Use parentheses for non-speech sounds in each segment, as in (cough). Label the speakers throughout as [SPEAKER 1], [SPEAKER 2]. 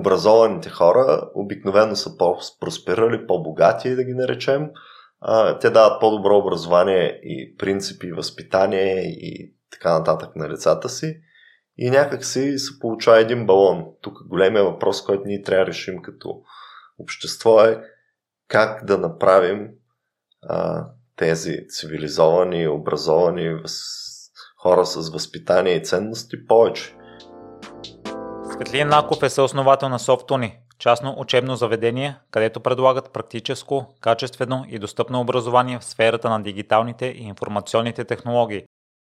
[SPEAKER 1] образованите хора обикновено са по-просперали, по-богати, да ги наречем. Те дават по-добро образование и принципи, възпитание и така нататък на децата си. И някак си се получава един балон. Тук големия въпрос, който ние трябва да решим като общество е как да направим а, тези цивилизовани, образовани въз... хора с възпитание и ценности повече.
[SPEAKER 2] Светлин Наков е съосновател на Софтуни, частно учебно заведение, където предлагат практическо, качествено и достъпно образование в сферата на дигиталните и информационните технологии.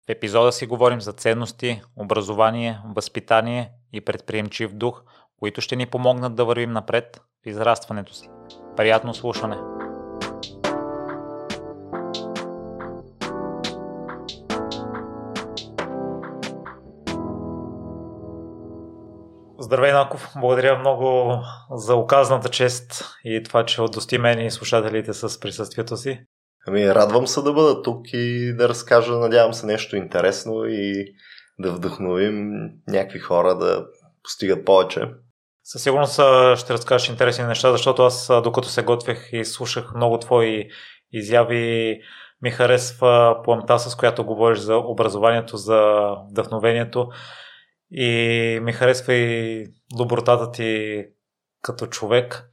[SPEAKER 2] В епизода си говорим за ценности, образование, възпитание и предприемчив дух, които ще ни помогнат да вървим напред в израстването си. Приятно слушане! Здравей, Наков! Благодаря много за оказаната чест и това, че отдости мен и слушателите с присъствието си.
[SPEAKER 1] Ами, радвам се да бъда тук и да разкажа, надявам се, нещо интересно и да вдъхновим някакви хора да постигат повече.
[SPEAKER 2] Със сигурност ще разкажеш интересни неща, защото аз, докато се готвех и слушах много твои изяви, ми харесва пламта, с която говориш за образованието, за вдъхновението и ми харесва и добротата ти като човек.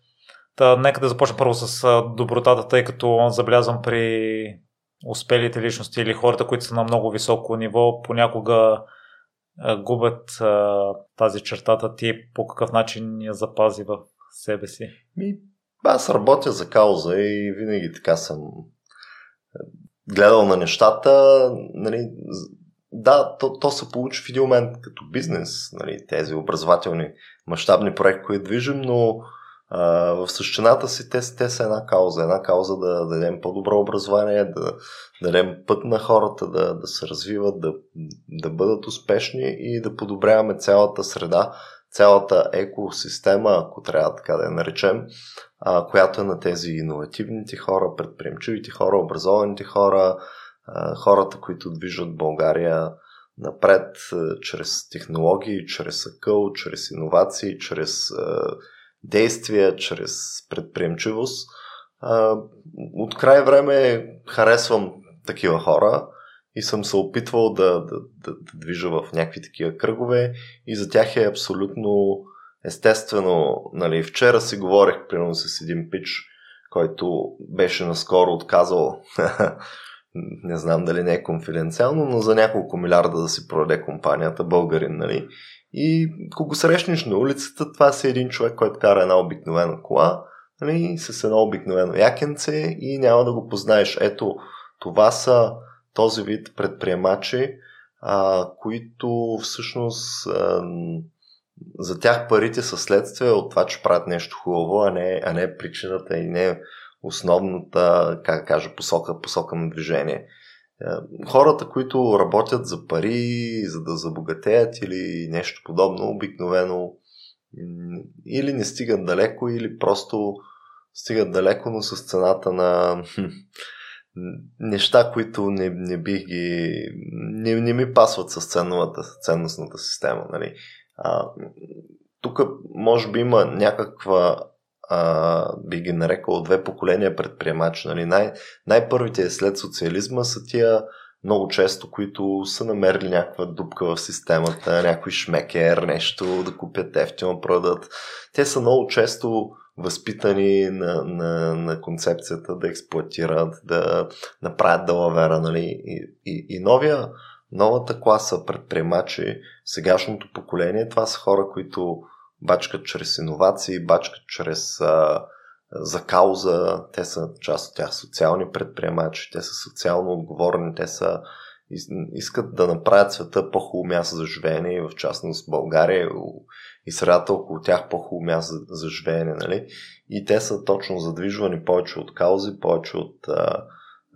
[SPEAKER 2] Та, нека да започнем първо с добротата, тъй като забелязвам при успелите личности или хората, които са на много високо ниво, понякога губят а, тази чертата ти, по какъв начин я запази в себе си?
[SPEAKER 1] Ми, аз работя за кауза и винаги така съм гледал на нещата. Нали, да, то, то се получи в един момент като бизнес, нали, тези образователни мащабни проекти, които движим, но а, в същината си те, те са една кауза. Една кауза да дадем по-добро образование, да дадем път на хората да, да се развиват, да, да бъдат успешни и да подобряваме цялата среда, цялата екосистема, ако трябва така да я наречем, а, която е на тези иновативните хора, предприемчивите хора, образованите хора, хората, които движат България напред чрез технологии, чрез акъл, чрез иновации, чрез действия, чрез предприемчивост. От край време харесвам такива хора и съм се опитвал да, да, да, да движа в някакви такива кръгове и за тях е абсолютно естествено. Нали, вчера си говорех примерно с един пич, който беше наскоро отказал (laughs) не знам дали не е конфиденциално, но за няколко милиарда да си продаде компанията, българин, нали? И ако срещнеш на улицата, това си един човек, който кара една обикновена кола, нали, с едно обикновено якенце и няма да го познаеш. Ето, това са този вид предприемачи, а, които всъщност а, за тях парите са следствие от това, че правят нещо хубаво, а не, а не причината и не основната, как кажа, посока, посока на движение. Хората, които работят за пари, за да забогатеят или нещо подобно, обикновено или не стигат далеко, или просто стигат далеко, но с цената на неща, които не, не бих ги... Не, не ми пасват с ценностната, ценностната система. Нали? А, тук може би има някаква би ги нарекал две поколения предприемачи. Нали? Най- най-първите след социализма са тия много често, които са намерили някаква дупка в системата, някой шмекер, нещо да купят ефтино продат. Те са много често възпитани на, на, на концепцията да експлуатират, да направят далавера. Нали? И, и, и новия, новата класа предприемачи, сегашното поколение, това са хора, които бачкат чрез иновации, бачкат чрез а, за кауза, те са част от тях социални предприемачи, те са социално отговорни, те са искат да направят света по-хубаво място за живеене и в частност България и средата около тях по-хубаво място за, за живеене. Нали? И те са точно задвижвани повече от каузи, повече от а,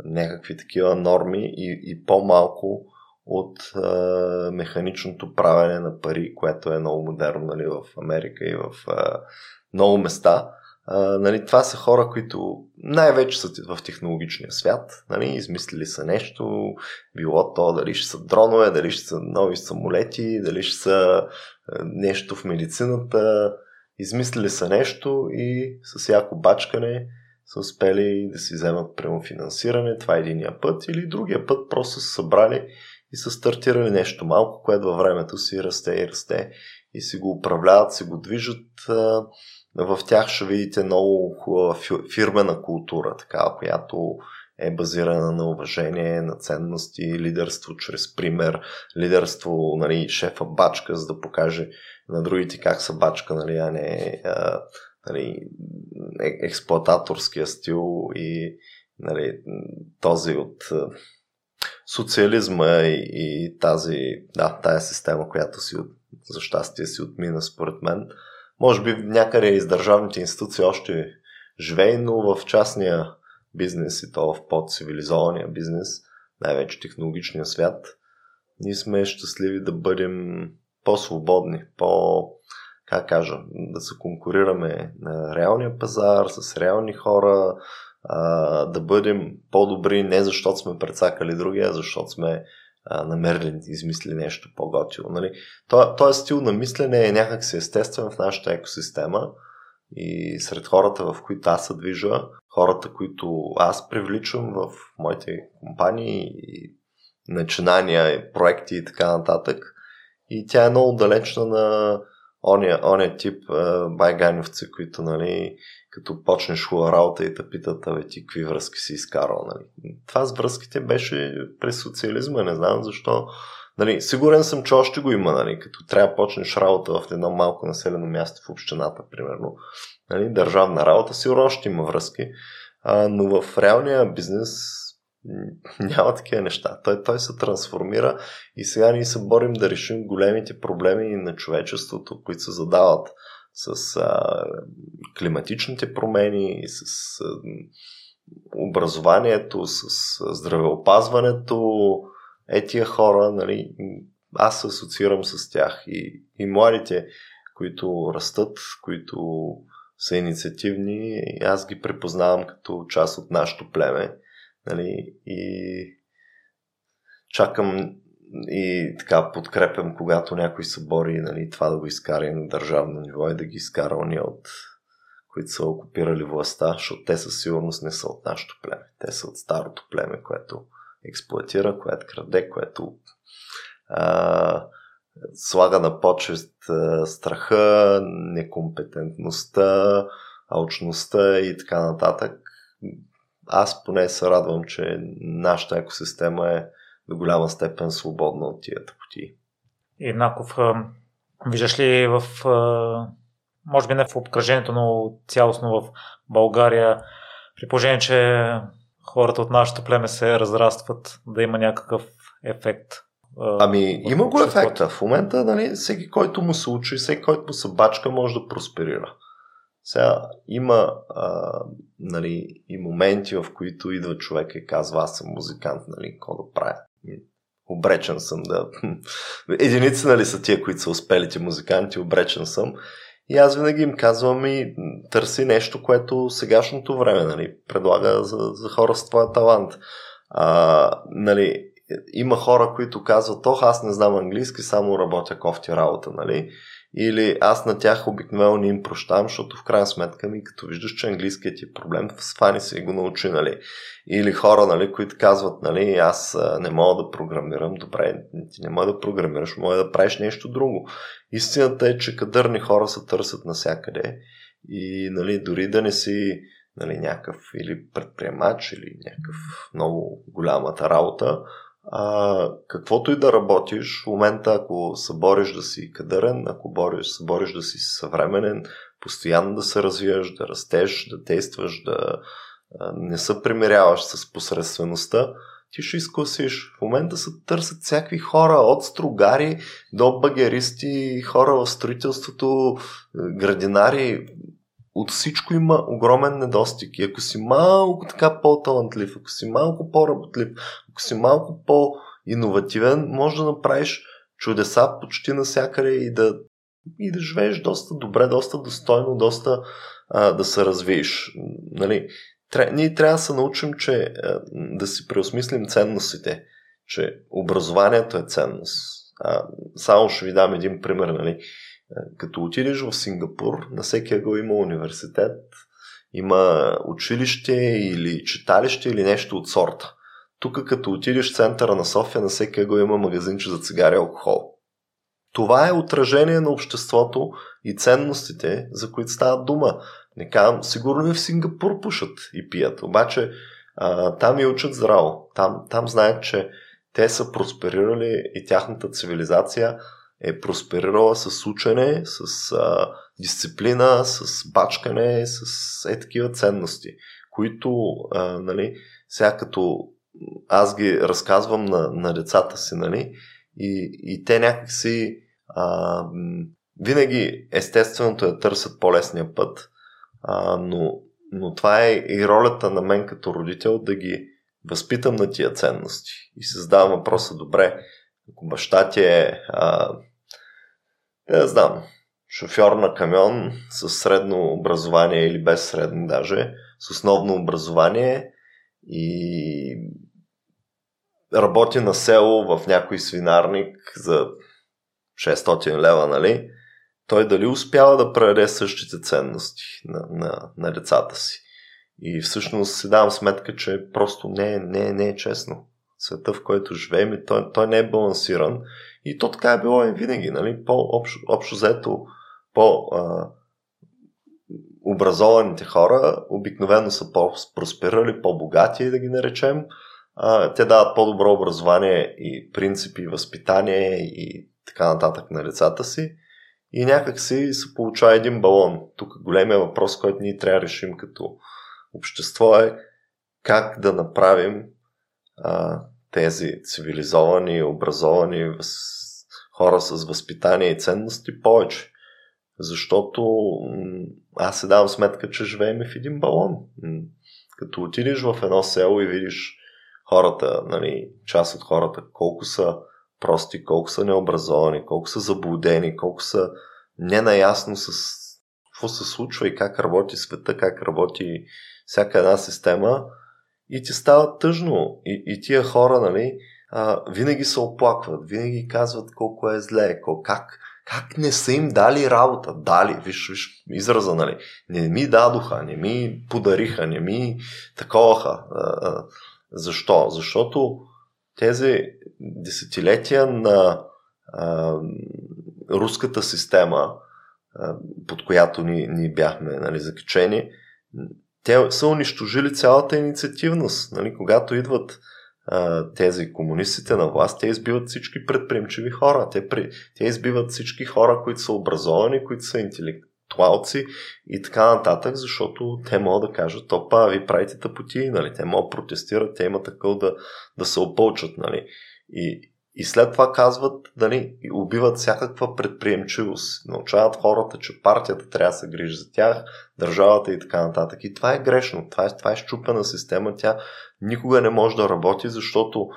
[SPEAKER 1] някакви такива норми и, и по-малко от а, механичното правене на пари, което е много модерно нали, в Америка и в а, много места. А, нали, това са хора, които най-вече са в технологичния свят, нали, измислили са нещо, било то дали ще са дронове, дали ще са нови самолети, дали ще са нещо в медицината измислили са нещо и с яко бачкане са успели да си вземат прямо финансиране. Това е единия път. Или другия път просто са събрали и са стартирали нещо малко, което във времето си расте и расте и си го управляват, си го движат. В тях ще видите много хубава фирмена култура, такава, която е базирана на уважение, на ценности, лидерство чрез пример, лидерство, нали, шефа бачка, за да покаже на другите как са бачка, нали, а не нали, е, експлуататорския стил и нали, този от социализма и, и тази, да, тая система, която си от, за щастие си отмина според мен. Може би някъде из държавните институции още живее, но в частния бизнес и то в по-цивилизования бизнес, най-вече технологичния свят, ние сме щастливи да бъдем по-свободни, по, как кажа, да се конкурираме на реалния пазар, с реални хора, а, да бъдем по-добри не защото сме прецакали другия, а защото сме а, намерили, измислили нещо по-готино. Нали? Този стил на мислене е някакси естествен в нашата екосистема и сред хората, в които аз се движа, хората, които аз привличам в моите компании и начинания, проекти и така нататък. И тя е много далечна на ония, ония тип байганевци, които, нали, като почнеш работа и те питат, абе ти какви връзки си изкарал, нали. Това с връзките беше през социализма, не знам защо. Нали, сигурен съм, че още го има, нали, като трябва да почнеш работа в едно малко населено място в общината, примерно. Нали, държавна работа, сигурно още има връзки. А, но в реалния бизнес няма такива неща. Той, той се трансформира и сега ние се борим да решим големите проблеми на човечеството, които се задават с а, климатичните промени, с а, образованието, с а, здравеопазването. Е тия хора, нали, аз се асоциирам с тях и, и младите, които растат, които са инициативни, аз ги препознавам като част от нашето племе Нали, и чакам и така подкрепям, когато някой се бори нали, това да го изкара на държавно ниво и да ги изкара ония от които са окупирали властта, защото те със сигурност не са от нашото племе. Те са от старото племе, което експлуатира, което краде, което а, слага на почест а, страха, некомпетентността, алчността и така нататък аз поне се радвам, че нашата екосистема е до голяма степен свободна от тия тъпоти.
[SPEAKER 2] Еднаков, виждаш ли в, може би не в обкръжението, но цялостно в България, при положение, че хората от нашето племе се разрастват, да има някакъв ефект?
[SPEAKER 1] Ами, има го ефекта. В момента, нали, всеки, който му се учи, всеки, който му се бачка, може да просперира. Сега има а, нали, и моменти, в които идва човек и казва, аз съм музикант, нали, какво да правя? Обречен съм да... (laughs) Единици нали, са тия, които са успелите музиканти, обречен съм. И аз винаги им казвам и търси нещо, което сегашното време нали, предлага за, за хора с твоя талант. А, нали, има хора, които казват, ох, аз не знам английски, само работя кофти работа, нали? Или аз на тях обикновено не им прощавам, защото в крайна сметка ми, като виждаш, че английският ти проблем, свани се го научи, нали. Или хора, нали, които казват, нали, аз не мога да програмирам, добре, ти не мога да програмираш, мога да правиш нещо друго. Истината е, че кадърни хора се търсят навсякъде и, нали, дори да не си нали, някакъв или предприемач, или някакъв много голямата работа, а, каквото и да работиш, в момента ако се бориш да си кадърен, ако бориш, се бориш да си съвременен, постоянно да се развиваш, да растеш, да действаш, да а, не се примиряваш с посредствеността, ти ще изкусиш. В момента се търсят всякакви хора, от стругари до багеристи, хора в строителството, градинари, от всичко има огромен недостиг. И ако си малко така по-талантлив, ако си малко по-работлив, ако си малко по-инновативен, може да направиш чудеса почти навсякъде и да, и да живееш доста добре, доста достойно, доста а, да се развиеш. Нали? Тря, ние трябва да се научим, че а, да си преосмислим ценностите, че образованието е ценност. А, само ще ви дам един пример. Нали? Като отидеш в Сингапур, на всеки ъгъл има университет, има училище или читалище или нещо от сорта. Тук като отидеш в центъра на София, на всеки ъгъл има магазинче за цигари и алкохол. Това е отражение на обществото и ценностите, за които става дума. Не казвам, сигурно и в Сингапур пушат и пият, обаче а, там и учат здраво. Там, там знаят, че те са просперирали и тяхната цивилизация е просперирала с учене, с а, дисциплина, с бачкане, с е такива ценности, които, а, нали, сега като аз ги разказвам на, на децата си, нали, и, и те някакси а, винаги естественото е търсят по-лесния път, а, но, но това е и ролята на мен като родител да ги възпитам на тия ценности. И се задавам въпроса, добре, ако баща ти е, а, не знам, шофьор на камион с средно образование или без средно даже, с основно образование и работи на село в някой свинарник за 600 лева, нали? Той дали успява да предаде същите ценности на, на, на децата си. И всъщност си давам сметка, че просто не, е, не, е, не е честно. Света, в който живеем, и той, той не е балансиран. И то така е било и винаги. Нали? По-общо общо взето, по образованите хора обикновено са по-просперали, по-богати, да ги наречем. А, те дават по-добро образование и принципи, възпитание и така нататък на децата си. И някак си се получава един балон. Тук големия въпрос, който ние трябва да решим като общество е как да направим а, тези цивилизовани, образовани хора с възпитание и ценности повече. Защото аз се давам сметка, че живеем в един балон. Като отидеш в едно село и видиш хората, нали, част от хората, колко са прости, колко са необразовани, колко са заблудени, колко са ненаясно с какво се случва и как работи света, как работи всяка една система и ти става тъжно. И, и тия хора, нали, а, винаги се оплакват, винаги казват колко е зле, колко, как, как не са им дали работа. Дали, виж, виж израза, нали. Не ми дадоха, не ми подариха, не ми таковаха. Защо? Защото тези десетилетия на а, руската система, а, под която ни, ни бяхме нали, закачени, те са унищожили цялата инициативност. Нали? Когато идват а, тези комунистите на власт, те избиват всички предприемчиви хора. Те, при, те избиват всички хора, които са образовани, които са интелектуалци и така нататък, защото те могат да кажат, опа, ви правите тъпоти, нали? те могат да протестират, те имат такъв да, да се опълчат. Нали? И, и след това казват, дали, убиват всякаква предприемчивост. Научават хората, че партията трябва да се грижи за тях, държавата и така нататък. И това е грешно. Това е, това е щупена система. Тя никога не може да работи, защото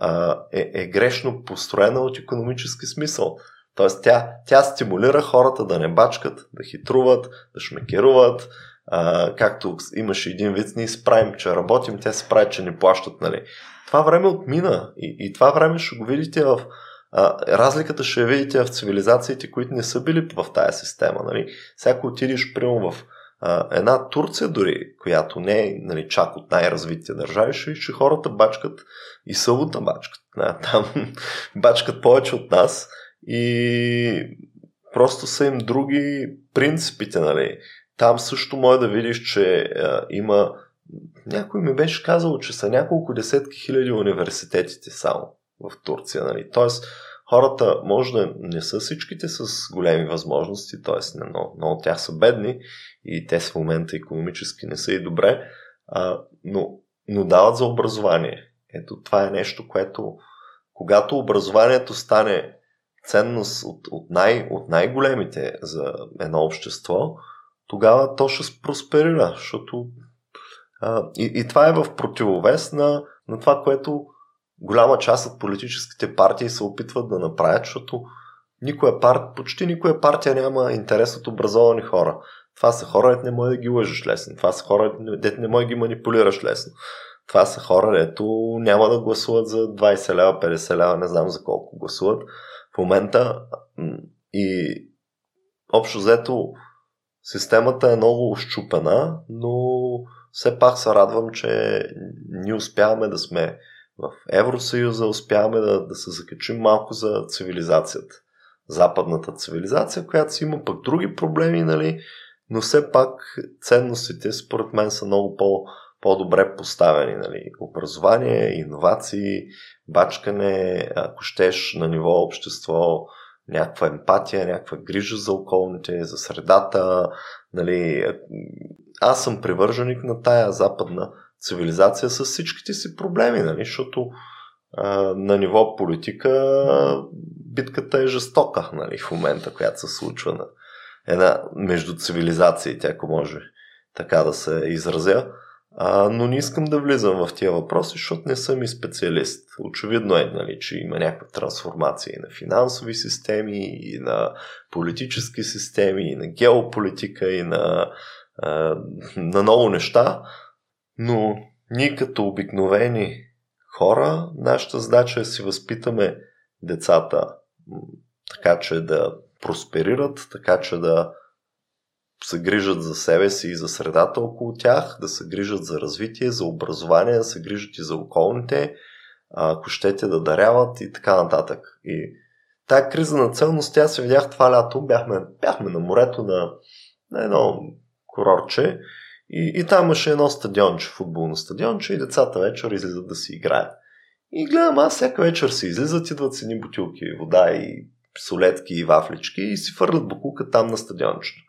[SPEAKER 1] а, е, е грешно построена от економически смисъл. Тоест тя, тя стимулира хората да не бачкат, да хитруват, да шмекеруват, а, както имаше един вид, ние справим, че работим, те се правят, че не плащат. Нали това време отмина и, и това време ще го видите в а, разликата ще я видите в цивилизациите, които не са били в тая система. Нали? Всяко отидеш, примерно, в а, една Турция дори, която не е нали, чак от най-развитите държави, ще че хората бачкат и събота бачкат. (laughs) Не, там бачкат повече от нас и просто са им други принципите. Нали? Там също може да видиш, че а, има някой ми беше казал, че са няколко десетки хиляди университетите само в Турция. Нали? Тоест, хората може да не са всичките с големи възможности, т.е. много, много от тях са бедни и те в момента економически не са и добре, а, но, но дават за образование. Ето това е нещо, което когато образованието стане ценност от, от, най, от най-големите за едно общество, тогава то ще просперира, защото а, и, и това е в противовес на, на това, което голяма част от политическите партии се опитват да направят, защото никоя партия, почти никоя партия няма интерес от образовани хора. Това са хора, дете не може да ги лъжеш лесно. Това са хора, дете не може да ги манипулираш лесно. Това са хора, дето няма да гласуват за 20 лева, 50 лева, не знам за колко гласуват. В момента и общо взето системата е много щупена, но все пак се радвам, че ние успяваме да сме в Евросъюза, успяваме да, да се закачим малко за цивилизацията. Западната цивилизация, която си има пък други проблеми, нали? но все пак ценностите според мен са много по- по-добре поставени. Нали? Образование, иновации, бачкане, ако щеш на ниво общество, някаква емпатия, някаква грижа за околните, за средата. Нали? Аз съм привърженик на тая западна цивилизация с всичките си проблеми, нали? защото а, на ниво политика битката е жестока нали? в момента, която се случва на една между цивилизациите, ако може така да се изразя. А, но не искам да влизам в тия въпроси, защото не съм и специалист. Очевидно е, нали, че има някаква трансформация и на финансови системи, и на политически системи, и на геополитика, и на, на много неща. Но ние като обикновени хора, нашата задача е да си възпитаме децата така, че да просперират, така, че да се грижат за себе си и за средата около тях, да се грижат за развитие, за образование, да се грижат и за околните, ако щете да даряват и така нататък. И тая криза на целност, аз се видях това лято, бяхме, бяхме на морето на, на едно курорче и, и там имаше едно стадионче, футболно стадионче и децата вечер излизат да си играят. И гледам, аз всяка вечер си излизат, идват с едни бутилки вода и солетки и вафлички и си фърлят букука там на стадиончето.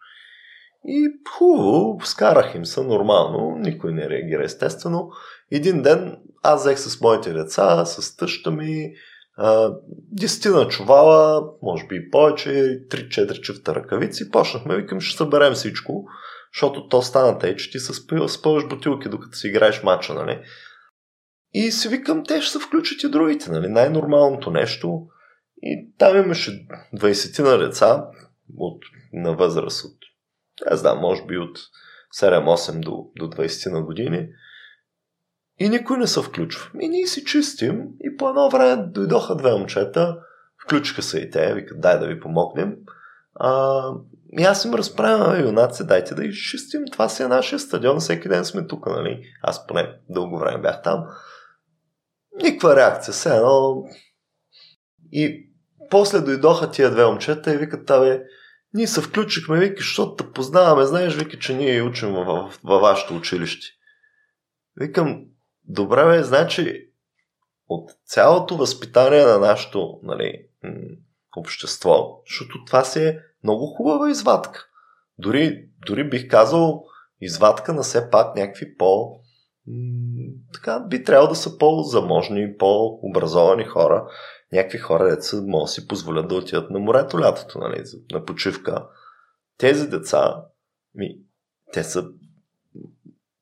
[SPEAKER 1] И хубаво, скарах им се нормално, никой не реагира естествено. Един ден аз взех с моите деца, с тъща ми, десетина чувала, може би и повече, 3-4 чифта ръкавици. Почнахме, викам, ще съберем всичко, защото то стана тъй, че ти се спъваш бутилки, докато си играеш мача, нали? И си викам, те ще се включат и другите, нали? Най-нормалното нещо. И там имаше 20 на деца от, на възраст от не знам, може би от 7-8 до, до 20 на години. И никой не се включва. И ние си чистим и по едно време дойдоха две момчета, включиха се и те, викат дай да ви помогнем. А, и аз им разправям, юнаци, дайте да изчистим, това си е нашия стадион, всеки ден сме тук, нали? Аз поне дълго време бях там. Никаква реакция, все едно. И после дойдоха тия две момчета и викат, абе, ние се включихме, вики, защото те познаваме, знаеш, вики, че ние учим във, във вашето училище. Викам, добре, бе, значи от цялото възпитание на нашето нали, общество, защото това си е много хубава извадка. Дори, дори бих казал извадка на все пак някакви по... така, би трябвало да са по-заможни, по-образовани хора някакви хора, деца могат да си позволят да отидат на морето лятото, нали, на почивка. Тези деца, ми, те са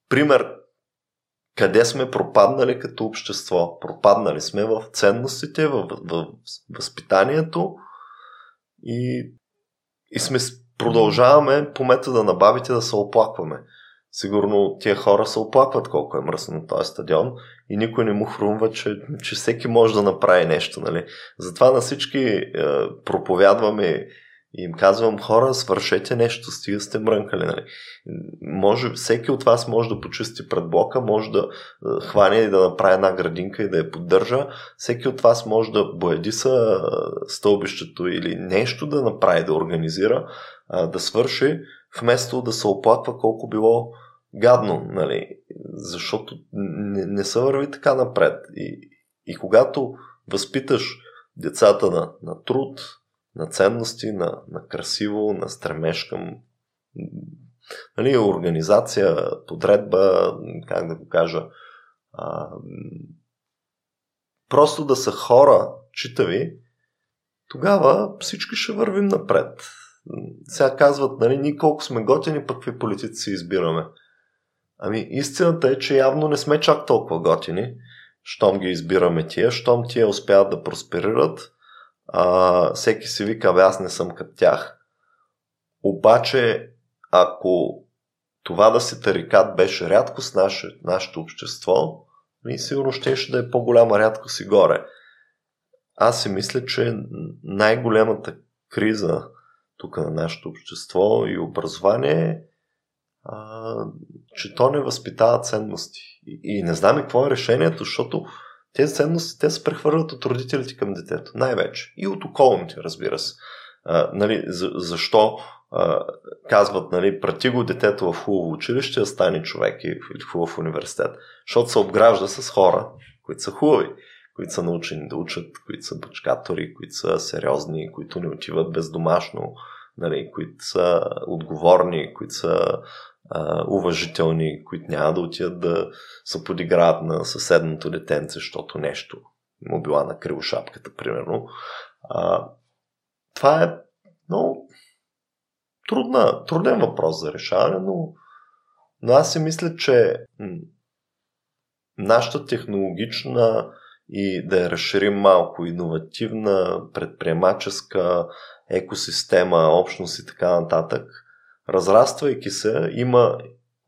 [SPEAKER 1] пример къде сме пропаднали като общество. Пропаднали сме в ценностите, в, в, в възпитанието и, и сме продължаваме по метода на бабите да се оплакваме. Сигурно тия хора се оплакват колко е мръсно този стадион и никой не му хрумва, че, че всеки може да направи нещо. Нали? Затова на всички е, проповядваме и им казвам, хора, свършете нещо, стига сте мрънкали. Нали? Може, всеки от вас може да почисти пред блока, може да е, хване и да направи една градинка и да я поддържа. Всеки от вас може да бояди са е, стълбището или нещо да направи, да организира, е, да свърши, вместо да се оплаква колко било гадно, нали? защото не, не се върви така напред. И, и когато възпиташ децата на, на труд, на ценности, на, на красиво, на стремеж към нали, организация, подредба, как да го кажа, а, просто да са хора, читави, тогава всички ще вървим напред. Сега казват, нали, ние колко сме готини, пък какви политици си избираме. Ами истината е, че явно не сме чак толкова готини, щом ги избираме тия, щом тия успяват да просперират, а, всеки си вика, бе, аз не съм като тях. Обаче, ако това да се тарикат беше рядкост в наше, нашето общество, ми сигурно ще, ще да е по-голяма рядкост и горе. Аз си мисля, че най-голямата криза тук на нашето общество и образование, а, че то не възпитава ценности. И, и не знам и какво е решението, защото тези ценности те се прехвърлят от родителите към детето, най-вече. И от околните, разбира се. А, нали, за, защо а, казват, нали, прати го детето в хубаво училище, да стане човек или в хубав университет. Защото се обгражда с хора, които са хубави, които са научени да учат, които са бачкатори, които са сериозни, които не отиват бездомашно, нали, които са отговорни, които са а, уважителни, които няма да отидат да се подиграват на съседното детенце, защото нещо му била на шапката, примерно. А, това е много трудна, труден въпрос за решаване, но, но аз си мисля, че нашата технологична и да я разширим малко иновативна, предприемаческа екосистема, общност и така нататък, разраствайки се, има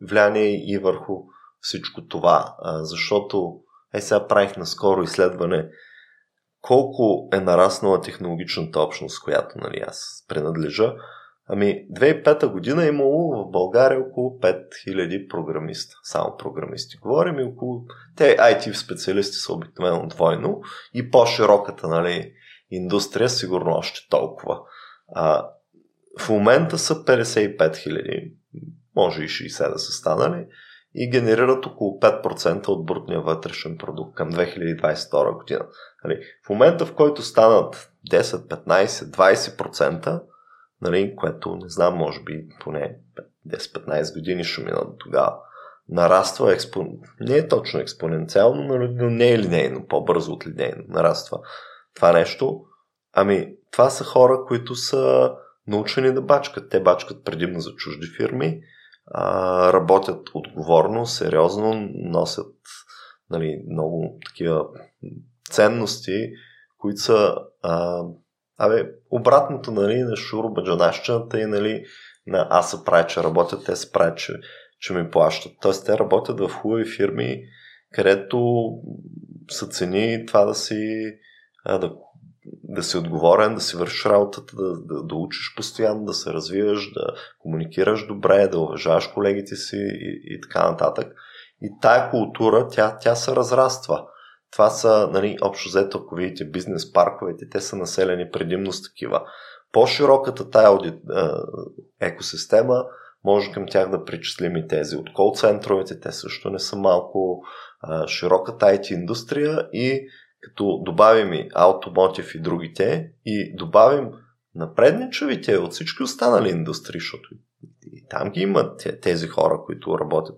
[SPEAKER 1] влияние и върху всичко това, защото е сега правих наскоро изследване колко е нараснала технологичната общност, която нали, аз принадлежа. Ами, 2005 година е имало в България около 5000 програмиста. Само програмисти. Говорим и около... Те IT специалисти са обикновено двойно и по-широката нали, индустрия сигурно още толкова. А, в момента са 55 000, може и 60 да са станали и генерират около 5% от брутния вътрешен продукт към 2022 година. Нали, в момента, в който станат 10, 15, 20%, нали, което не знам, може би поне 10-15 години ще минат тогава, нараства експон... не е точно експоненциално, но не е линейно, по-бързо от линейно нараства това нещо. Ами, това са хора, които са научени да бачкат. Те бачкат предимно за чужди фирми, а, работят отговорно, сериозно, носят нали, много такива ценности, които са а, абе, обратното нали, на шурбаджанащината и нали, на аз се правя, че работят, те се правят, че, че ми плащат. Тоест те работят в хубави фирми, където са цени това да си да да си отговорен, да си вършиш работата, да, да, да учиш постоянно, да се развиваш, да комуникираш добре, да уважаваш колегите си и, и така нататък. И тая култура, тя, тя се разраства. Това са, нали, общо взето, ако видите бизнес парковете, те са населени предимно с такива. По-широката тая аудит, екосистема, може към тях да причислим и тези от кол центровете, те също не са малко широката IT индустрия и като добавим и Automotive и другите и добавим напредничавите от всички останали индустрии, защото и там ги имат тези хора, които работят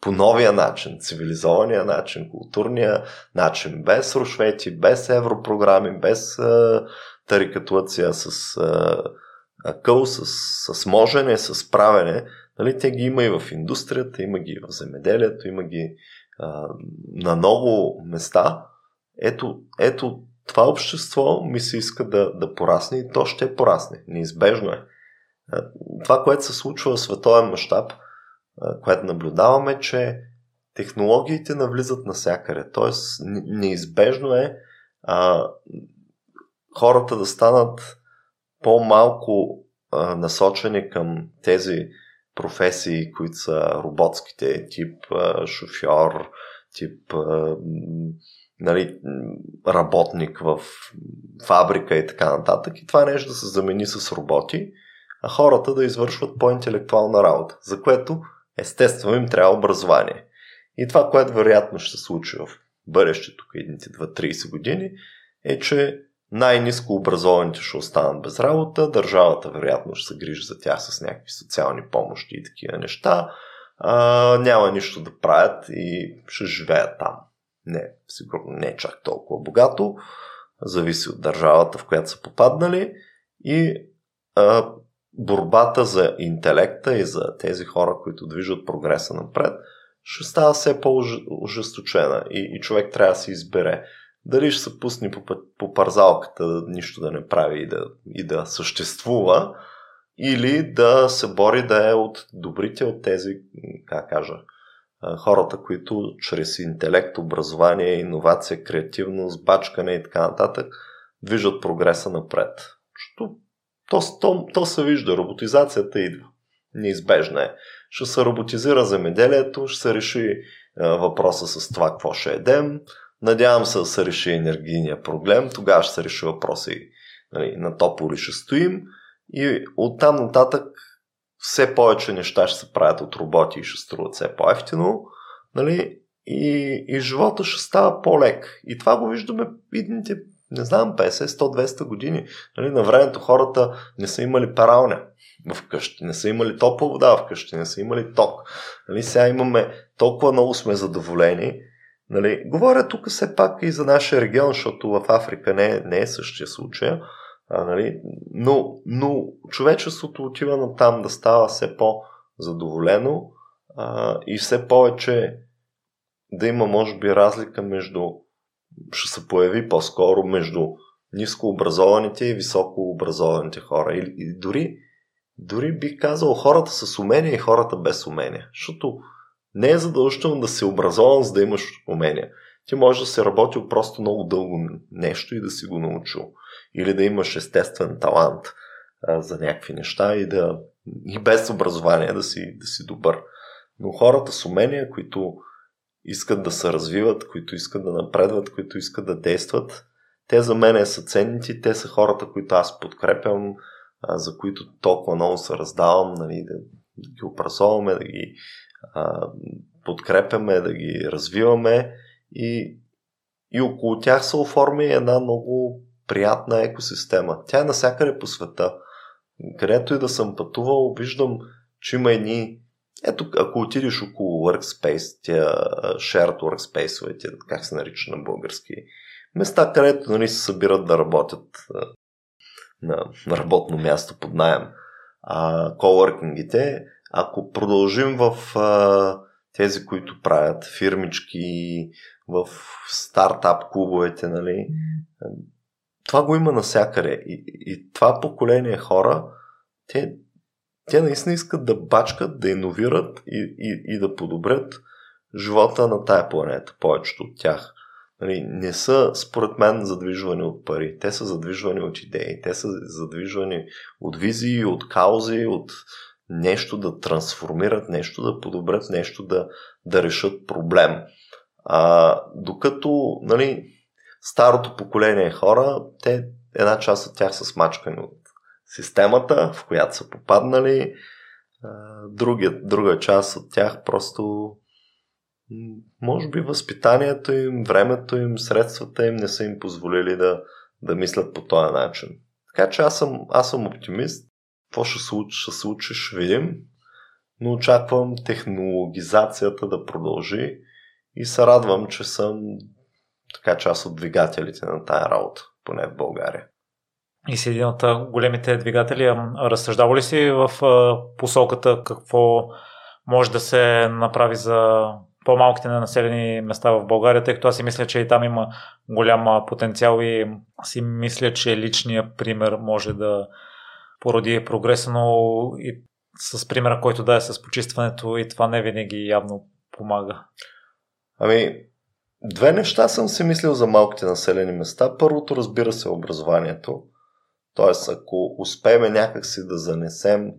[SPEAKER 1] по новия начин, цивилизования начин, културния начин, без рушвети, без европрограми, без а, тарикатуация с а, акъл, с, с можене, с правене. Нали, те ги има и в индустрията, има ги и в земеделието, има ги а, на много места. Ето, ето това общество ми се иска да, да порасне и то ще порасне. Неизбежно е. Това, което се случва в световен мащаб, което наблюдаваме, че технологиите навлизат навсякъде. Тоест, неизбежно е а, хората да станат по-малко а, насочени към тези професии, които са роботските, тип а, шофьор, тип а, нали, работник в фабрика и така нататък. И това нещо да се замени с роботи, а хората да извършват по-интелектуална работа, за което естествено им трябва образование. И това, което вероятно ще се случи в бъдещето, едните 2-30 години, е, че най-низко образованите ще останат без работа, държавата вероятно ще се грижи за тях с някакви социални помощи и такива неща, а, няма нищо да правят и ще живеят там не, сигурно не е чак толкова богато, зависи от държавата, в която са попаднали. И а, борбата за интелекта и за тези хора, които движат прогреса напред, ще става все по-ожесточена. И, и човек трябва да се избере дали ще се пусне по, по парзалката нищо да не прави и да, и да съществува, или да се бори да е от добрите от тези, как кажа, хората, които чрез интелект, образование, иновация, креативност, бачкане и така нататък движат прогреса напред. Защото То, то, то се вижда, роботизацията идва. Неизбежна е. Ще се роботизира земеделието, ще се реши е, въпроса с това какво ще едем. Надявам се да се реши енергийния проблем. Тогава ще се реши въпроса и нали, на топло ли ще стоим. И оттам нататък все повече неща ще се правят от роботи и ще струват все по-ефтино. Нали? И, и живота ще става по-лек. И това го виждаме идните, не знам, 50, 100, 200 години. Нали? На времето хората не са имали паралня в къщи, не са имали топла вода в къщи, не са имали ток. Нали? Сега имаме толкова много сме задоволени. Нали? Говоря тук все пак и за нашия регион, защото в Африка не, не е същия случай. А, нали? но, но човечеството отива на там да става все по-задоволено а, и все повече да има, може би, разлика между, ще се появи по-скоро между нискообразованите и високообразованите хора. И, и дори, дори бих казал хората с умения и хората без умения. Защото не е задължително да си образован, за да имаш умения. Ти можеш да си работил просто много дълго нещо и да си го научил. Или да имаш естествен талант а, за някакви неща и да и без образование да си, да си добър. Но хората с умения, които искат да се развиват, които искат да напредват, които искат да действат. Те за мен са ценните, те са хората, които аз подкрепям, за които толкова много се раздавам, нали, да, да ги образоваме, да ги а, подкрепяме, да ги развиваме и, и около тях се оформи една много приятна екосистема. Тя е навсякъде по света. Където и да съм пътувал, виждам, че има едни ето, ако отидеш около Workspace, тия shared workspace, как се нарича на български, места, където нали, се събират да работят на, на работно място под найем, а, коворкингите, ако продължим в а, тези, които правят фирмички, в стартап клубовете, нали, това го има навсякъде. И, и това поколение хора, те те наистина искат да бачкат, да иновират и, и, и да подобрят живота на тая планета, повечето от тях. Нали, не са, според мен, задвижвани от пари. Те са задвижвани от идеи. Те са задвижвани от визии, от каузи, от нещо да трансформират, нещо да подобрят, нещо да, да решат проблем. А, докато нали, старото поколение хора, те, една част от тях са смачкани от системата, в която са попаднали. Другия, друга част от тях просто може би възпитанието им, времето им, средствата им не са им позволили да, да мислят по този начин. Така че аз съм, аз съм оптимист. Какво ще случи, ще случи, ще видим. Но очаквам технологизацията да продължи и се радвам, че съм така част от двигателите на тая работа, поне в България
[SPEAKER 2] и си един от големите двигатели. Разсъждава ли си в посоката какво може да се направи за по-малките населени места в България, тъй като аз си мисля, че и там има голям потенциал и си мисля, че личният пример може да породи прогреса, но и с примера, който да е с почистването и това не винаги явно помага.
[SPEAKER 1] Ами, две неща съм си мислил за малките населени места. Първото, разбира се, е образованието. Тоест, ако успеем някакси да занесем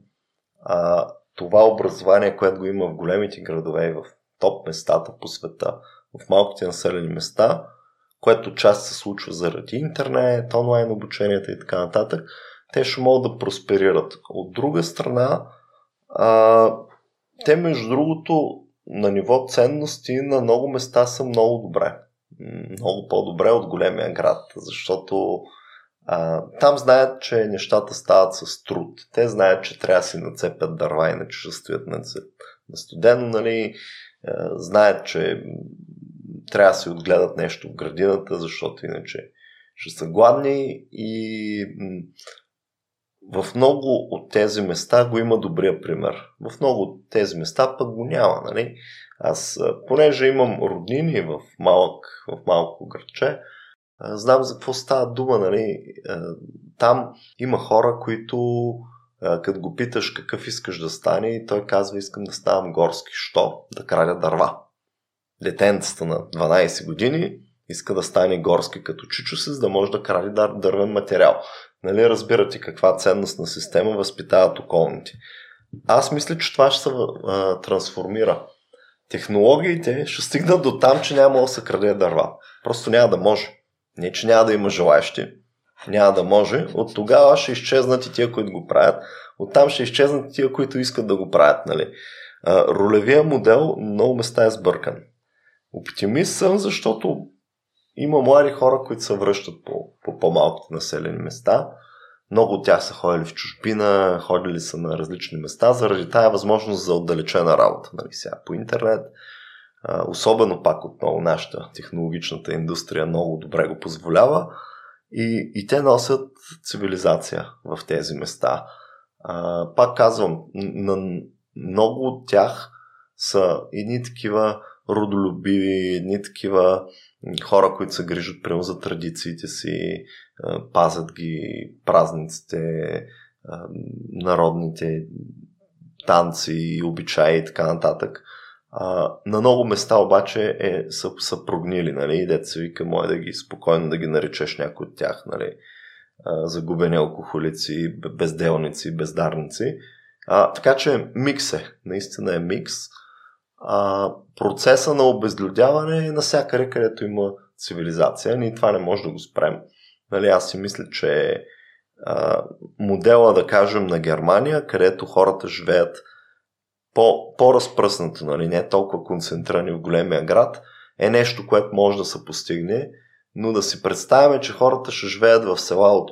[SPEAKER 1] а, това образование, което го има в големите градове и в топ местата по света, в малките населени места, което част се случва заради интернет, онлайн обученията и така нататък, те ще могат да просперират. От друга страна, а, те между другото на ниво ценности на много места са много добре. Много по-добре от големия град, защото а, там знаят, че нещата стават с труд. Те знаят, че трябва да си нацепят дърва, иначе ще стоят на, на студено, нали? Знаят, че трябва да си отгледат нещо в градината, защото иначе ще са гладни и в много от тези места го има добрия пример. В много от тези места пък го няма. Нали? Аз, понеже имам роднини в, малък, в малко градче, знам за какво става дума, нали? Там има хора, които като го питаш какъв искаш да стане, той казва искам да ставам горски. Що? Да краля дърва. Детенцата на 12 години иска да стане горски като чичо за да може да кради дървен материал. Нали, разбирате каква ценностна система възпитават околните. Аз мисля, че това ще се а, трансформира. Технологиите ще стигнат до там, че няма да се краде дърва. Просто няма да може. Не, че няма да има желаящи. Няма да може. От тогава ще изчезнат и тия, които го правят. Оттам ще изчезнат и тия, които искат да го правят. Нали? А, ролевия модел много места е сбъркан. Оптимист съм, защото има млади хора, които се връщат по, по по-малките населени места. Много от тях са ходили в чужбина, ходили са на различни места, заради тая възможност за отдалечена работа нали, сега, по интернет. Особено пак отново нашата технологичната индустрия много добре го позволява. И, и те носят цивилизация в тези места. А, пак казвам, на много от тях са едни такива родолюбиви, едни такива хора, които се грижат прямо за традициите си, пазят ги празниците, народните танци, обичаи и така нататък. На много места обаче е, са, са прогнили, нали, дете се вика, може да ги спокойно да ги наречеш някой от тях, нали, загубени алкохолици, безделници, бездарници. А, така че микс е, наистина е микс. А, процеса на обезлюдяване е навсякъде, където има цивилизация. Ние това не може да го спрем. Нали, аз си мисля, че а, модела, да кажем, на Германия, където хората живеят по, по-разпръснато, нали, не толкова концентрирани в големия град, е нещо, което може да се постигне, но да си представяме, че хората ще живеят в села от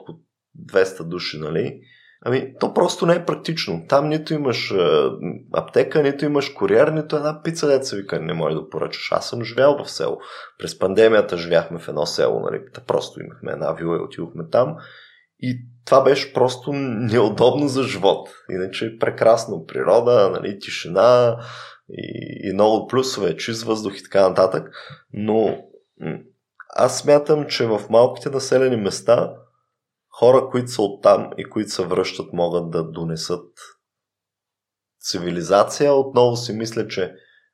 [SPEAKER 1] 200 души, нали, Ами, то просто не е практично. Там нито имаш а, аптека, нито имаш куриер, нито една пица, деца вика, не може да поръчаш. Аз съм живял в село. През пандемията живяхме в едно село, нали? Просто имахме една вила и отидохме там. И това беше просто неудобно за живот. Иначе е прекрасно. Природа, нали, тишина и, и много плюсове, чист въздух и така нататък. Но аз смятам, че в малките населени места хора, които са оттам и които се връщат, могат да донесат цивилизация. Отново си мисля, че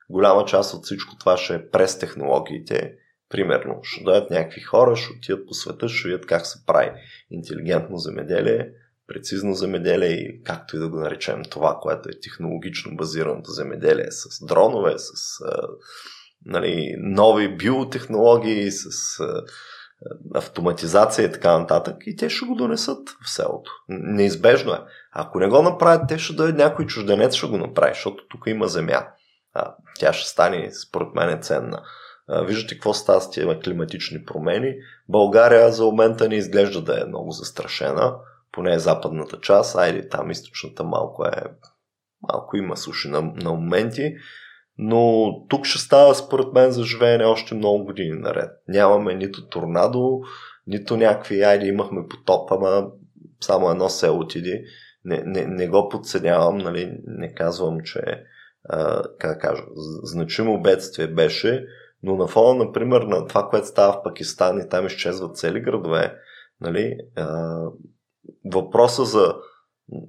[SPEAKER 1] голяма част от всичко това ще е през технологиите. Примерно, ще дойдат някакви хора, ще отидат по света, ще видят как се прави интелигентно земеделие, прецизно земеделие и както и да го наречем това, което е технологично базираното земеделие с дронове, с нали, нови биотехнологии, с автоматизация и така нататък и те ще го донесат в селото. Неизбежно е. Ако не го направят, те ще дойде някой чужденец, ще го направи, защото тук има земя. А, тя ще стане, според мен, е ценна. А, виждате какво става с тия климатични промени. България за момента не изглежда да е много застрашена, поне е западната част, айде там източната малко е малко има суши на, на моменти, но тук ще става според мен за живеене още много години наред. Нямаме нито торнадо, нито някакви, айде имахме потоп, ама само едно се отиди. Не, не, не го подценявам, нали, не казвам, че а, как кажа, значимо бедствие беше, но на фона, например, на това, което става в Пакистан и там изчезват цели градове, нали, а, въпроса за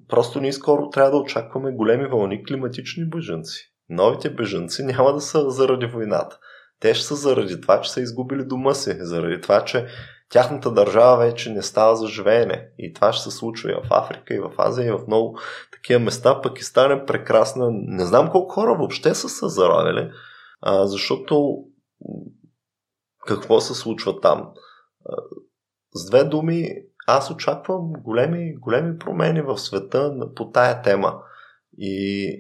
[SPEAKER 1] просто ние скоро трябва да очакваме големи вълни климатични бъженци новите бежанци няма да са заради войната. Те ще са заради това, че са изгубили дома си, заради това, че тяхната държава вече не става за живеене. И това ще се случва и в Африка, и в Азия, и в много такива места. Пакистан е прекрасна. Не знам колко хора въобще са се заравили, а, защото какво се случва там? С две думи, аз очаквам големи, големи промени в света по тая тема. И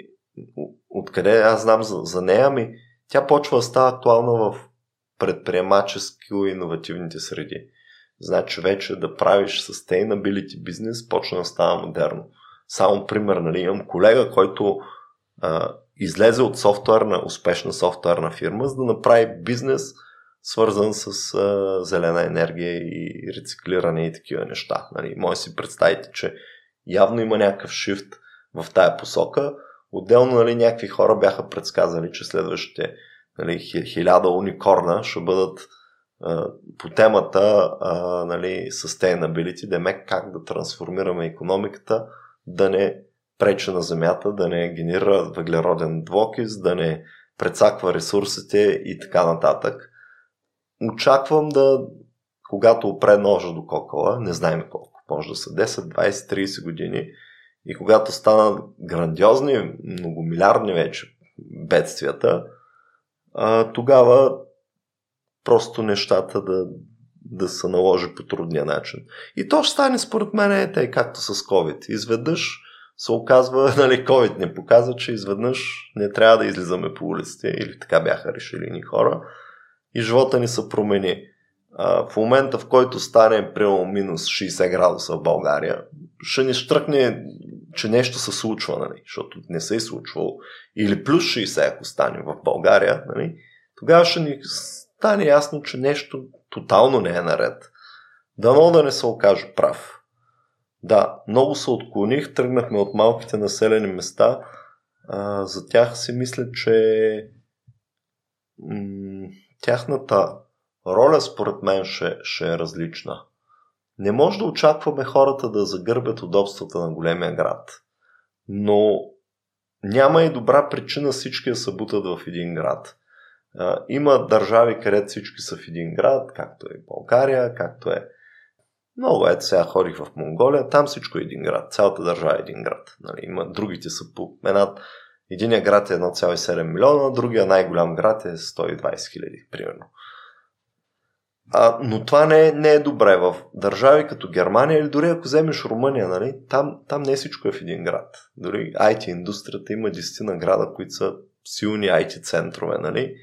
[SPEAKER 1] откъде аз знам за, за нея, ми тя почва да става актуална в предприемачески и иновативните среди. Значи вече да правиш sustainability бизнес почна да става модерно. Само пример, нали, имам колега, който а, излезе от софтуерна, успешна софтуерна фирма, за да направи бизнес, свързан с а, зелена енергия и рециклиране и такива неща. Нали, може си представите, че явно има някакъв шифт в тая посока – Отделно нали, някакви хора бяха предсказали, че следващите нали, хиляда уникорна ще бъдат а, по темата а, нали, sustainability, да ме как да трансформираме економиката, да не прече на земята, да не генерира въглероден двокис, да не прецаква ресурсите и така нататък. Очаквам да, когато опре ножа до кокала, не знаем колко, може да са 10, 20, 30 години. И когато станат грандиозни, многомилиардни вече бедствията, а, тогава просто нещата да, да се наложи по трудния начин. И то ще стане според мен е тъй както с COVID. Изведнъж се оказва, (laughs) нали, COVID не показва, че изведнъж не трябва да излизаме по улиците, или така бяха решили ни хора, и живота ни се промени. А, в момента, в който стане примерно минус 60 градуса в България, ще ни штръкне, че нещо се случва, нали, защото не се е случвало, или плюс 60, ако стане в България, нали, тогава ще ни стане ясно, че нещо тотално не е наред. Дано да не се окаже прав. Да, много се отклоних, тръгнахме от малките населени места. А, за тях си мисля, че м- тяхната роля според мен ще, ще е различна. Не може да очакваме хората да загърбят удобствата на големия град. Но няма и добра причина всички да се бутат в един град. Има държави, където всички са в един град, както е България, както е много. Ето сега ходих в Монголия, там всичко е един град, цялата държава е един град. Нали, има, другите са по една Единия град е 1,7 милиона, другия най-голям град е 120 хиляди, примерно. А, но това не е, не е добре в държави като Германия или дори ако вземеш Румъния, нали, там, там не всичко е в един град. Дори IT индустрията има 10 на града, които са силни IT центрове, нали?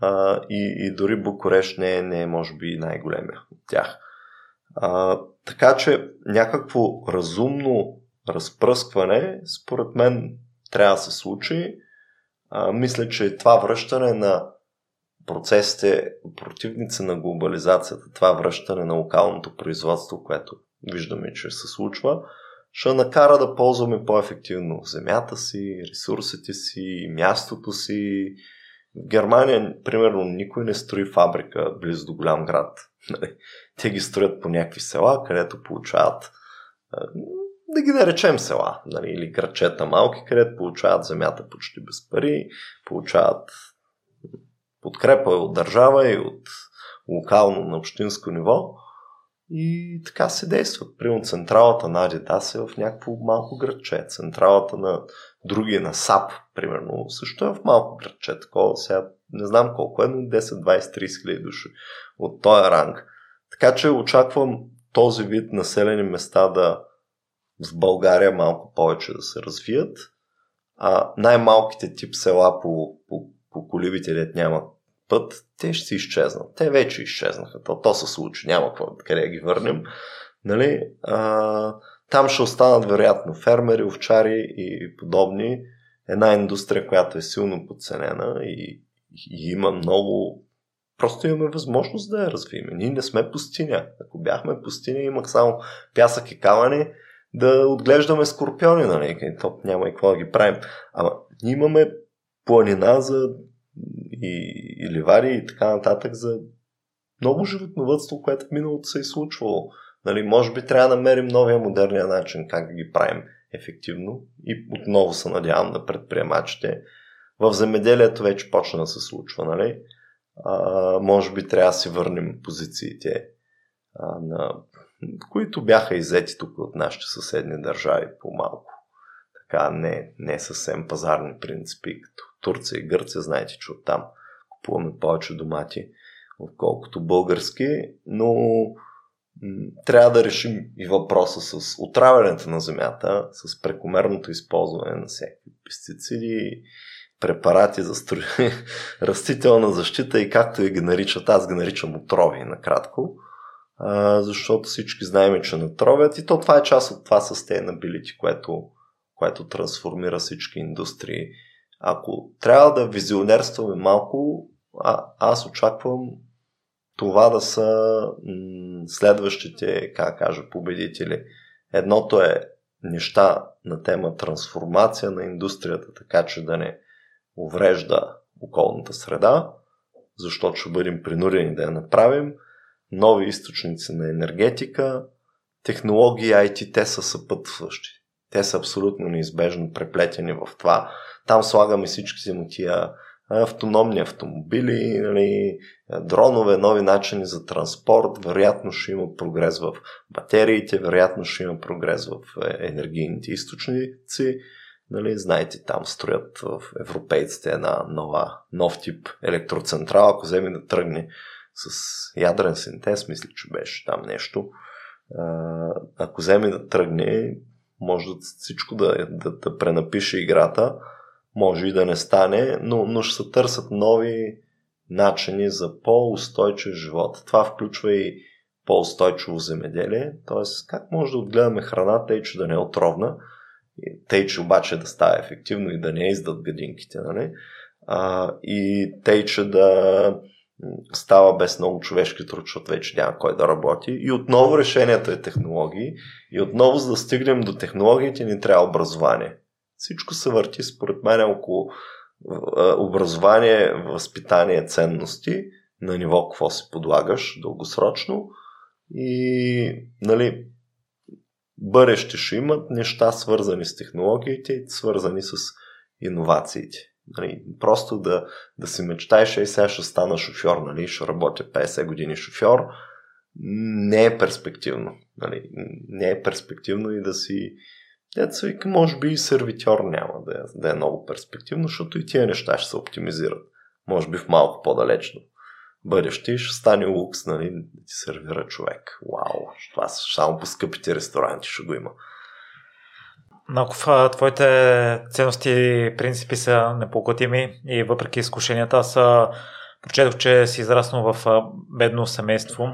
[SPEAKER 1] А, и, и дори Букурещ не е, не е, може би, най-големия от тях. А, така че някакво разумно разпръскване, според мен, трябва да се случи. А, мисля, че това връщане на процесите, противници на глобализацията, това връщане на локалното производство, което виждаме, че се случва, ще накара да ползваме по-ефективно земята си, ресурсите си, мястото си. В Германия, примерно, никой не строи фабрика близо до голям град. Нали? Те ги строят по някакви села, където получават да ги наречем села, нали, или грачета малки, където получават земята почти без пари, получават подкрепа от държава и от локално на общинско ниво и така се действат. Примерно централата на Адидас е в някакво малко градче. Централата на други, на САП, примерно, също е в малко градче. Такова сега не знам колко е, но 10, 20, 30 хиляди души от този ранг. Така че очаквам този вид населени места да в България малко повече да се развият. А най-малките тип села по, по, по колибите, дет няма път, те ще си изчезнат. Те вече изчезнаха. То, то се случи. Няма какво, къде ги върнем. Нали? А, там ще останат вероятно фермери, овчари и подобни. Една индустрия, която е силно подценена и, и има много просто имаме възможност да я развием. Ние не сме пустиня. Ако бяхме пустиня, имах само пясък и камъни, да отглеждаме скорпиони, нали? То няма и какво да ги правим. Ама ние имаме планина за и, и ливари и така нататък за много животновътство, което в миналото се е случвало. Нали, може би трябва да намерим новия модерния начин как да ги правим ефективно и отново се надявам на предприемачите. В земеделието вече почна да се случва, нали? А, може би трябва да си върнем позициите а, на които бяха иззети тук от нашите съседни държави по-малко. Така не, не съвсем пазарни принципи, като Турция и Гърция, знаете, че оттам купуваме повече домати, отколкото български, но трябва да решим и въпроса с отравянето на земята, с прекомерното използване на всякакви пестициди, препарати за строи, (laughs) растителна защита и както и ги наричат, аз ги наричам отрови накратко защото всички знаем, че натровят и то това е част от това sustainability, което, което трансформира всички индустрии. Ако трябва да визионерстваме малко, а, аз очаквам това да са следващите, как кажа, победители. Едното е неща на тема трансформация на индустрията, така че да не уврежда околната среда, защото ще бъдем принудени да я направим – нови източници на енергетика, технологии IT, те са съпътстващи. Те са абсолютно неизбежно преплетени в това. Там слагаме всички му тия автономни автомобили, нали, дронове, нови начини за транспорт, вероятно ще има прогрес в батериите, вероятно ще има прогрес в е, енергийните източници. Нали, знаете, там строят в европейците една нова, нов тип електроцентрала, ако вземе да тръгне с ядрен синтез, мисля, че беше там нещо. Ако вземе да тръгне, може всичко да, да, да пренапише играта, може и да не стане, но, но ще се търсят нови начини за по-устойчив живот. Това включва и по-устойчиво земеделие, т.е. как може да отгледаме храната и че да не е отровна, тъй, че обаче да става ефективно и да не издат гадинките, нали? А, и тъй, че да става без много човешки труд, защото вече няма кой да работи. И отново решението е технологии. И отново, за да стигнем до технологиите, ни трябва образование. Всичко се върти, според мен, около образование, възпитание, ценности на ниво какво си подлагаш дългосрочно и нали, бъдеще ще имат неща свързани с технологиите и свързани с иновациите. Нали, просто да, да си мечтаеш, и сега ще стана шофьор, нали, ще работя 50 години шофьор, не е перспективно. Нали, не е перспективно и да си Деца вика, може би и сервитьор няма да е, да е много перспективно, защото и тия неща ще се оптимизират. Може би в малко по-далечно бъдеще ще стане лукс, нали, да ти сервира човек. Вау, това само по скъпите ресторанти ще го има.
[SPEAKER 2] Наков, твоите ценности и принципи са непоклатими и въпреки изкушенията, аз прочетох, че си израснал в бедно семейство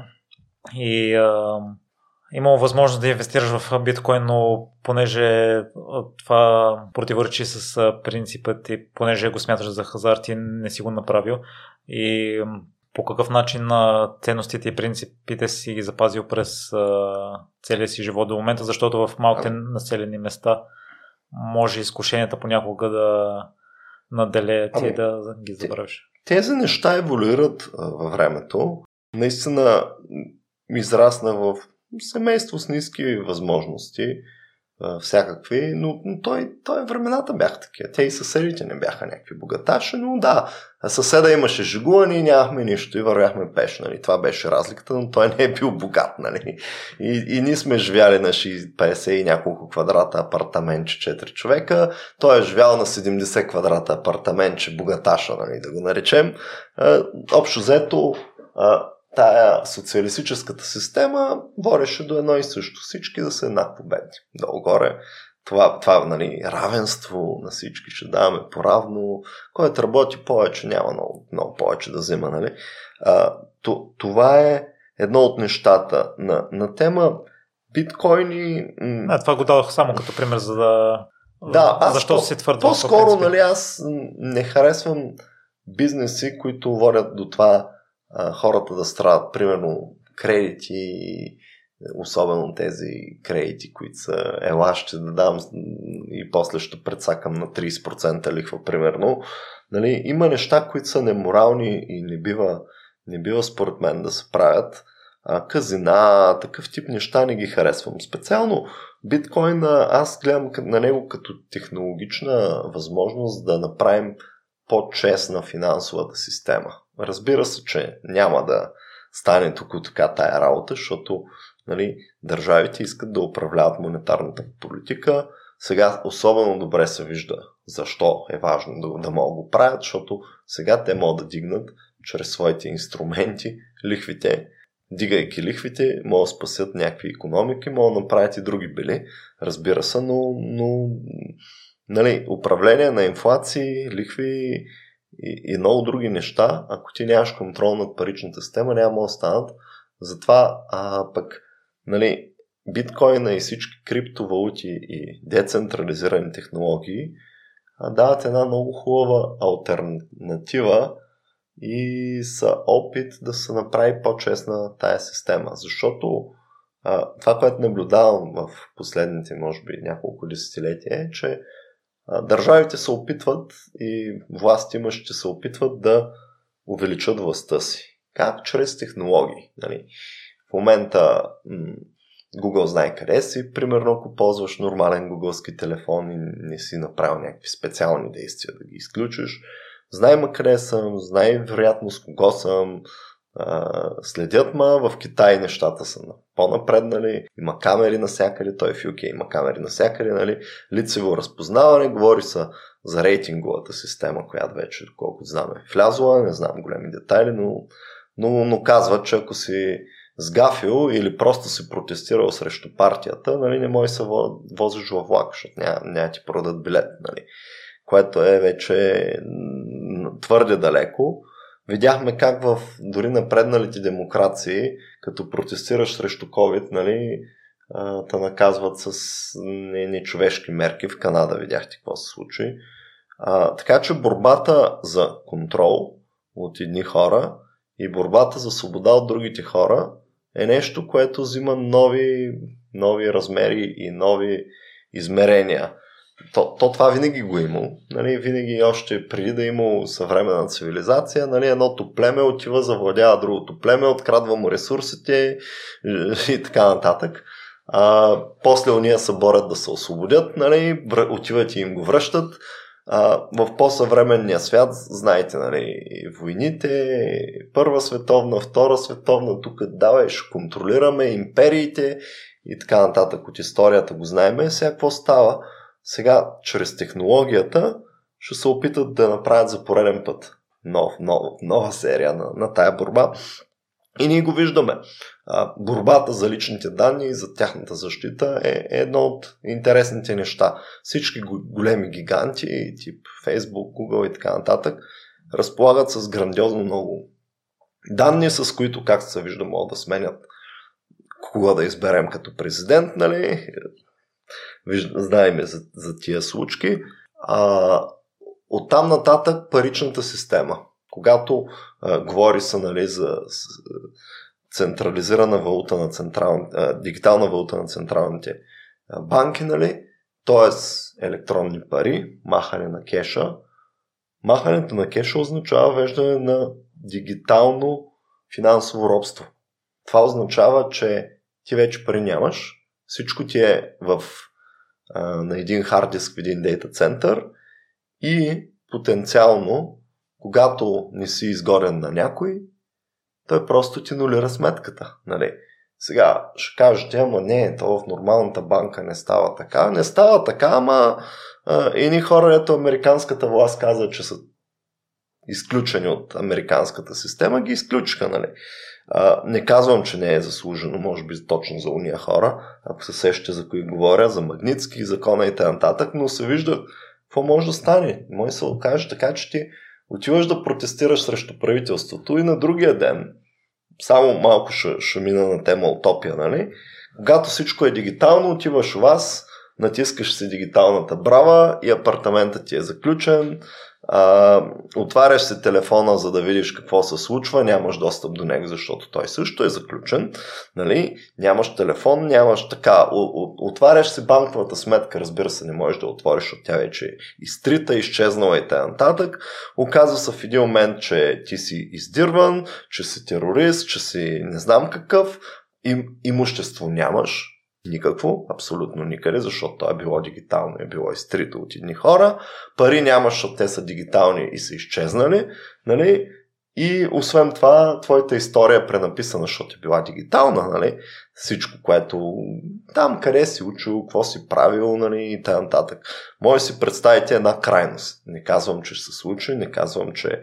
[SPEAKER 2] и а, имал възможност да инвестираш в биткоин, но понеже това противоречи с принципът и понеже го смяташ за хазарт и не си го направил и по какъв начин на ценностите и принципите си ги запазил през целия си живот до момента, защото в малките населени места може изкушенията понякога да наделеят ами, и да ги забравиш.
[SPEAKER 1] Тези неща еволюират във времето. Наистина израсна в семейство с ниски възможности всякакви, но, той, той времената бяха такива. Те и съседите не бяха някакви богаташи, но да, съседа имаше жигула, ние нямахме нищо и вървяхме пеш, нали. Това беше разликата, но той не е бил богат, нали. И, и ние сме живяли на 50 и няколко квадрата апартаментче 4 човека, той е живял на 70 квадрата апартаментче богаташа, нали, да го наречем. Общо взето, тая социалистическата система водеше до едно и също. Всички да са еднакво бедни. Долу-горе. Това, това нали, равенство на всички ще даваме по-равно. Който работи повече, няма много, много повече да взема. Нали? А, то, това е едно от нещата на, на тема биткоини.
[SPEAKER 2] А, това го дадох само като пример, за да.
[SPEAKER 1] Да, аз
[SPEAKER 2] защо по, си твърдо?
[SPEAKER 1] По-скоро, нали, аз не харесвам бизнеси, които водят до това хората да страдат. Примерно кредити, особено тези кредити, които са ела ще да дам и после ще предсакам на 30% лихва, примерно. Нали, има неща, които са неморални и не бива, не бива според мен да се правят. А, казина, такъв тип неща не ги харесвам. Специално биткоина, аз гледам на него като технологична възможност да направим по-честна финансовата система. Разбира се, че няма да стане тук така тая работа, защото нали, държавите искат да управляват монетарната политика. Сега особено добре се вижда защо е важно да, да могат го правят, защото сега те могат да дигнат чрез своите инструменти лихвите. Дигайки лихвите, могат да спасят някакви економики, могат да направят и други били, разбира се, но, но нали, управление на инфлации, лихви и, и много други неща, ако ти нямаш контрол над паричната система, няма да станат. Затова а, пък нали, биткоина и всички криптовалути и децентрализирани технологии а, дават една много хубава альтернатива и са опит да се направи по-честна тая система. Защото а, това, което наблюдавам в последните, може би, няколко десетилетия е, че държавите се опитват и власти имащи се опитват да увеличат властта си. Как? Чрез технологии. Нали? В момента м- Google знае къде си. Примерно, ако ползваш нормален гугълски телефон и не си направил някакви специални действия да ги изключиш, знае ма къде съм, знае вероятно с кого съм, следят ма в Китай нещата са по-напреднали, има камери навсякъде, той е в UK, има камери навсякъде, нали, лицево разпознаване, говори се за рейтинговата система, която вече, колкото знам, е влязла, не знам големи детайли, но, но, но казва, че ако си сгафил или просто си протестирал срещу партията, нали, не може се возиш във влак, защото няма, няма ти продадат билет, нали, което е вече твърде далеко. Видяхме как в дори напредналите демокрации, като протестираш срещу COVID, нали, те наказват с нечовешки мерки. В Канада видяхте какво се случи. А, така че борбата за контрол от едни хора и борбата за свобода от другите хора е нещо, което взима нови, нови размери и нови измерения. То, то това винаги го има. Нали, винаги още преди да има съвременна цивилизация, нали, едното племе отива, завладява другото племе, открадва му ресурсите и така нататък. А, после уния се борят да се освободят, нали, отиват и им го връщат. А, в по-съвременния свят, знаете, нали, войните, Първа световна, Втора световна, тук давай, ще контролираме империите и така нататък от историята го знаеме. Сега какво става? Сега, чрез технологията, ще се опитат да направят за пореден път нов, нов, нова серия на, на тая борба. И ние го виждаме. А, борбата за личните данни и за тяхната защита е, е едно от интересните неща. Всички големи гиганти, тип Facebook, Google и така нататък, разполагат с грандиозно много данни, с които, както се вижда, могат да сменят кога да изберем като президент, нали? Знаеме за, за тия случки. А, оттам нататък паричната система. Когато а, говори се нали, за централизирана валута на централ, а, дигитална валута на централните банки, нали, т.е. електронни пари, махане на кеша. Махането на кеша означава веждане на дигитално финансово робство. Това означава, че ти вече пари нямаш, всичко ти е в на един хард диск в един дейта център и потенциално, когато не си изгорен на някой, той просто ти нулира сметката. Нали? Сега ще кажете, ама не, то в нормалната банка не става така. Не става така, ама едни хора, ето американската власт каза, че са изключени от американската система, ги изключиха. Нали? Не казвам, че не е заслужено, може би точно за уния хора, ако се сещате за кои говоря, за Магницки, закона и т.н., но се вижда какво може да стане. Може се окаже така, че ти отиваш да протестираш срещу правителството и на другия ден, само малко ще, ще мина на тема утопия, нали? Когато всичко е дигитално, отиваш у вас, натискаш си дигиталната брава и апартаментът ти е заключен, а, отваряш си телефона, за да видиш какво се случва, нямаш достъп до него, защото той също е заключен. Нали? Нямаш телефон, нямаш така. Отваряш си банковата сметка, разбира се, не можеш да отвориш, защото тя вече е изтрита, изчезнала и т.н. Оказва се в един момент, че ти си издирван, че си терорист, че си не знам какъв, им, имущество нямаш, Никакво, абсолютно никъде, защото то е било дигитално е било изтрито от едни хора. Пари няма, защото те са дигитални и са изчезнали. Нали? И освен това, твоята история е пренаписана, защото е била дигитална, нали? Всичко, което там къде си учил, какво си правил, нали? И т.н. Може да си представите една крайност. Не казвам, че ще се случи, не казвам, че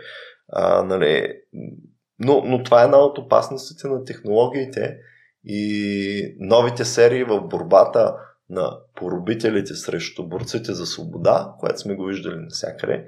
[SPEAKER 1] а, нали... но, но това е една от опасностите на технологиите, и новите серии в борбата на поробителите срещу борците за свобода, което сме го виждали навсякъде,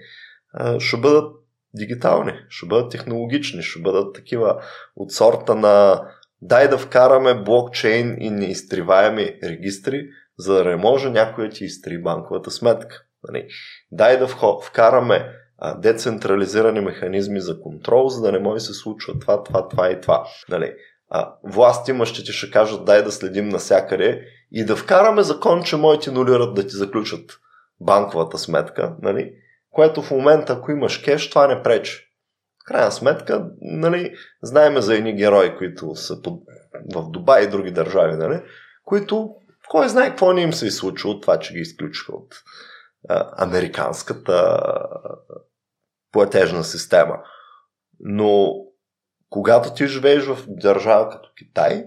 [SPEAKER 1] ще бъдат дигитални, ще бъдат технологични, ще бъдат такива от сорта на дай да вкараме блокчейн и неизтриваеми регистри, за да не може някой да ти изтри банковата сметка. Нали? Дай да вкараме децентрализирани механизми за контрол, за да не може да се случва това, това, това и това. Нали? А, власт имащите ще кажат дай да следим насякъде и да вкараме закон, че моите нулират да ти заключат банковата сметка, нали? което в момента, ако имаш кеш, това не пречи. Крайна сметка, нали, знаеме за едни герои, които са под, в Дубай и други държави, нали, които кой знае какво не им се е случило това, че ги изключиха от а, американската платежна система. Но когато ти живееш в държава като Китай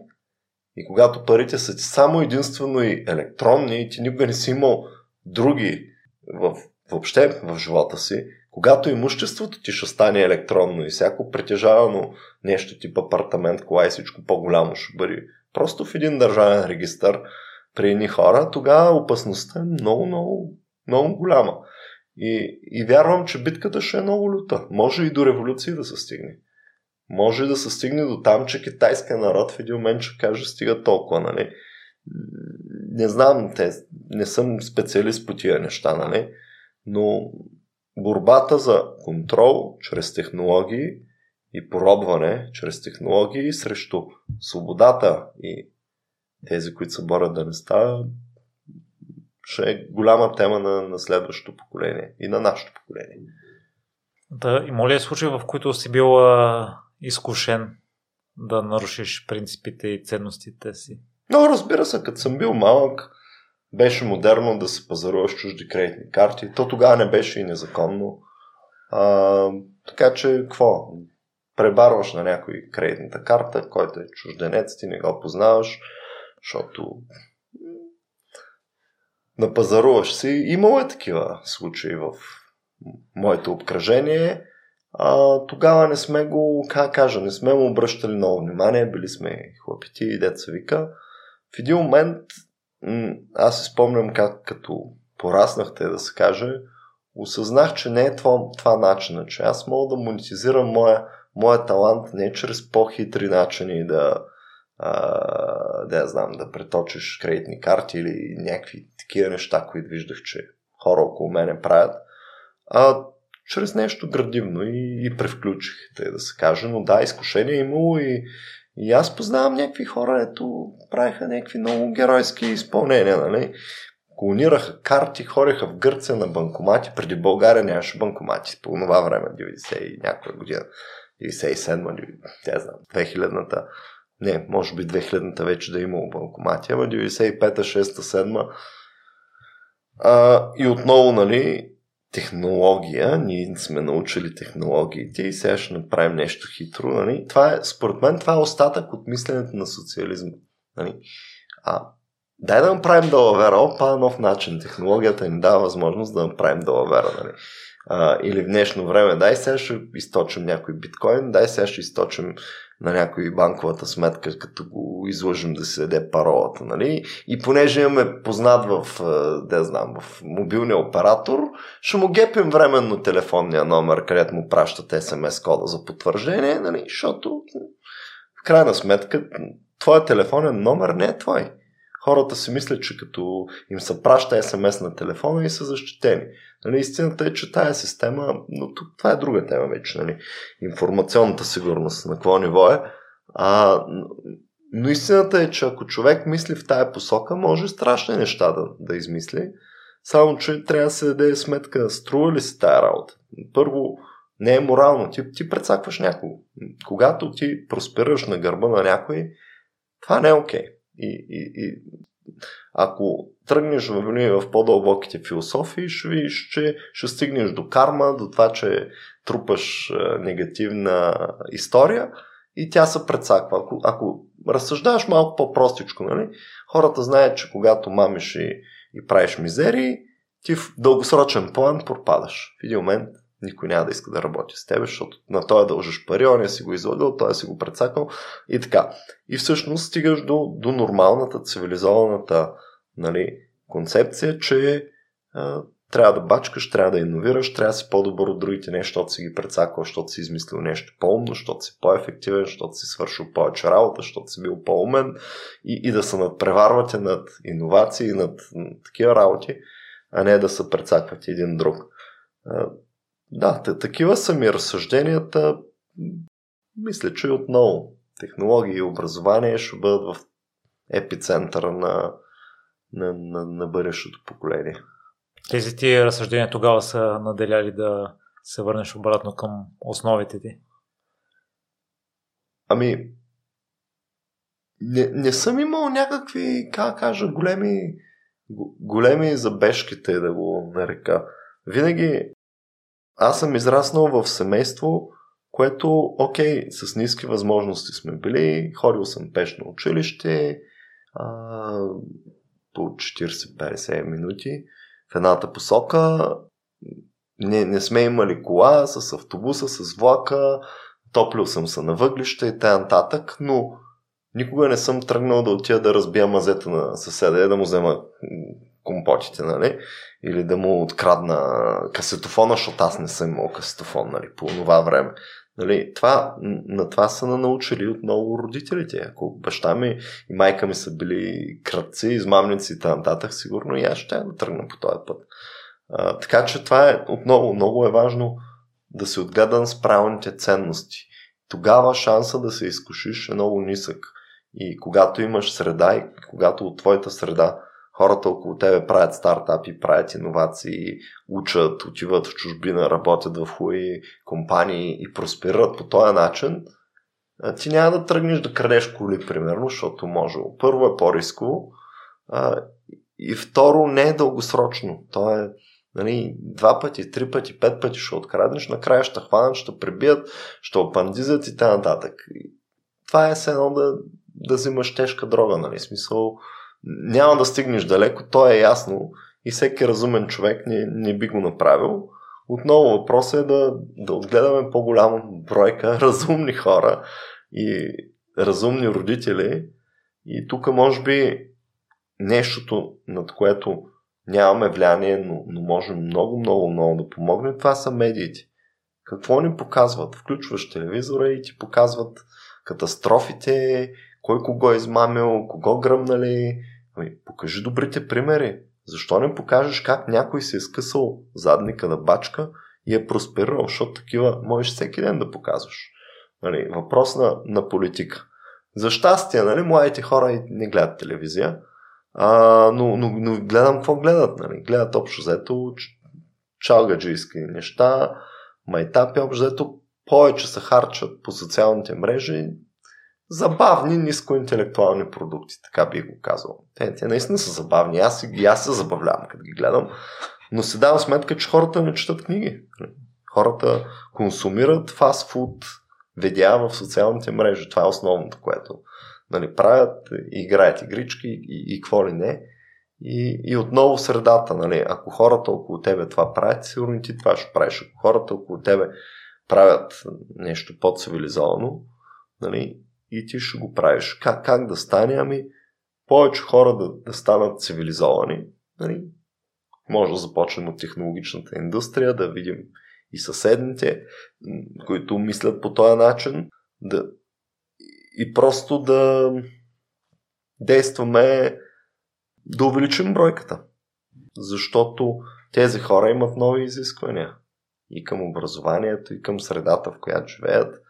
[SPEAKER 1] и когато парите са ти само единствено и електронни и ти никога не си имал други в, въобще в живота си, когато имуществото ти ще стане електронно и всяко притежавано нещо тип апартамент, кола и всичко по-голямо ще бъде просто в един държавен регистр при едни хора, тогава опасността е много, много, много голяма. И, и вярвам, че битката ще е много люта. Може и до революции да се стигне. Може да се стигне до там, че китайския народ в един момент ще каже стига толкова, нали? Не знам, те, не съм специалист по тия неща, нали? Но борбата за контрол чрез технологии и поробване чрез технологии срещу свободата и тези, които се борят да не става, ще е голяма тема на, на следващото поколение и на нашето поколение.
[SPEAKER 2] Да, има ли е случаи, в които си бил изкушен да нарушиш принципите и ценностите си?
[SPEAKER 1] Но разбира се, като съм бил малък, беше модерно да се пазаруваш чужди кредитни карти. То тогава не беше и незаконно. А, така че, какво? Пребарваш на някой кредитната карта, който е чужденец, ти не го познаваш, защото напазаруваш си. Имало е такива случаи в моето обкръжение. А, тогава не сме го, как кажа, не сме му обръщали много внимание, били сме хлапити и деца вика. В един момент аз си спомням как като пораснахте да се каже, осъзнах, че не е това, това начина, че аз мога да монетизирам моя, моя талант не чрез по-хитри начини да, а, да я знам, да преточиш кредитни карти или някакви такива неща, които виждах, че хора около мене правят, а чрез нещо градивно и, и превключих, тъй да се каже. Но да, изкушение е имало и, и аз познавам някакви хора, ето правиха някакви много геройски изпълнения, нали? Клонираха карти, хореха в Гърция на банкомати. Преди България нямаше банкомати по това време, 90 и някоя година. 97 тя знам, 2000-та. Не, може би 2000-та вече да е имало банкомати, ама 95-та, 6-та, 7 а, и отново, нали, технология, ние сме научили технологиите и сега ще направим нещо хитро. Нали? Това е, според мен това е остатък от мисленето на социализма. Нали? А, дай да направим далавера, опа, нов начин. Технологията ни дава възможност да направим далавера. Нали? А, или в днешно време, дай сега ще източим някой биткоин, дай сега ще източим на някой банковата сметка, като го излъжим да се даде паролата. Нали? И понеже имаме познат в, да знам, в мобилния оператор, ще му гепим временно телефонния номер, където му пращат смс кода за потвърждение, нали? защото в крайна сметка твоят телефонен номер не е твой. Хората си мислят, че като им се праща СМС на телефона и са защитени. Нали, истината е, че тая система, но тук това е друга тема вече, нали, информационната сигурност на какво ниво е. А, но истината е, че ако човек мисли в тая посока, може страшни неща да, да измисли. Само, че трябва да се даде сметка, струва ли си тая работа. Първо, не е морално. Ти, ти прецакваш някого. Когато ти просперираш на гърба на някой, това не е окей. Okay. И, и, и ако тръгнеш в, в по-дълбоките философии, ще видиш, че ще стигнеш до карма, до това, че трупаш негативна история и тя се предсаква. Ако, ако разсъждаваш малко по-простичко, нали? хората знаят, че когато мамиш и, и правиш мизерии, ти в дългосрочен план пропадаш. В един момент никой няма да иска да работи с теб, защото на той дължиш пари, он е си го излагал, той е си го прецакал и така. И всъщност стигаш до, до нормалната, цивилизованата нали, концепция, че а, трябва да бачкаш, трябва да иновираш, трябва да си по-добър от другите не, защото си ги прецакал, защото си измислил нещо по-умно, защото си по-ефективен, защото си свършил повече работа, защото си бил по-умен и, и да се надпреварвате над иновации, над, над такива работи, а не да се прецаквате един друг. Да, такива са ми разсъжденията. Мисля, че отново технологии и образование ще бъдат в епицентъра на, на, на, на бъдещото поколение.
[SPEAKER 2] Тези ти разсъждения тогава са наделяли да се върнеш обратно към основите ти?
[SPEAKER 1] Ами, не, не съм имал някакви, как кажа, големи, големи забежките, да го нарека. Винаги аз съм израснал в семейство, което, окей, с ниски възможности сме били, ходил съм пешно училище, а, по 40-50 минути в едната посока. Не, не сме имали кола с автобуса, с влака, топлил съм се на въглища и т.н. но никога не съм тръгнал да отида да разбия мазета на съседа и да му взема компотите, нали? Или да му открадна касетофона, защото аз не съм имал касетофон, нали, по това време. Нали, това, на това са научили отново родителите. Ако баща ми и майка ми са били кръци, измамници и т.н., сигурно и аз ще да тръгна по този път. А, така че това е отново много е важно да се отгледан с правилните ценности. Тогава шанса да се изкушиш е много нисък. И когато имаш среда и когато от твоята среда хората около тебе правят стартапи, правят иновации, учат, отиват в чужбина, работят в хубави компании и просперират по този начин, ти няма да тръгнеш да крадеш коли, примерно, защото може. Първо е по-рисково и второ не е дългосрочно. То е нали, два пъти, три пъти, пет пъти ще откраднеш, накрая ще хванат, ще пребият, ще опандизат и т.н. Това е все едно да, да взимаш тежка дрога, нали, смисъл няма да стигнеш далеко, то е ясно и всеки разумен човек не, не би го направил. Отново въпросът е да, да отгледаме по-голяма бройка (laughs) разумни хора и разумни родители. И тук може би нещото, над което нямаме влияние, но, но можем много, много, много да помогнем, това са медиите. Какво ни показват? Включваш телевизора и ти показват катастрофите, кой кого е измамил, кого гръмнали. Ами, покажи добрите примери. Защо не покажеш как някой се е скъсал задника на бачка и е просперирал, защото такива можеш всеки ден да показваш. Нали, въпрос на, на политика. За щастие, нали, младите хора не гледат телевизия, а, но, но, но гледам какво гледат. Нали. Гледат общо взето чалгаджийски неща, майтапи, общо взето повече се харчат по социалните мрежи, забавни нискоинтелектуални продукти, така би го казал. Те, те наистина са забавни. Аз, и аз се забавлявам, като ги гледам. Но си давам сметка, че хората не четат книги. Хората консумират фастфуд, видеа в социалните мрежи. Това е основното, което нали, правят, играят игрички и, и какво ли не. И, и отново средата, нали, ако хората около тебе това правят, сигурно ти това ще правиш. Ако хората около тебе правят нещо по-цивилизовано, нали, и ти ще го правиш. Как, как да стане? Ами, повече хора да, да станат цивилизовани. Нали? Може да започнем от технологичната индустрия, да видим и съседните, които мислят по този начин, да, и просто да действаме да увеличим бройката. Защото тези хора имат нови изисквания и към образованието, и към средата, в която живеят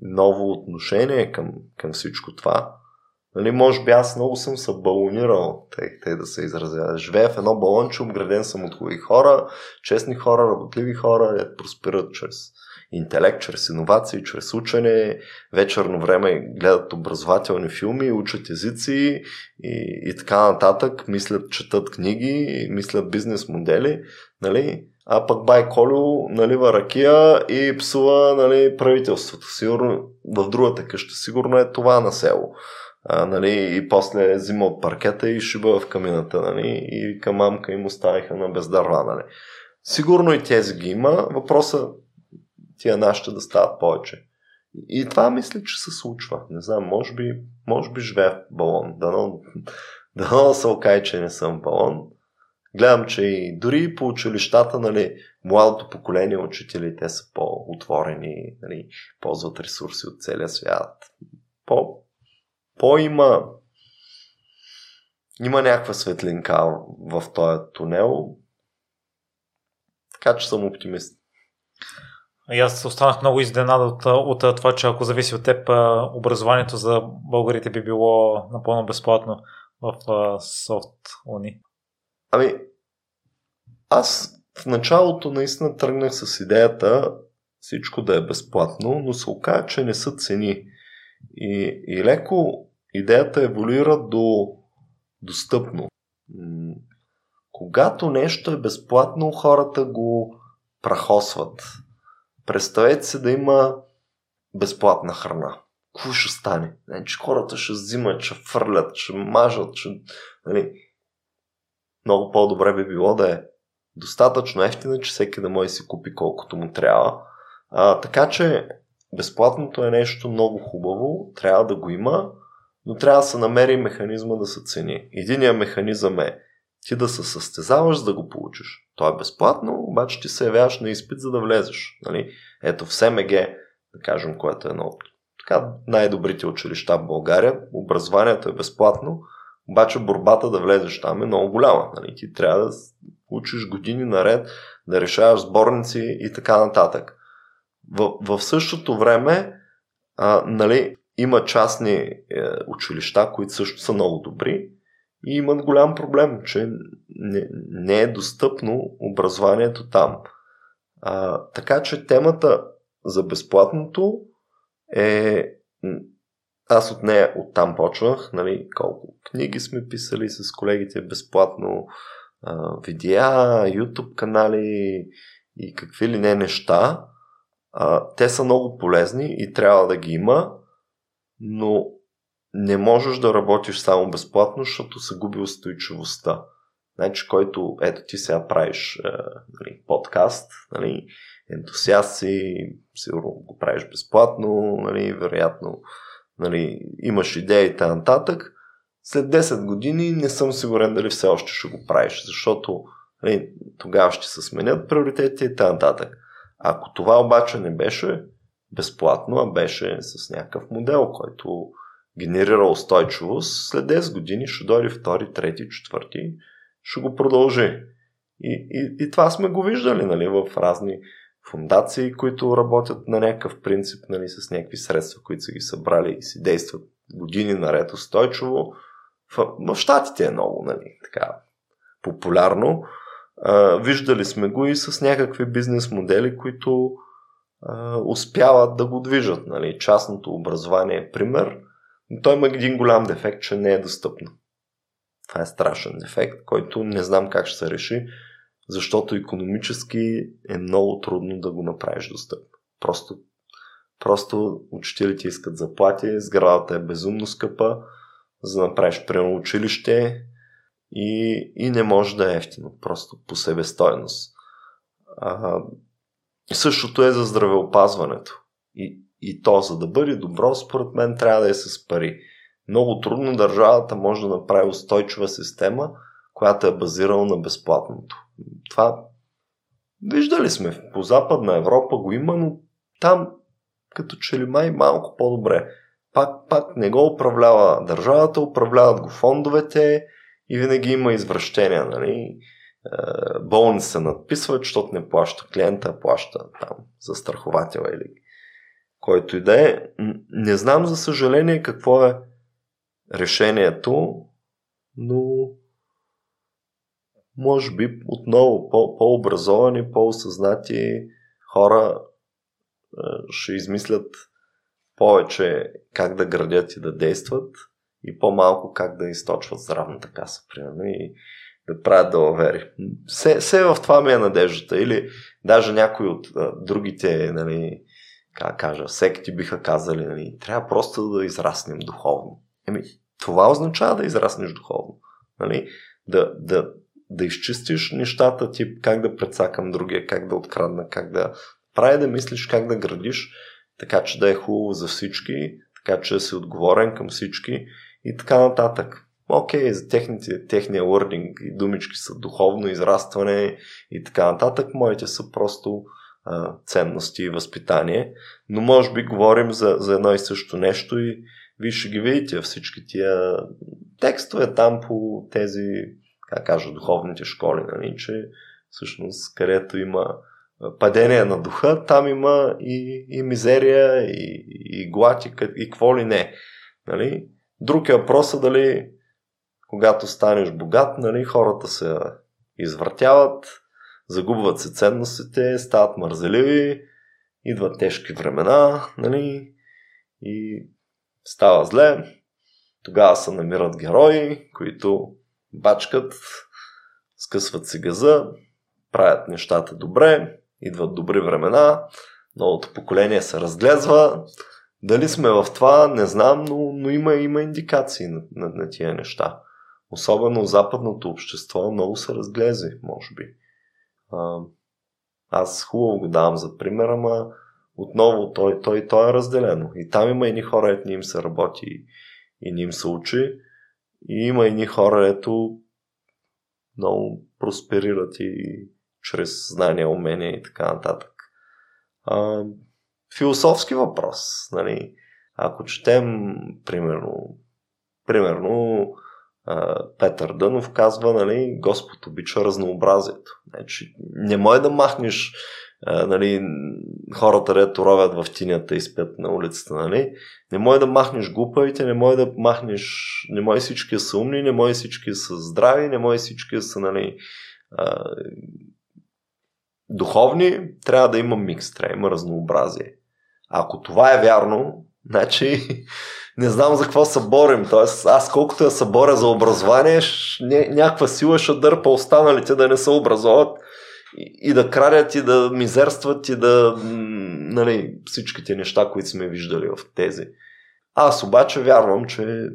[SPEAKER 1] ново отношение към, към всичко това. Нали, може би аз много съм се балонирал, тъй, тъй да се изразя. Живея в едно балонче, обграден съм от хубави хора, честни хора, работливи хора, е просперат чрез интелект, чрез иновации, чрез учене, вечерно време гледат образователни филми, учат езици и, и така нататък, мислят, четат книги, мислят бизнес модели, нали? А пък Бай Колю налива ракия и псува нали, правителството. Сигурно в другата къща сигурно е това на село. А, нали, и после взима от паркета и шиба в камината, нали, и към мамка им оставиха на бездърва, нали. Сигурно и тези ги има. Въпросът тия нашите да стават повече. И това мисля, че се случва. Не знам, може би, може би живея в балон. Дано, (laughs) дано се окаже, че не съм в балон. Гледам, че и дори по училищата, нали, младото поколение учители, те са по-отворени, нали, ползват ресурси от целия свят. По, по има някаква светлинка в този тунел. Така че съм оптимист.
[SPEAKER 2] И аз останах много изненадан от, от това, че ако зависи от теб, образованието за българите би било напълно безплатно в софт уни.
[SPEAKER 1] Ами, аз в началото наистина тръгнах с идеята всичко да е безплатно, но се оказа, че не са цени. И, и леко идеята еволюира до достъпно. Когато нещо е безплатно, хората го прахосват. Представете се да има безплатна храна. Какво ще стане? Значи хората ще взимат, ще фърлят, ще мажат, ще... Нали? Много по-добре би било да е достатъчно ефтина, че всеки да може да си купи колкото му трябва. А, така че безплатното е нещо много хубаво, трябва да го има, но трябва да се намери механизма да се цени. Единият механизъм е ти да се състезаваш, за да го получиш. То е безплатно, обаче ти се явяваш на изпит, за да влезеш. Нали? Ето в СМГ, да кажем, което е едно от така, най-добрите училища в България, образованието е безплатно, обаче борбата да влезеш там е много голяма. Нали? Ти трябва да учиш години наред, да решаваш сборници и така нататък. В, в същото време а, нали, има частни е, училища, които също са много добри и имат голям проблем, че не, не е достъпно образованието там. А, така че темата за безплатното е аз от нея оттам почвах, нали, колко книги сме писали с колегите безплатно, а, видеа, YouTube канали и какви ли не неща. А, те са много полезни и трябва да ги има, но не можеш да работиш само безплатно, защото се губи устойчивостта. Значи, който, ето ти сега правиш е, нали, подкаст, нали, ентусиаст си, сигурно го правиш безплатно, нали, вероятно нали, имаш идеи и нататък. След 10 години не съм сигурен дали все още ще го правиш, защото нали, тогава ще се сменят приоритетите и нататък. Ако това обаче не беше безплатно, а беше с някакъв модел, който генерира устойчивост, след 10 години ще дойде втори, трети, четвърти, ще го продължи. И, и, и това сме го виждали нали, в разни фундации, които работят на някакъв принцип, нали, с някакви средства, които са ги събрали и си действат години наред устойчиво. В, в Штатите е много нали, така, популярно. А, виждали сме го и с някакви бизнес модели, които а, успяват да го движат. Нали. Частното образование е пример, но той има един голям дефект, че не е достъпно. Това е страшен дефект, който не знам как ще се реши защото економически е много трудно да го направиш достъпно. Просто, просто учителите искат заплати, сградата е безумно скъпа, за да направиш примерно училище и, и не може да е ефтино, просто по себестойност. А, същото е за здравеопазването. И, и то, за да бъде добро, според мен, трябва да е с пари. Много трудно държавата може да направи устойчива система, която е базирана на безплатното. Това виждали сме. По Западна Европа го има, но там като че ли май малко по-добре. Пак, пак не го управлява държавата, управляват го фондовете и винаги има извращения. Нали? Е, се надписват, защото не плаща клиента, плаща там застрахователя или който и да е. Не знам за съжаление какво е решението, но може би отново по- по-образовани, по-осъзнати хора ще измислят повече как да градят и да действат и по-малко как да източват здравната каса, примерно, и да правят далавери. Все, все в това ми е надеждата. Или даже някои от а, другите, нали, как кажа, секти биха казали, нали, трябва просто да израснем духовно. Еми, това означава да израснеш духовно. Нали? Да, да, да изчистиш нещата ти, как да предсакам другия, как да открадна, как да прави да мислиш как да градиш, така че да е хубаво за всички, така че да си отговорен към всички и така нататък. Окей, за техните, техния wording и думички са духовно израстване и така нататък, моите са просто а, ценности и възпитание, но може би говорим за, за едно и също нещо и вие ще ги видите. Всички тия текстове там по тези как кажа, духовните школи, нали, че всъщност където има падение на духа, там има и, и мизерия, и, и глад, и, и какво ли не. Нали? Друг е въпросът дали когато станеш богат, нали, хората се извъртяват, загубват се ценностите, стават мързеливи, идват тежки времена, нали, и става зле. Тогава се намират герои, които бачкат, скъсват си газа, правят нещата добре идват добри времена, новото поколение се разглезва. Дали сме в това, не знам, но, но има, има индикации на, на, на тия неща. Особено западното общество много се разглези, може би. А, аз хубаво го давам за пример, ама отново той, той, той е разделено. И там има едни хора, ни им се работи и ни им се учи. И има едни хора, ето много просперират и чрез знания, умения и така нататък. А, философски въпрос. Нали? Ако четем, примерно, примерно Петър Дънов казва, нали, Господ обича разнообразието. Значи, не може да махнеш нали, хората, дето ровят в тинята и спят на улицата. Нали? Не може да махнеш глупавите, не може да махнеш, не може всички са умни, не може всички са здрави, не може всички са нали, а, духовни. Трябва да има микс, трябва да има разнообразие. Ако това е вярно, значи (laughs) не знам за какво се борим. Тоест, аз колкото да се боря за образование, някаква сила ще дърпа останалите да не се образоват и, и да крадят и да мизерстват и да нали, всичките неща, които сме виждали в тези. Аз обаче вярвам, че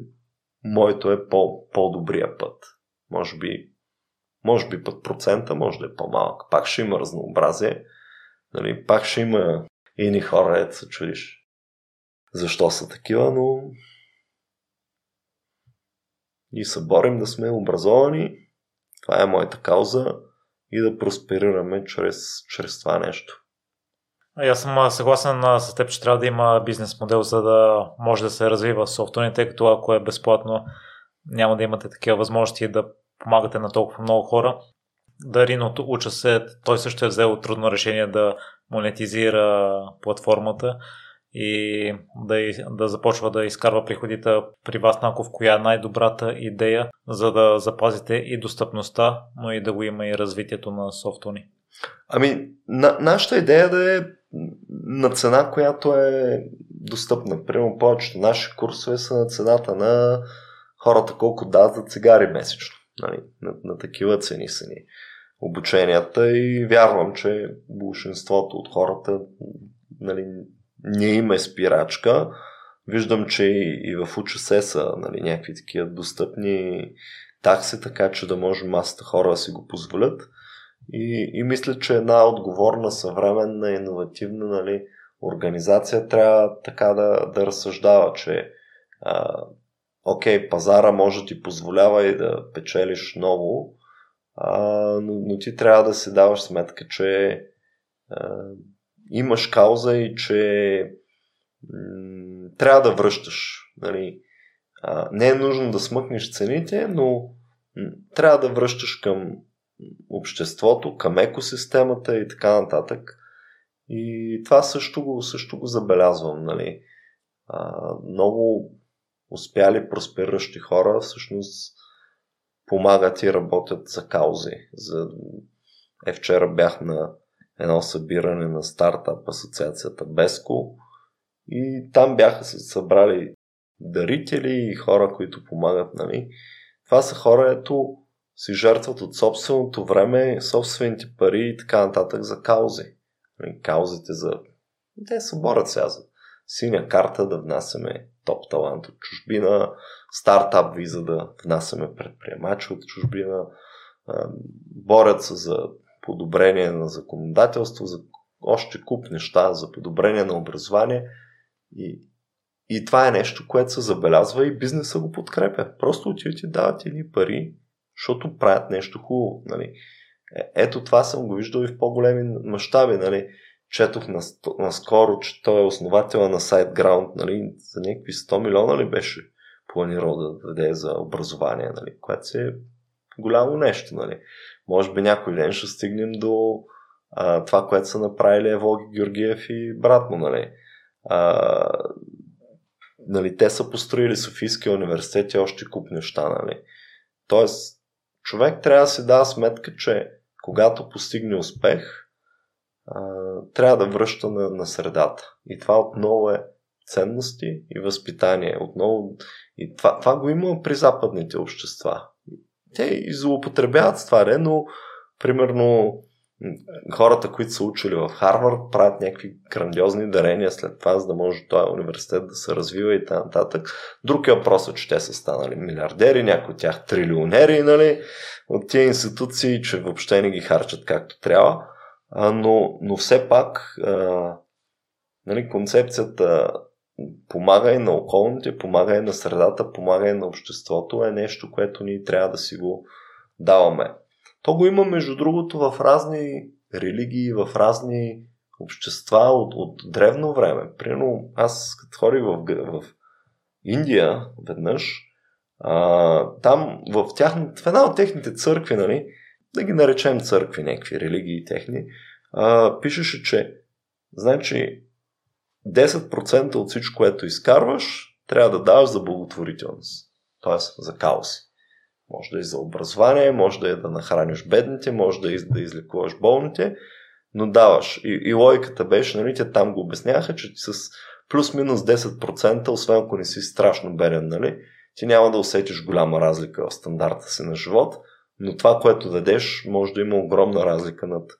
[SPEAKER 1] моето е по, по-добрия път. Може би, може би път процента може да е по-малък. Пак ще има разнообразие. Нали, пак ще има и хора, ето се чудиш защо са такива, но и се борим да сме образовани. Това е моята кауза и да просперираме чрез, чрез това нещо.
[SPEAKER 2] Аз съм съгласен с теб, че трябва да има бизнес модел, за да може да се развива софтуерни, тъй като ако е безплатно, няма да имате такива възможности да помагате на толкова много хора. Дариното уча се, той също е взел трудно решение да монетизира платформата и да, да започва да изкарва приходите при вас, Наков, коя е най-добрата идея, за да запазите и достъпността, но и да го има и развитието на софтуни?
[SPEAKER 1] Ами, на, нашата идея да е на цена, която е достъпна. Примерно повечето наши курсове са на цената на хората колко дадат за цигари месечно. Нали? На, на такива цени са ни обученията и вярвам, че большинството от хората нали, не има спирачка. Виждам, че и в УЧС са нали, някакви такива достъпни такси, така че да може масата хора да си го позволят. И, и мисля, че една отговорна, съвременна, иновативна нали, организация трябва така да, да разсъждава, че а, окей, пазара може да ти позволява и да печелиш много, а, но, но ти трябва да си даваш сметка, че а, имаш кауза и че м- трябва да връщаш. Нали. А, не е нужно да смъкнеш цените, но м- трябва да връщаш към обществото, към екосистемата и така нататък. И това също го, също го забелязвам. Нали. А, много успяли, проспериращи хора всъщност помагат и работят за каузи. За... Е, вчера бях на едно събиране на стартап асоциацията Беско и там бяха се събрали дарители и хора, които помагат. Нали. Това са хора, ето си жертват от собственото време, собствените пари и така нататък за каузи. Нали, каузите за... Те се борят сега за синя карта да внасяме топ талант от чужбина, стартап виза да внасяме предприемачи от чужбина, борят се за подобрение на законодателство, за още куп неща, за подобрение на образование. И, и това е нещо, което се забелязва и бизнеса го подкрепя. Просто отиват и дават едни пари, защото правят нещо хубаво. Нали. Е, ето това съм го виждал и в по-големи мащаби. Нали. Четох наскоро, че той е основател на SiteGround. Нали. За някакви 100 милиона ли беше планирал да даде за образование, нали, което си е голямо нещо. Нали. Може би някой ден ще стигнем до а, това, което са направили Евоги Георгиев и брат му. Нали. А, нали, те са построили Софийския университет и още куп неща. Нали. Тоест, човек трябва да си дава сметка, че когато постигне успех, а, трябва да връща на, на средата. И това отново е ценности и възпитание. Отново, и това, това го има при западните общества те и злоупотребяват с това, но примерно хората, които са учили в Харвард, правят някакви грандиозни дарения след това, за да може този университет да се развива и т.н. Друг е въпросът, че те са станали милиардери, някои от тях трилионери, нали, от тия институции, че въобще не ги харчат както трябва. А, но, но все пак а, нали, концепцията помага и на околните, помага и на средата, помага и на обществото е нещо, което ние трябва да си го даваме. То го има, между другото, в разни религии, в разни общества от, от древно време. Примерно, аз като ходих в, в Индия веднъж, а, там в, тях, в една от техните църкви, нали, да ги наречем църкви, някакви религии техни, а, пишеше, че значи 10% от всичко, което изкарваш, трябва да даваш за благотворителност. Тоест за кауси. Може да е за образование, може да е да нахраниш бедните, може да, е да излекуваш болните, но даваш. И, и логиката беше, нали, те там го обясняха, че с плюс-минус 10%, освен ако не си страшно беден, нали, ти няма да усетиш голяма разлика в стандарта си на живот, но това, което дадеш, може да има огромна разлика над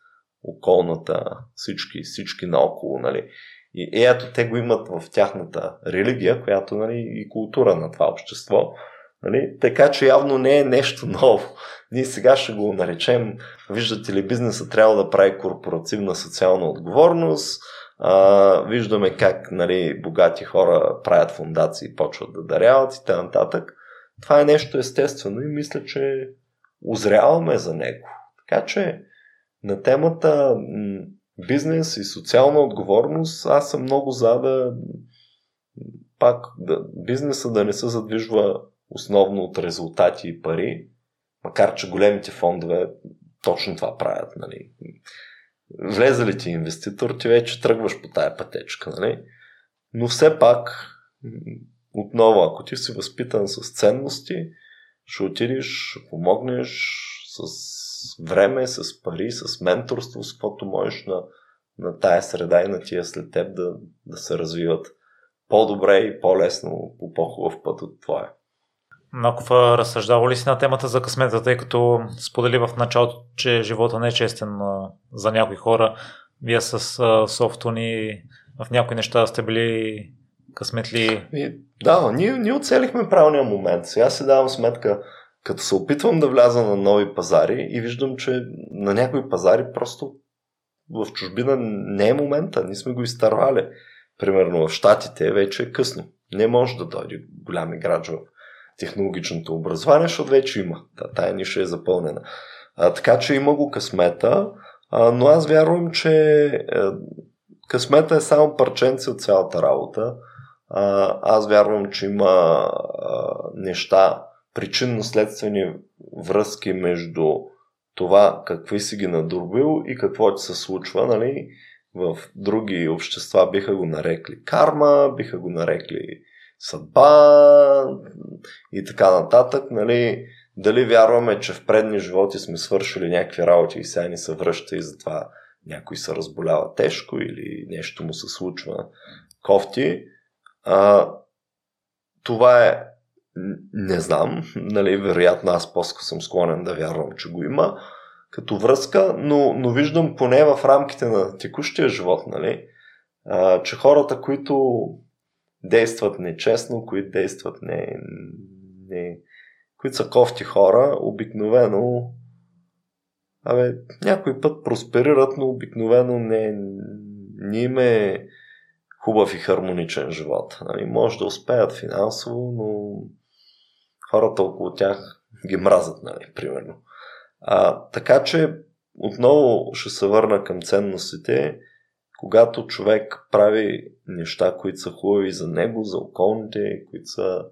[SPEAKER 1] околната, всички, всички наоколо, нали. И, ето те го имат в тяхната религия, която нали, и култура на това общество. Нали? Така че явно не е нещо ново. Ние сега ще го наречем, виждате ли, бизнеса трябва да прави корпоративна социална отговорност, а, виждаме как нали, богати хора правят фундации почват да даряват и т.н. Това е нещо естествено и мисля, че озряваме за него. Така че на темата бизнес и социална отговорност аз съм много за да пак да, бизнеса да не се задвижва основно от резултати и пари, макар че големите фондове точно това правят. Нали. Влезе ли ти инвеститор, ти вече тръгваш по тая пътечка. Нали. Но все пак, отново, ако ти си възпитан с ценности, ще отидеш, ще помогнеш с време, с пари, с менторство, с каквото можеш на, на тая среда и на тия след теб да, да се развиват по-добре и по-лесно по по-хубав път от твоя.
[SPEAKER 2] Наков, разсъждава ли си на темата за късмета, тъй като сподели в началото, че живота не е честен за някои хора. Вие с софтуни в някои неща сте били късметли.
[SPEAKER 1] И, да, ние, ние оцелихме правилния момент. Сега си давам сметка, като се опитвам да вляза на нови пазари и виждам, че на някои пазари просто в чужбина не е момента. Ние сме го изтървали. Примерно в Штатите вече е късно. Не може да дойде голям играч в технологичното образование, защото вече има. Тая ниша е запълнена. А, така че има го късмета, а, но аз вярвам, че а, е, късмета е само парченце от цялата работа. А, аз вярвам, че има а, неща, причинно-следствени връзки между това какви си ги надурбил и какво ти се случва, нали? В други общества биха го нарекли карма, биха го нарекли съдба и така нататък. Нали, дали вярваме, че в предни животи сме свършили някакви работи и сега ни се връща и затова някой се разболява тежко или нещо му се случва кофти. А, това е не знам, нали, вероятно аз по-скоро съм склонен да вярвам, че го има като връзка, но, но виждам поне в рамките на текущия живот, нали, а, че хората, които действат нечестно, които действат не, не които са кофти хора, обикновено абе, някой път просперират, но обикновено не, не им е хубав и хармоничен живот. Нали, може да успеят финансово, но хората около тях ги мразят, нали, примерно. А, така че отново ще се върна към ценностите когато човек прави неща, които са хубави за него, за околните, които са,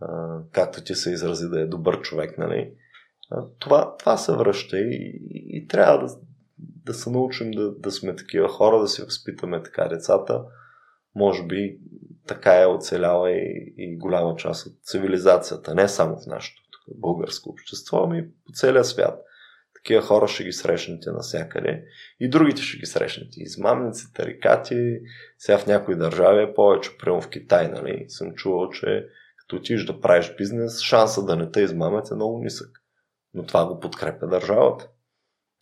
[SPEAKER 1] а, както ти се изрази, да е добър човек, нали? А, това, това се връща и, и, и трябва да, да се научим да, да сме такива хора, да си възпитаме така децата. Може би така е оцеляла и, и голяма част от цивилизацията, не само в нашето българско общество, ами по целия свят. Такива хора ще ги срещнете навсякъде. И другите ще ги срещнете. Измамници, тарикати. Сега в някои държави е повече. Прямо в Китай, нали? Съм чувал, че като отидеш да правиш бизнес, шанса да не те измамят е много нисък. Но това го подкрепя държавата.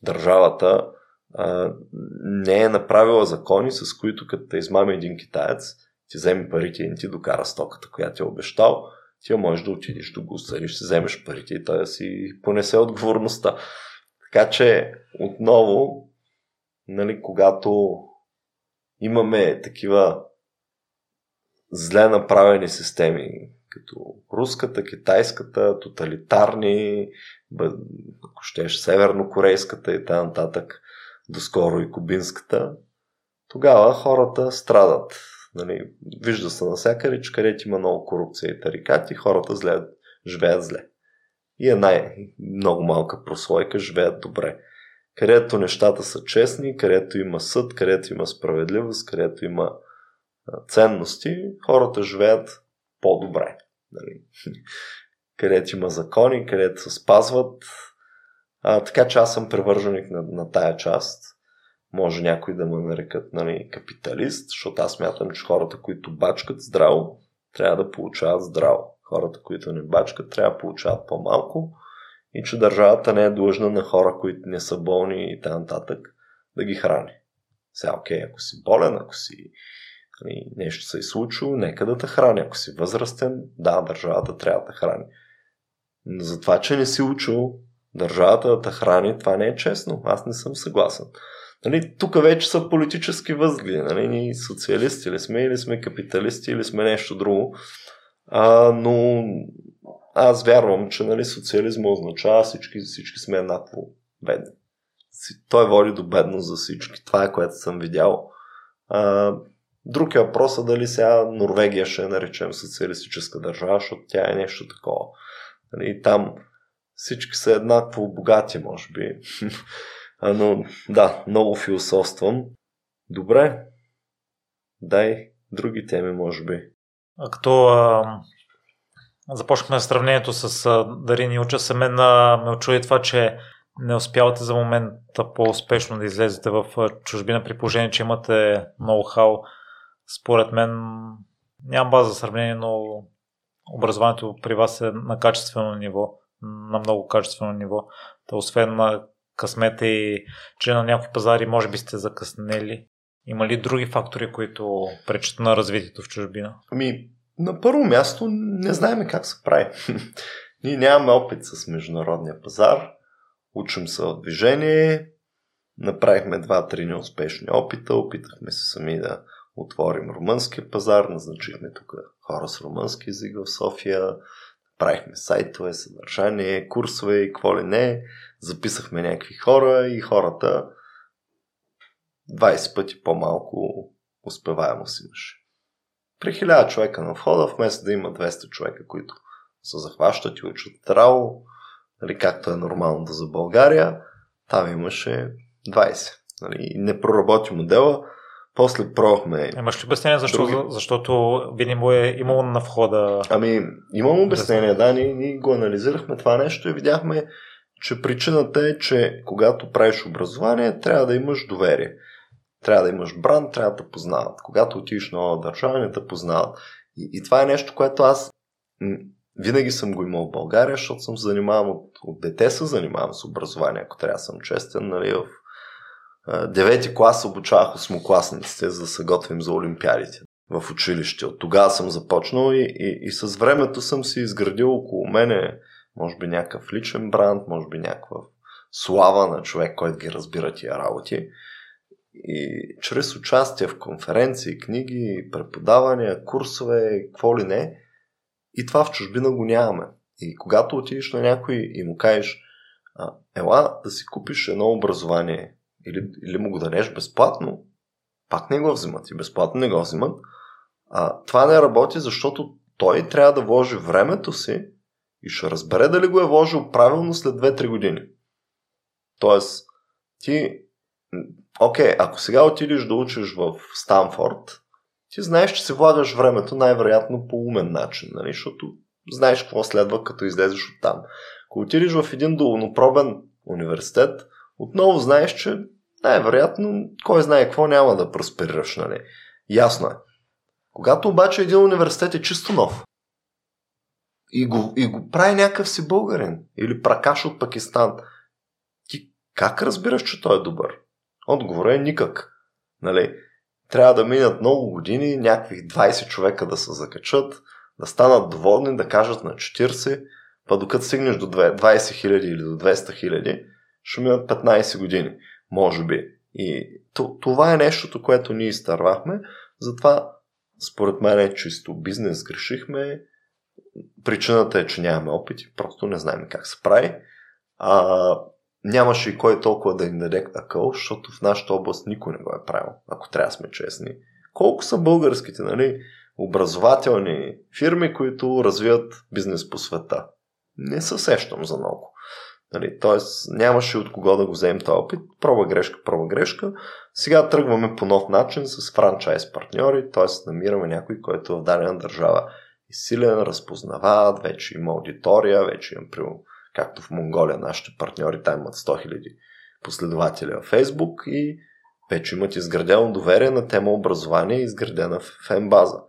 [SPEAKER 1] държавата а, не е направила закони, с които като те измами един китаец, ти вземе парите и не ти докара стоката, която ти е обещал, ти можеш да отидеш да го си вземеш парите и той да си понесе отговорността. Така че, отново, нали, когато имаме такива зле направени системи, като руската, китайската, тоталитарни, ако щеш севернокорейската и т.н. доскоро и кубинската, тогава хората страдат. Нали, вижда се навсякъде, че където има много корупция и тарикати, хората зле, живеят зле. И една много малка прослойка живеят добре. Където нещата са честни, където има съд, където има справедливост, където има ценности, хората живеят по-добре. Нали? (laughs) където има закони, където се спазват. А, така че аз съм превърженик на, на тая част. Може някой да ме нарекат нали, капиталист, защото аз мятам, че хората, които бачкат здраво, трябва да получават здраво. Хората, които не бачкат, трябва да получават по-малко и че държавата не е длъжна на хора, които не са болни и т.н. да ги храни. Сега, окей, ако си болен, ако си нали, нещо се е случило, нека да те храни. Ако си възрастен, да, държавата трябва да храни. Но за това, че не си учил държавата да те храни, това не е честно. Аз не съм съгласен. Нали, тук вече са политически възгледи. Нали, ние социалисти ли сме, или сме капиталисти, или сме нещо друго. А, но аз вярвам, че нали, социализма означава всички, всички сме еднакво бедни. Той води до бедност за всички. Това е което съм видял. А, друг е въпросът дали сега Норвегия ще наречем социалистическа държава, защото тя е нещо такова. Нали, там всички са еднакво богати, може би. (laughs) Но да, много философствам. Добре, дай други теми, може би.
[SPEAKER 2] А като а, започнахме сравнението с а, Дарини Уча, се мен а, ме очуди това, че не успявате за момента по-успешно да излезете в чужбина при положение, че имате ноу-хау. Според мен нямам база за сравнение, но образованието при вас е на качествено ниво, на много качествено ниво. Та освен на късмета и че на някои пазари може би сте закъснели. Има ли други фактори, които пречат на развитието в чужбина?
[SPEAKER 1] Ами, на първо място не знаем как се прави. (laughs) Ние нямаме опит с международния пазар, учим се от движение, направихме два-три неуспешни опита, опитахме се сами да отворим румънския пазар, назначихме тук хора с румънски език в София, правихме сайтове, съдържание, курсове и какво ли не, записахме някакви хора и хората 20 пъти по-малко успеваемост имаше. При 1000 човека на входа, вместо да има 200 човека, които се захващат и учат трао, нали, както е нормално за България, там имаше 20. Нали, не проработи модела, после пробвахме.
[SPEAKER 2] Имаш ли обяснение защо? Други... Защото видимо е имало на входа.
[SPEAKER 1] Ами, имам обяснение, да, ние, ние го анализирахме това нещо и видяхме, че причината е, че когато правиш образование, трябва да имаш доверие. Трябва да имаш бранд, трябва да познават. Когато отидеш на нова държава, не те познават. И, и това е нещо, което аз винаги съм го имал в България, защото съм занимавам от, от дете се занимавам с образование, ако трябва да съм честен, нали, в девети клас обучавах осмокласниците, за да се готвим за олимпиадите в училище. От тогава съм започнал и, и, и с времето съм си изградил около мене, може би някакъв личен бранд, може би някаква слава на човек, който ги разбира тия работи. И чрез участие в конференции, книги, преподавания, курсове, какво ли не, и това в чужбина го нямаме. И когато отидеш на някой и му кажеш, ела да си купиш едно образование или, или му го дадеш безплатно, пак не го взимат и безплатно не го взимат. А, това не работи, защото той трябва да вложи времето си и ще разбере дали го е вложил правилно след 2-3 години. Тоест, ти, окей, ако сега отидеш да учиш в Станфорд, ти знаеш, че си влагаш времето най-вероятно по умен начин, нали? защото знаеш какво следва, като излезеш от там. Ако отидеш в един долнопробен университет, отново знаеш, че най-вероятно кой знае какво няма да просперираш, нали? Ясно е. Когато обаче един университет е чисто нов и го, и го прави някакъв си българин или пракаш от Пакистан, ти Как разбираш, че той е добър? Отговорът е никак. Нали? Трябва да минат много години, някакви 20 човека да се закачат, да станат доволни, да кажат на 40, па докато стигнеш до 20 хиляди или до 200 хиляди, ще минат 15 години, може би. И това е нещото, което ние изтървахме. Затова, според мен е чисто бизнес грешихме. Причината е, че нямаме опит и просто не знаем как се прави. А, нямаше и кой толкова да им даде акъл, защото в нашата област никой не го е правил, ако трябва да сме честни. Колко са българските, нали, образователни фирми, които развиват бизнес по света? Не се сещам за много. Нали, Тоест нямаше от кого да го вземем този опит. Проба грешка, проба грешка. Сега тръгваме по нов начин с франчайз партньори, т.е. намираме някой, който в дадена държава е силен, разпознават, вече има аудитория, вече имам, примерно, както в Монголия нашите партньори, там имат 100 000 последователи във Фейсбук и вече имат изградено доверие на тема образование, изградена в фенбаза.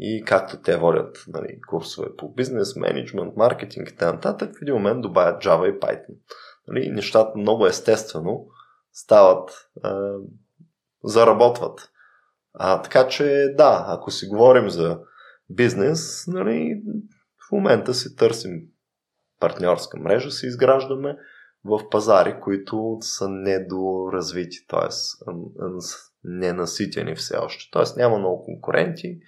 [SPEAKER 1] И както те водят нали, курсове по бизнес, менеджмент, маркетинг и т.н. в един момент добавят Java и Python. Нали, нещата много естествено стават, а, заработват. А, така че да, ако си говорим за бизнес, нали, в момента си търсим партньорска мрежа, си изграждаме в пазари, които са недоразвити, т.е. ненаситени все още. Т.е. няма много конкуренти,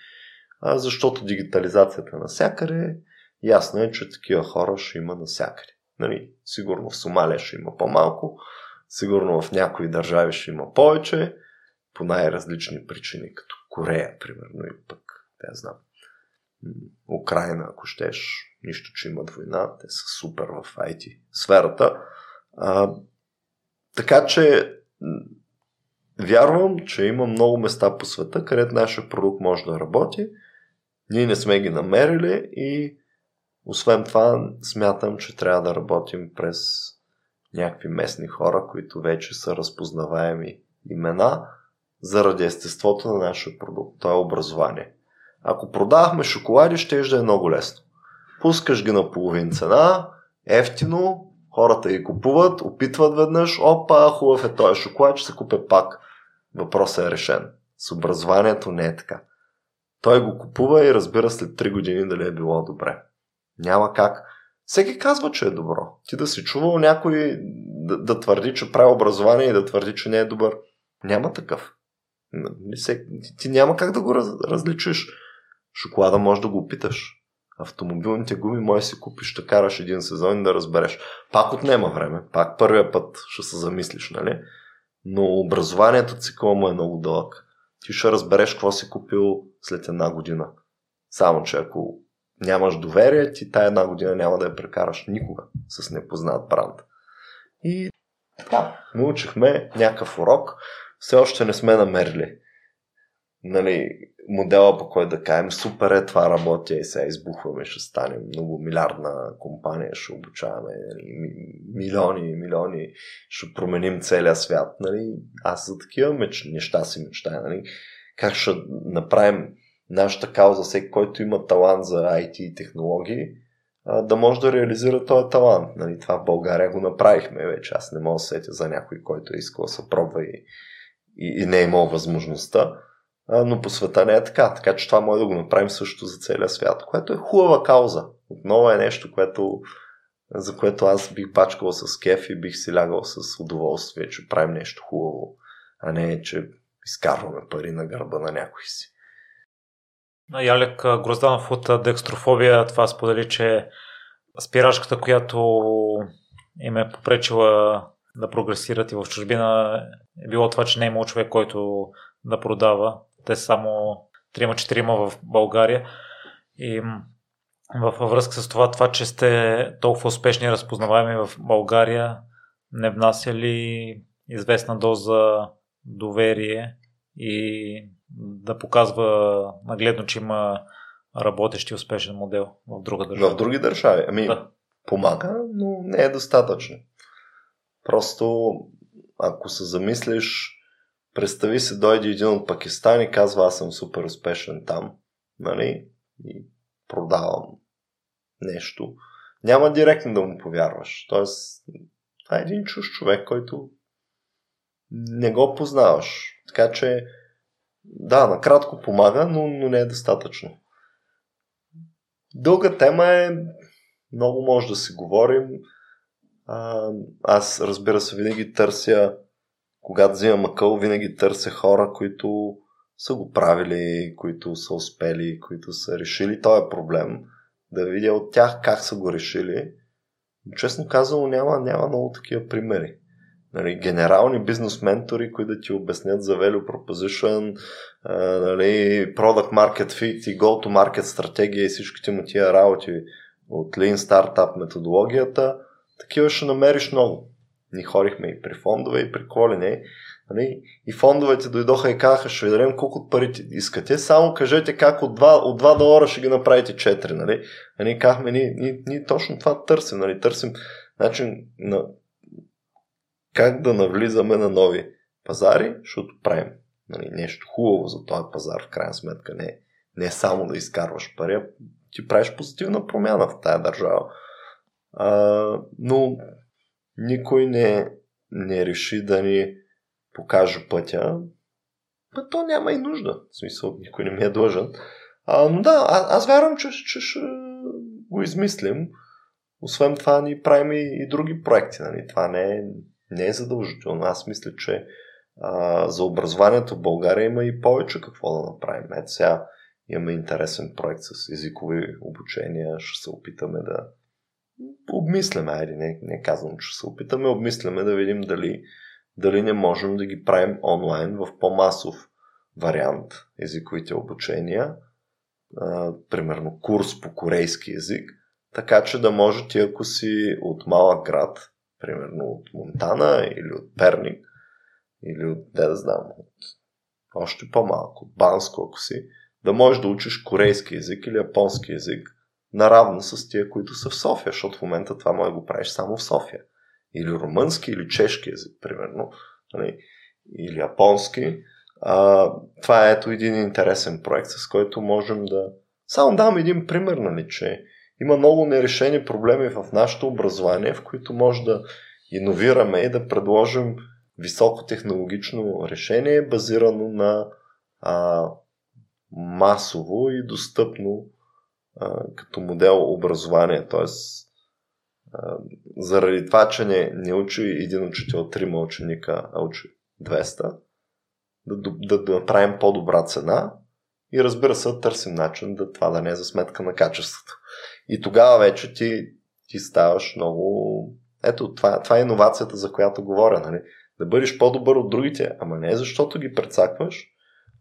[SPEAKER 1] защото дигитализацията е навсякъде, ясно е, че такива хора ще има навсякъде. Нали, сигурно в Сомалия ще има по-малко, сигурно в някои държави ще има повече, по най-различни причини, като Корея, примерно, и пък, не знам, Украина, ако щеш, нищо, че имат война, те са супер в IT сферата. А, така че вярвам, че има много места по света, където нашия продукт може да работи ние не сме ги намерили и освен това смятам, че трябва да работим през някакви местни хора, които вече са разпознаваеми имена заради естеството на нашия продукт. Това е образование. Ако продавахме шоколади, ще е много лесно. Пускаш ги на половин цена, ефтино, хората ги купуват, опитват веднъж, опа, хубав е този шоколад, ще се купе пак. Въпросът е решен. С образованието не е така. Той го купува и разбира след 3 години дали е било добре. Няма как. Всеки казва, че е добро. Ти да си чувал някой да, да твърди, че прави образование и да твърди, че не е добър. Няма такъв. Ти няма как да го раз, различиш. Шоколада може да го опиташ. Автомобилните гуми може си купиш, да караш един сезон и да разбереш. Пак отнема време. Пак първия път ще се замислиш, нали? Но образованието цикъл му е много дълъг ти ще разбереш какво си купил след една година. Само, че ако нямаш доверие, ти тая една година няма да я прекараш никога с непознат бранд. И така, научихме някакъв урок, все още не сме намерили нали, модела по който да кажем супер е, това работи и сега избухваме, ще стане много милиардна компания, ще обучаваме нали, милиони и милиони, ще променим целия свят. Нали. Аз за такива меч, неща си мечтая. Нали. Как ще направим нашата кауза, всеки, който има талант за IT и технологии, да може да реализира този талант. Нали, това в България го направихме вече. Аз не мога да сетя за някой, който е искал да се пробва и, и, и не е имал възможността но по света не е така. Така че това може да го направим също за целия свят, което е хубава кауза. Отново е нещо, което, за което аз бих пачкал с кеф и бих си лягал с удоволствие, че правим нещо хубаво, а не, че изкарваме пари на гърба на някой си.
[SPEAKER 2] Ялек Грозданов от Декстрофобия това сподели, че спирачката, която им е попречила да прогресират и в чужбина е било това, че не е имал човек, който да продава те само 3-4 в България. И във връзка с това, това, че сте толкова успешни и разпознаваеми в България, не внася ли известна доза доверие и да показва нагледно, че има работещ и успешен модел в друга държава?
[SPEAKER 1] В други държави. Ами, да. помага, но не е достатъчно. Просто, ако се замислиш, Представи се, дойде един от Пакистан и казва, аз съм супер успешен там, нали? И продавам нещо. Няма директно да му повярваш. Тоест, Това е един чуж човек, който не го познаваш. Така че, да, накратко помага, но, но не е достатъчно. Дълга тема е, много може да си говорим. Аз, разбира се, винаги търся, когато взимам акъл, винаги търся хора, които са го правили, които са успели, които са решили този проблем, да видя от тях как са го решили. Честно казано, няма, няма много такива примери. Нали, генерални бизнес ментори, които да ти обяснят за value proposition, а, нали, product market fit и go to market стратегия и всичките му тия работи от Lean Startup методологията, такива ще намериш много. Ни ходихме и при фондове, и при колене. Нали? И фондовете дойдоха и казаха, ще ви дадем колко от парите искате, само кажете как от 2, от 2 долара ще ги направите 4. Нали? А ние казахме, ние, ние, ние точно това търсим. Нали? Търсим начин на как да навлизаме на нови пазари, защото правим нали, нещо хубаво за този пазар, в крайна сметка. Не, не само да изкарваш пари, ти правиш позитивна промяна в тая държава. А, но никой не, не реши да ни покаже пътя, а то няма и нужда. В смисъл, никой не ми е длъжен. А, но да, а, аз вярвам, че, че ще го измислим. Освен това, ни правим и, и други проекти. Нали? Това не е, не е задължително. Аз мисля, че а, за образованието в България има и повече какво да направим. Ето сега имаме интересен проект с езикови обучения. Ще се опитаме да обмисляме, айде, не, не казвам, че се опитаме, обмисляме да видим дали дали не можем да ги правим онлайн в по-масов вариант езиковите обучения, а, примерно курс по корейски език, така че да може ти, ако си от малък град, примерно от Монтана или от Перник, или от, не да знам, от още по-малко, от Банско, ако си, да можеш да учиш корейски език или японски език наравно с тия, които са в София, защото в момента това може да го правиш само в София или румънски, или чешки език, примерно, нали, или японски. А, това е ето един интересен проект, с който можем да... Само дам един пример, нали, че има много нерешени проблеми в нашето образование, в които може да иновираме и да предложим високотехнологично решение, базирано на а, масово и достъпно като модел образование. Тоест, заради това, че не, не учи един учител трима ученика, а учи 200, да, да, да направим по-добра цена и разбира се, търсим начин да това да не е за сметка на качеството. И тогава вече ти, ти ставаш много... Ето, това, това е иновацията, за която говоря, нали? Да бъдеш по-добър от другите, ама не защото ги прецакваш,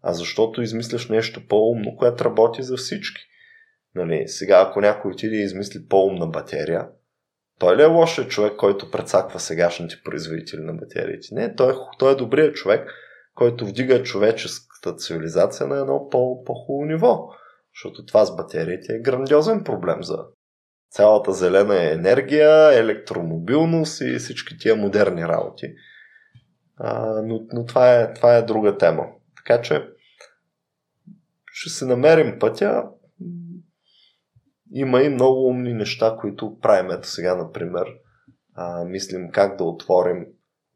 [SPEAKER 1] а защото измисляш нещо по-умно, което работи за всички. Нали, сега, ако някой отиде и измисли по-умна батерия, той ли е лошият човек, който прецаква сегашните производители на батериите? Не, той, е той е добрият човек, който вдига човеческата цивилизация на едно по, по-хубаво ниво. Защото това с батериите е грандиозен проблем за цялата зелена енергия, електромобилност и всички тия модерни работи. А, но но това, е, това е друга тема. Така че ще се намерим пътя има и много умни неща, които правим. Ето сега, например, а, мислим как да отворим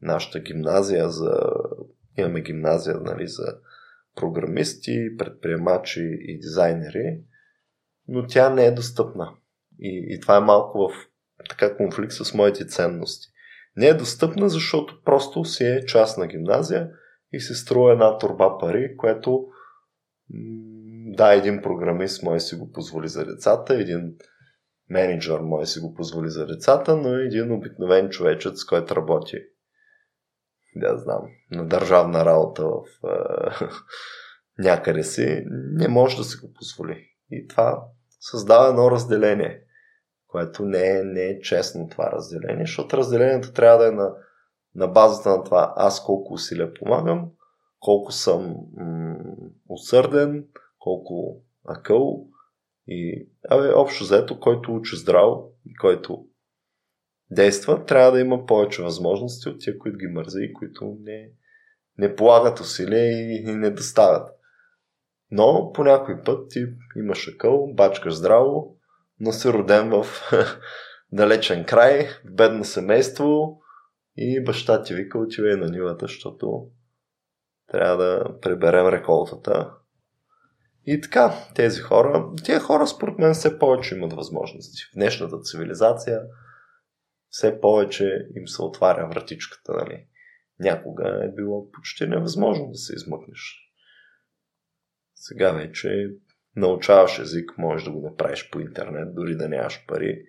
[SPEAKER 1] нашата гимназия за... Имаме гимназия нали, за програмисти, предприемачи и дизайнери, но тя не е достъпна. И, и това е малко в така конфликт с моите ценности. Не е достъпна, защото просто си е частна гимназия и се струва една турба пари, което да, един програмист може си го позволи за децата, един менеджер може си го позволи за децата, но един обикновен човечец, който работи да знам, на държавна работа в е, (laughs) някъде си, не може да си го позволи. И това създава едно разделение, което не е, не е честно това разделение, защото разделението трябва да е на, на базата на това аз колко усилия помагам, колко съм м- усърден, колко акъл и абе, общо заето, който учи здраво и който действа, трябва да има повече възможности от тия, които ги мързи и които не, не полагат усилия и, и не доставят. Но по някой път ти имаш акъл, бачкаш здраво, но си роден в (laughs) далечен край, в бедно семейство, и баща ти вика отивай на нивата, защото трябва да приберем реколтата. И така, тези хора, тия хора според мен все повече имат възможности. В днешната цивилизация все повече им се отваря вратичката, нали? Някога е било почти невъзможно да се измъкнеш. Сега вече научаваш език, можеш да го направиш по интернет, дори да нямаш пари.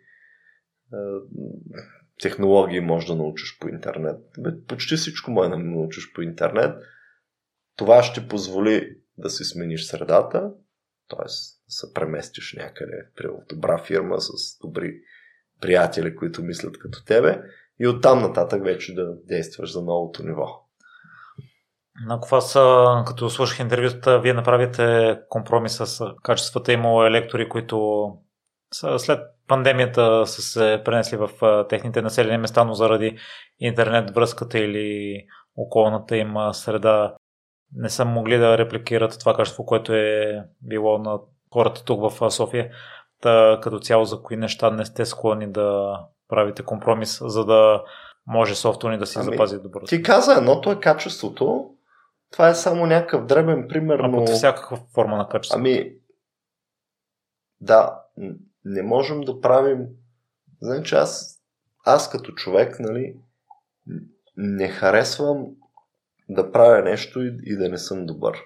[SPEAKER 1] Технологии можеш да научиш по интернет. Почти всичко може да научиш по интернет. Това ще позволи да си смениш средата, т.е. да се преместиш някъде при добра фирма с добри приятели, които мислят като тебе и оттам нататък вече да действаш за новото ниво.
[SPEAKER 2] Ако аз, като слушах интервюта, вие направите компромис с качествата. Имало електори, които след пандемията са се пренесли в техните населени места, но заради интернет връзката или околната им среда не са могли да репликират това качество, което е било на хората тук в София. Та, като цяло за кои неща не сте склонни да правите компромис, за да може софтуни да си ами, запази добро.
[SPEAKER 1] Ти каза, едното е качеството, това е само някакъв дребен пример,
[SPEAKER 2] но... Под всякаква форма на качество.
[SPEAKER 1] Ами, да, не можем да правим... Значи аз, аз като човек, нали, не харесвам да правя нещо и, и да не съм добър.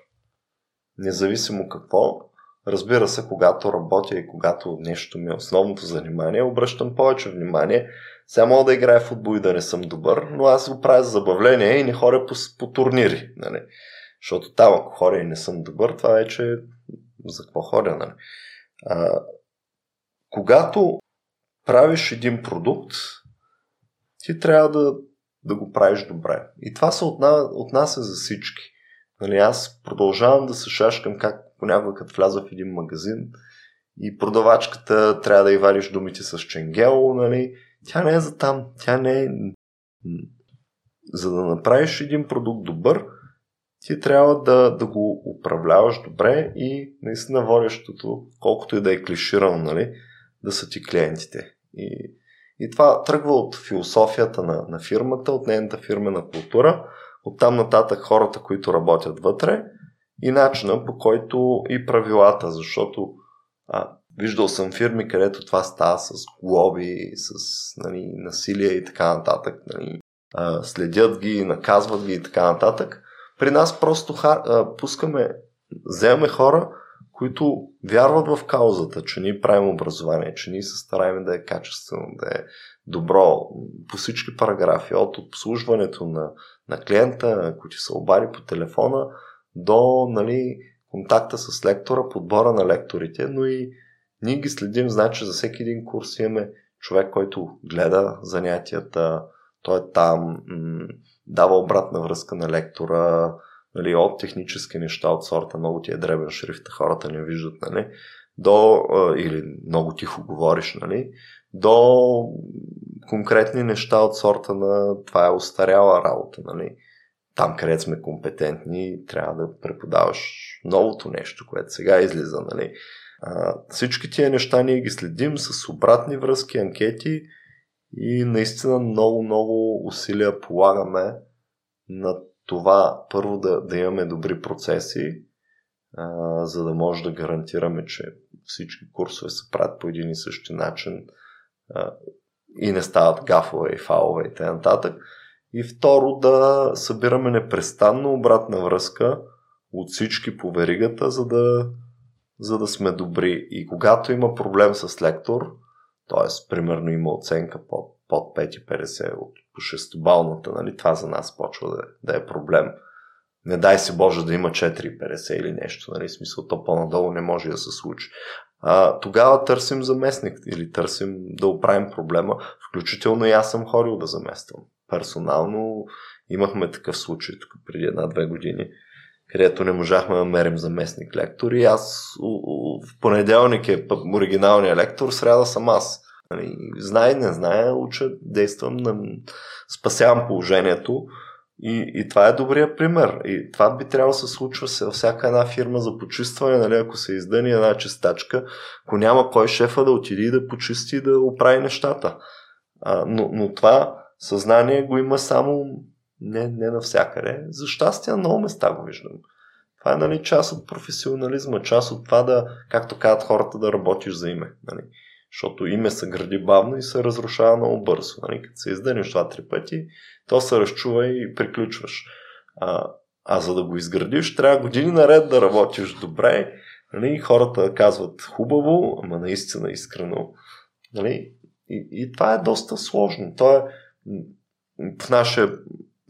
[SPEAKER 1] Независимо какво, разбира се, когато работя и когато нещо ми е основното занимание, обръщам повече внимание. Сега мога да играя в футбол и да не съм добър, но аз го правя за забавление и не хоря по, по турнири. Нали? Защото там, ако хоря и не съм добър, това вече за какво хоря. Нали? А, когато правиш един продукт, ти трябва да да го правиш добре. И това се отна, отнася за всички. Нали, аз продължавам да се шашкам как понякога като вляза в един магазин и продавачката трябва да й вадиш думите с ченгел, нали, тя не е за там, тя не е... За да направиш един продукт добър, ти трябва да, да го управляваш добре и наистина водещото, колкото и да е клиширано, нали, да са ти клиентите. И и това тръгва от философията на, на фирмата, от нейната фирмена култура, от там нататък хората, които работят вътре и начина по който и правилата, защото а, виждал съм фирми, където това става с глоби, с нали, насилие и така нататък. Нали, а, следят ги, наказват ги и така нататък. При нас просто хар, а, пускаме, вземаме хора, които вярват в каузата, че ние правим образование, че ние се стараем да е качествено, да е добро по всички параграфи, от обслужването на, на клиента, ти се обади по телефона, до нали, контакта с лектора, подбора на лекторите, но и ние ги следим, значи за всеки един курс имаме човек, който гледа занятията, той е там, дава обратна връзка на лектора, нали, от технически неща от сорта много ти е дребен шрифт, хората не виждат, нали, до, или много тихо говориш, нали, до конкретни неща от сорта на това е устаряла работа, нали. Там, където сме компетентни, трябва да преподаваш новото нещо, което сега излиза, нали. А, всички тия неща ние ги следим с обратни връзки, анкети и наистина много-много усилия полагаме на това първо да, да имаме добри процеси, а, за да може да гарантираме, че всички курсове се правят по един и същи начин а, и не стават гафове и фалове и т.н. И второ да събираме непрестанно обратна връзка от всички по веригата, за да, за да сме добри. И когато има проблем с лектор, т.е. примерно има оценка под, под 5,50 от по шестобалната, нали, това за нас почва да, да е проблем. Не дай си Боже да има 4,50 или нещо, нали, смисъл то по-надолу не може да се случи. А, тогава търсим заместник или търсим да оправим проблема, включително и аз съм ходил да замествам. Персонално имахме такъв случай тук преди една-две години, където не можахме да мерим заместник лектор и аз в понеделник е оригиналният лектор, сряда съм аз. Нали, знае, не знае, уча, действам, на... спасявам положението. И, и това е добрия пример. И това би трябвало да се случва във всяка една фирма за почистване, нали, ако се издъни една чистачка, ако няма кой шефа да отиде да почисти и да оправи нещата. А, но, но това съзнание го има само не, не навсякъде. За щастие, на много места го виждам. Това е нали, част от професионализма, част от това да, както казват хората, да работиш за име. Нали. Защото име се гради бавно и се разрушава много бързо. Нали. Като се издъниш това три пъти, то се разчува и приключваш. А, а за да го изградиш, трябва години наред да работиш добре. Нали. Хората казват хубаво, ама наистина искрено. Нали. И, и това е доста сложно. То е в наше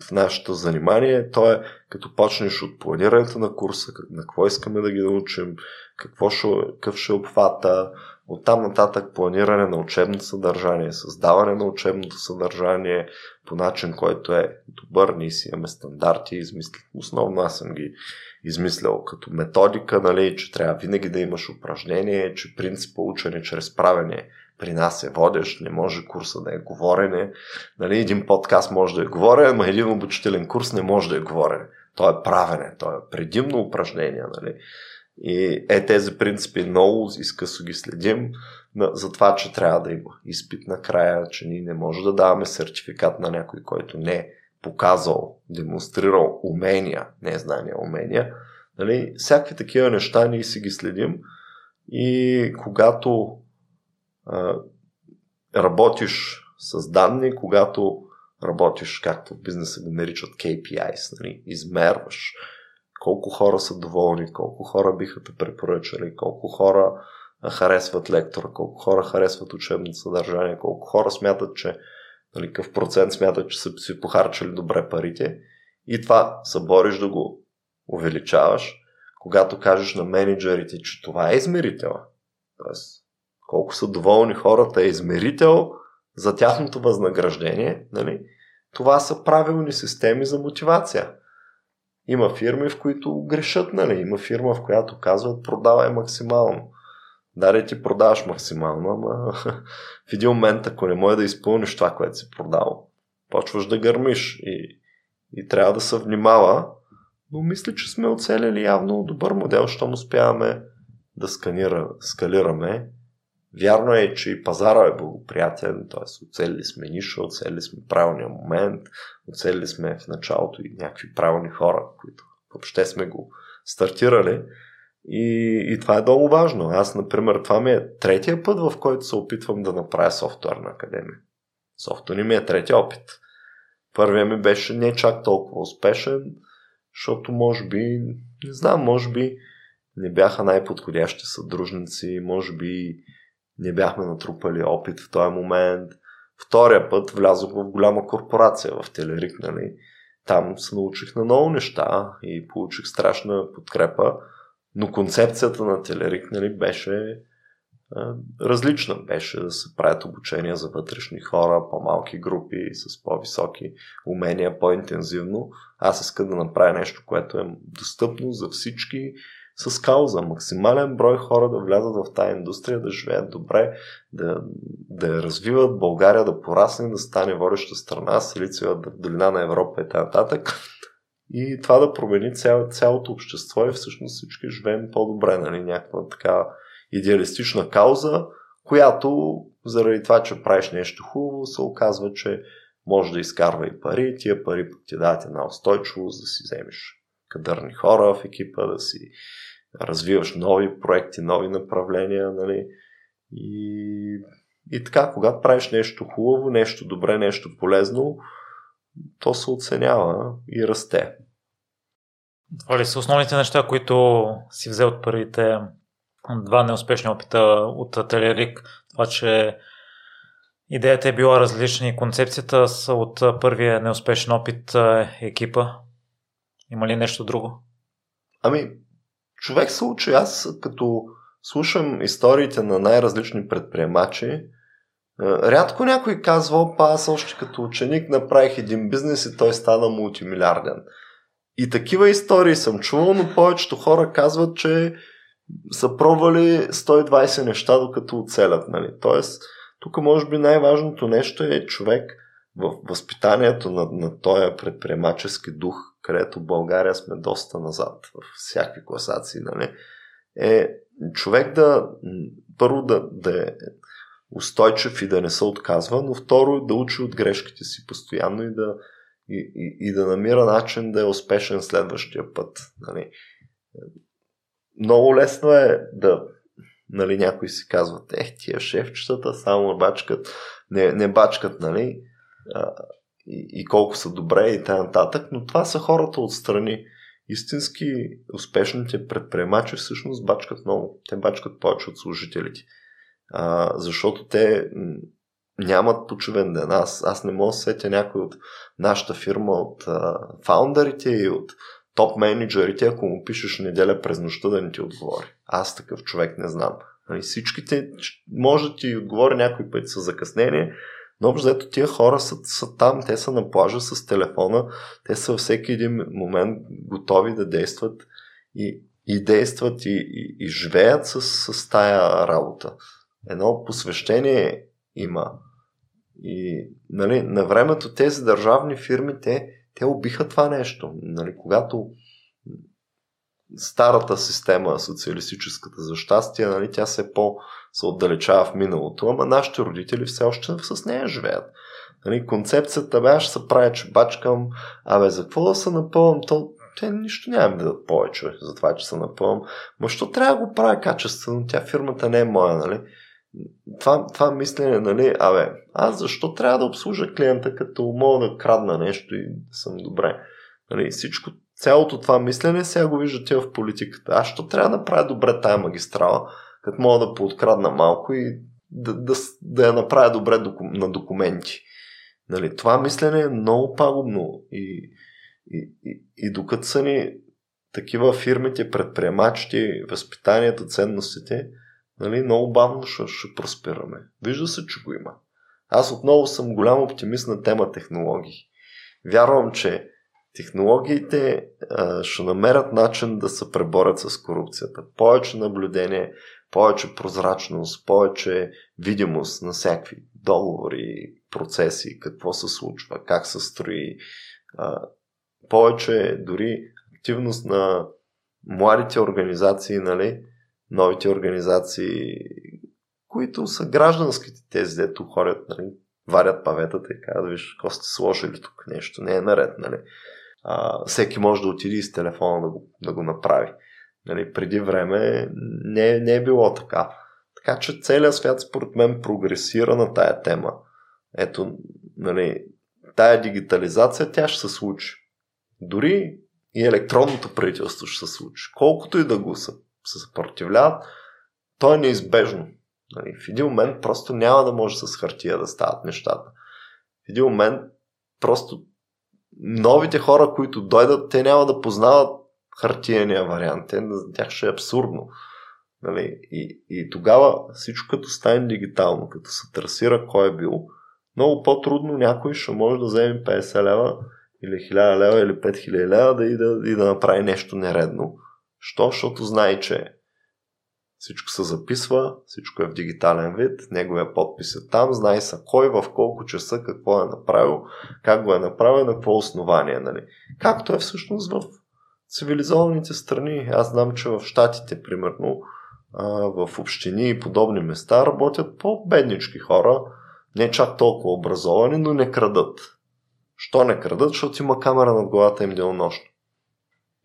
[SPEAKER 1] в нашето занимание, то е като почнеш от планирането на курса, на какво искаме да ги научим, какво ще, какъв ще е обхвата, оттам нататък планиране на учебното съдържание, създаване на учебното съдържание по начин, който е добър, ние си имаме стандарти, измисли. Основно аз съм ги измислял като методика, нали, че трябва винаги да имаш упражнение, че принципа учене чрез правене при нас е водещ, не може курса да е говорене. Нали, един подкаст може да е говорене, но един обучителен курс не може да е говорене. То е правене, то е предимно упражнение. Нали. И е тези принципи много изкъсо ги следим за това, че трябва да има изпит накрая, че ние не може да даваме сертификат на някой, който не е показал, демонстрирал умения, не знания, умения. Нали? Всякакви такива неща ние си ги следим и когато работиш с данни, когато работиш, както в бизнеса го наричат KPIs, нали? измерваш колко хора са доволни, колко хора биха те препоръчали, колко хора харесват лектора, колко хора харесват учебното съдържание, колко хора смятат, че нали, какъв процент смятат, че са си похарчали добре парите и това събориш да го увеличаваш, когато кажеш на менеджерите, че това е измерител. Тоест, колко са доволни хората е измерител за тяхното възнаграждение, нали? това са правилни системи за мотивация. Има фирми, в които грешат, нали? Има фирма, в която казват продавай максимално. Да, ти продаваш максимално, ама (laughs) в един момент, ако не може да изпълниш това, което си продал, почваш да гърмиш и, и трябва да се внимава. Но мисля, че сме оцелили явно добър модел, щом успяваме да сканира, скалираме Вярно е, че и пазара е благоприятен, т.е. оцелили сме ниша, оцелили сме правилния момент, оцелили сме в началото и някакви правилни хора, които въобще сме го стартирали. И, и това е много важно. Аз, например, това ми е третия път, в който се опитвам да направя софтуерна академия. Софтуер ми е третия опит. Първия ми беше не чак толкова успешен, защото може би, не знам, може би не бяха най-подходящи съдружници, може би не бяхме натрупали опит в този момент. Втория път влязох в голяма корпорация в Телерик, нали? Там се научих на много неща и получих страшна подкрепа, но концепцията на Телерик нали, беше различна. Беше да се правят обучения за вътрешни хора, по-малки групи, с по-високи умения, по-интензивно. Аз искам да направя нещо, което е достъпно за всички, с кауза. Максимален брой хора да влязат в тази индустрия, да живеят добре, да, да я развиват, България да порасне, да стане водеща страна, Силициева долина на Европа и т.н. И това да промени цяло, цялото общество и всъщност всички живеем по-добре, нали? Някаква така идеалистична кауза, която заради това, че правиш нещо хубаво, се оказва, че може да изкарва и пари, тия пари пък ти дадат една устойчивост да си вземеш кадърни хора в екипа, да си развиваш нови проекти, нови направления, нали? И, и така, когато правиш нещо хубаво, нещо добре, нещо полезно, то се оценява и расте.
[SPEAKER 2] Това ли са основните неща, които си взел от първите два неуспешни опита от Телерик? Това, че идеята е била различна и концепцията са от първия неуспешен опит екипа. Има ли нещо друго?
[SPEAKER 1] Ами, човек се учи. Аз като слушам историите на най-различни предприемачи, е, рядко някой казва, опа, аз още като ученик направих един бизнес и той стана мултимилиарден. И такива истории съм чувал, но повечето хора казват, че са пробвали 120 неща, докато оцелят. Нали? Тоест, тук може би най-важното нещо е човек в възпитанието на, на този предприемачески дух където България сме доста назад в всякакви класации, нали, е човек да първо да, да е устойчив и да не се отказва, но второ да учи от грешките си постоянно и да, и, и, и да намира начин да е успешен следващия път. Нали. Много лесно е да нали, някои си казват, ех, тия шефчетата само бачкат, не, не бачкат, нали, и, и колко са добре и т.н. но това са хората отстрани. Истински успешните предприемачи всъщност бачкат много. Те бачкат повече от служителите. А, защото те нямат почивен ден. Аз, аз не мога да сетя някой от нашата фирма, от а, фаундърите и от топ менеджерите, ако му пишеш неделя през нощта да не ти отговори. Аз такъв човек не знам. Нали, всичките, може да ти отговори някой път с закъснение, но общо взето тия хора са, са там, те са на плажа с телефона, те са всеки един момент готови да действат и, и действат и, и, и живеят с, с тая работа. Едно посвещение има. И нали, на времето тези държавни фирми, те, те убиха това нещо. Нали, когато старата система, социалистическата за щастие, нали, тя се по се отдалечава в миналото, ама нашите родители все още с нея живеят. Нали, концепцията бе, ще се прави, че бачкам, абе, за какво да се напълвам, то те нищо няма да дадат повече за това, че се напълвам. Ма що трябва да го правя качествено? Тя фирмата не е моя, нали? Това, това мислене, нали, абе, аз защо трябва да обслужа клиента, като мога да крадна нещо и съм добре? Нали, всичко, цялото това мислене сега го виждате в политиката. Аз що трябва да правя добре тая магистрала, като мога да пооткрадна малко и да, да, да я направя добре на документи. Нали, това мислене е много пагубно и, и, и, и докато са ни такива фирмите, предприемачите, възпитанието, ценностите, нали, много бавно ще, ще проспераме. Вижда се, че го има. Аз отново съм голям оптимист на тема технологии. Вярвам, че технологиите а, ще намерят начин да се преборят с корупцията. Повече наблюдение, повече прозрачност, повече видимост на всякакви договори, процеси, какво се случва, как се строи, повече дори активност на младите организации, нали, новите организации, които са гражданските тези, дето ходят, нали, варят паветата и казват, виж, какво сте сложили тук, нещо не е наред, нали. А, всеки може да отиде с телефона да го, да го направи. Нали, преди време не, не е било така. Така че целият свят според мен прогресира на тая тема. Ето, нали, тая дигитализация, тя ще се случи. Дори и електронното правителство ще се случи. Колкото и да го се, съпротивляват, то е неизбежно. Нали, в един момент просто няма да може с хартия да стават нещата. В един момент просто новите хора, които дойдат, те няма да познават хартияния вариант. Те, за тях ще е абсурдно. Нали? И, и тогава всичко като стане дигитално, като се трасира кой е бил, много по-трудно някой ще може да вземе 50 лева или 1000 лева или 5000 лева да и да, и да направи нещо нередно. Що? Защото знае, че всичко се записва, всичко е в дигитален вид, неговия подпис е там, знае са кой, в колко часа, какво е направил, как го е направил, на какво основание. Нали? Както е всъщност в цивилизованите страни. Аз знам, че в Штатите, примерно, в общини и подобни места работят по-беднички хора, не чак толкова образовани, но не крадат. Що не крадат? Защото има камера над главата им денонощно.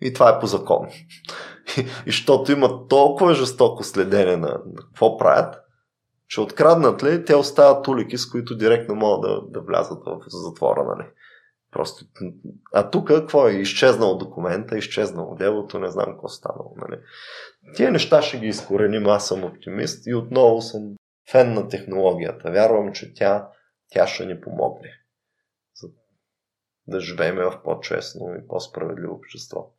[SPEAKER 1] И това е по закон. (laughs) И, и защото има толкова жестоко следене на, на какво правят, че откраднат ли, те остават улики, с които директно могат да, да влязат в затвора. Нали? Просто, а тук какво е? Изчезнал документа, изчезнало делото, не знам какво станало. Нали? Тия неща ще ги изкореним, аз съм оптимист и отново съм фен на технологията. Вярвам, че тя, тя ще ни помогне за да живеем в по-честно и по-справедливо общество.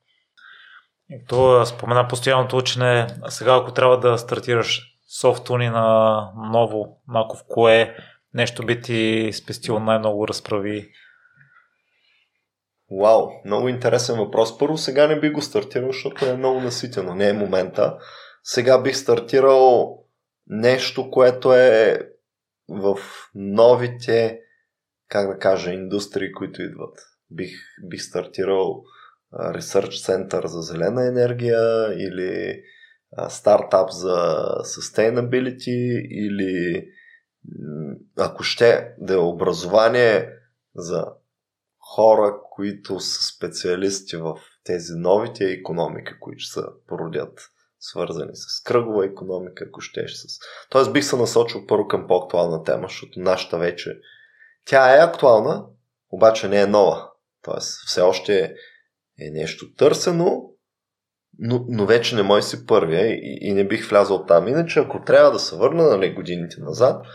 [SPEAKER 2] То спомена постоянното учене. Сега, ако трябва да стартираш софтуни на ново, малко в кое нещо би ти спестило най-много разправи
[SPEAKER 1] Вау, много интересен въпрос. Първо сега не би го стартирал, защото е много наситено. Не е момента. Сега бих стартирал нещо, което е в новите, как да кажа, индустрии, които идват. Бих, бих стартирал Research Center за зелена енергия или стартап за sustainability или ако ще да е образование за хора, които са специалисти в тези новите економики, които се породят, свързани с кръгова економика, ако щеш с... Тоест бих се насочил първо към по-актуална тема, защото нашата вече... Тя е актуална, обаче не е нова. Тоест все още е, нещо търсено, но, но вече не мой си първия и, и не бих влязал там. Иначе, ако трябва да се върна нали, годините назад,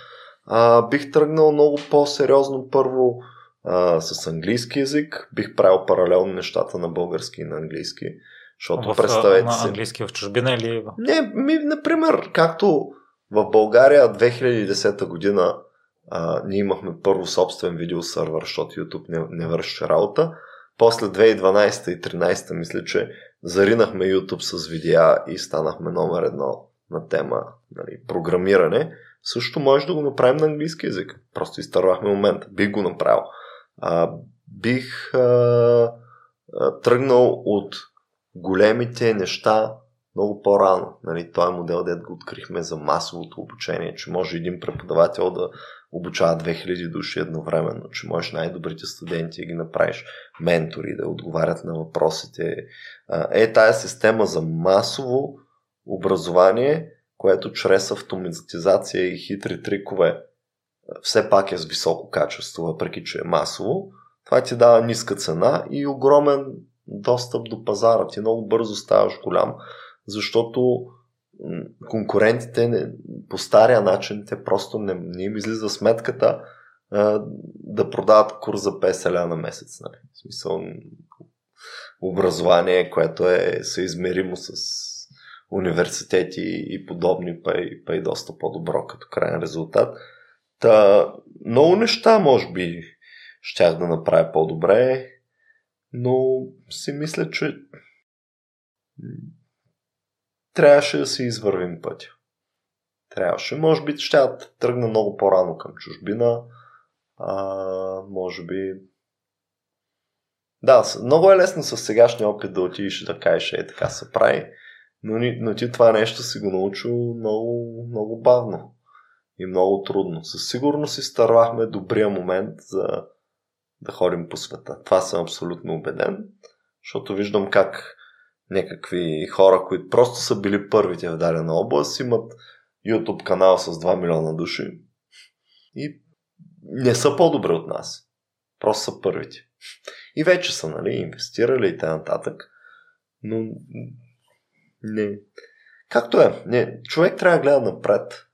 [SPEAKER 1] а, бих тръгнал много по-сериозно първо а, с английски язик. Бих правил паралелно нещата на български и на английски. Защото
[SPEAKER 2] в,
[SPEAKER 1] представете
[SPEAKER 2] на
[SPEAKER 1] си...
[SPEAKER 2] английски в чужбина или...
[SPEAKER 1] Не, ми, например, както в България 2010 година а, ние имахме първо собствен видеосървър, защото YouTube не, не върши работа. После 2012 и 2013 мисля, че заринахме YouTube с видеа и станахме номер едно на тема нали, програмиране. Също може да го направим на английски язик. Просто изтървахме момента. Бих го направил. А, бих а, а, тръгнал от големите неща много по-рано. Нали, този модел, дед го открихме за масовото обучение, че може един преподавател да обучава 2000 души едновременно, че можеш най-добрите студенти да ги направиш ментори, да отговарят на въпросите. Е, тая система за масово образование, което чрез автоматизация и хитри трикове все пак е с високо качество, въпреки че е масово, това ти дава ниска цена и огромен достъп до пазара. Ти много бързо ставаш голям, защото конкурентите не, по стария начин те просто не, не им излиза сметката а, да продават курс за 50 ля на месец. Нали? В смисъл образование, което е съизмеримо с университети и подобни, па и, па и доста по-добро като крайен резултат. Та, много неща, може би, щях да направя по-добре, но си мисля, че трябваше да се извървим пътя. Трябваше. Може би ще да тръгна много по-рано към чужбина. А, може би... Да, много е лесно с сегашния опит да отидеш да кажеш, е така се прави. Но, но ти това нещо си го научил много, много бавно и много трудно. Със сигурност изтървахме добрия момент за да ходим по света. Това съм абсолютно убеден, защото виждам как някакви хора, които просто са били първите в дадена област, имат YouTube канал с 2 милиона души и не са по-добре от нас. Просто са първите. И вече са, нали, инвестирали и т.н. Но не. Както е, не, човек трябва да гледа напред.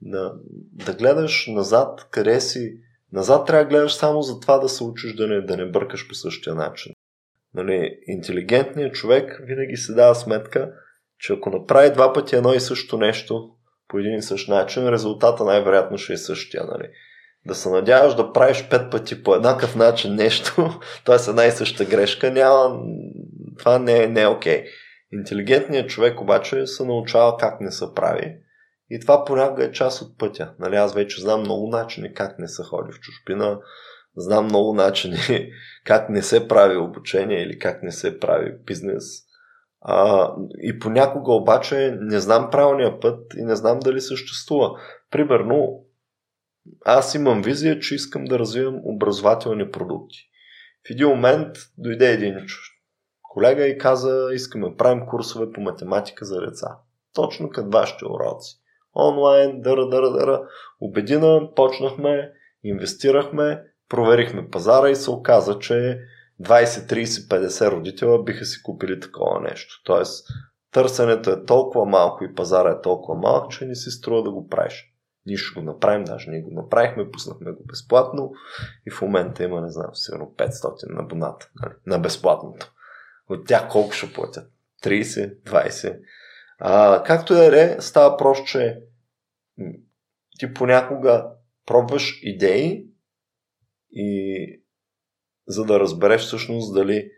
[SPEAKER 1] Да, да гледаш назад, къде си. Назад трябва да гледаш само за това да се учиш да не, да не бъркаш по същия начин. Нали, интелигентният човек винаги се дава сметка, че ако направи два пъти едно и също нещо по един и същ начин, резултата най-вероятно ще е същия. Нали. Да се надяваш да правиш пет пъти по еднакъв начин нещо, (laughs) т.е. една и съща грешка, няма... това не е, не е. Okay. Интелигентният човек обаче се научава как не се прави и това понякога е част от пътя. Нали, аз вече знам много начини как не се ходи в чужбина, знам много начини (laughs) как не се прави обучение или как не се прави бизнес. А, и понякога обаче не знам правилния път и не знам дали съществува. Примерно, аз имам визия, че искам да развивам образователни продукти. В един момент дойде един колега и каза, искаме правим курсове по математика за деца. Точно като вашите уроци. Онлайн, дъра, дъра, дъра. Обедина, почнахме, инвестирахме, проверихме пазара и се оказа, че 20, 30, 50 родителя биха си купили такова нещо. Тоест, търсенето е толкова малко и пазара е толкова малък, че не си струва да го правиш. Ние ще го направим, даже ние го направихме, пуснахме го безплатно и в момента има, не знам, сигурно 500 на абоната, нали, на безплатното. От тях колко ще платят? 30, 20. А, както е ре, става просто, че ти понякога пробваш идеи и за да разбереш всъщност дали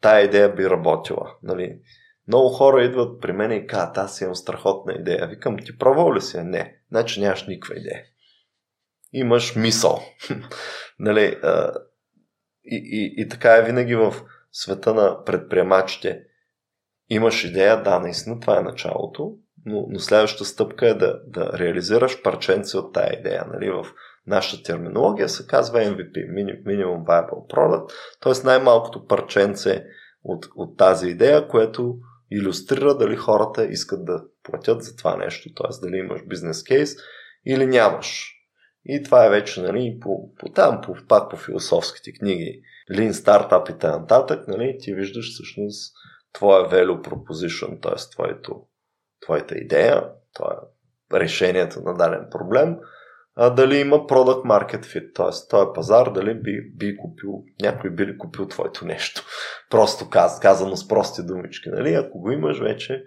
[SPEAKER 1] тая идея би работила. Нали? Много хора идват при мен и казват, аз имам страхотна идея. Викам, ти пробвал ли си? Не. Значи нямаш никаква идея. Имаш мисъл. (laughs) нали? и, и, и така е винаги в света на предприемачите. Имаш идея, да, наистина това е началото, но, но следващата стъпка е да, да реализираш парченце от тая идея. Нали? В нашата терминология се казва MVP, Minimum Viable Product, т.е. най-малкото парченце от, от тази идея, което иллюстрира дали хората искат да платят за това нещо, т.е. дали имаш бизнес кейс или нямаш. И това е вече нали, по, по там, по, пак по философските книги, Lean Startup и т.н. Нали, ти виждаш всъщност твоя value proposition, т.е. твоето, твоята идея, това е решението на даден проблем, а дали има product market fit, т.е. този пазар, дали би, би купил, някой би ли купил твоето нещо. (laughs) Просто каз, казано с прости думички. Нали? Ако го имаш вече,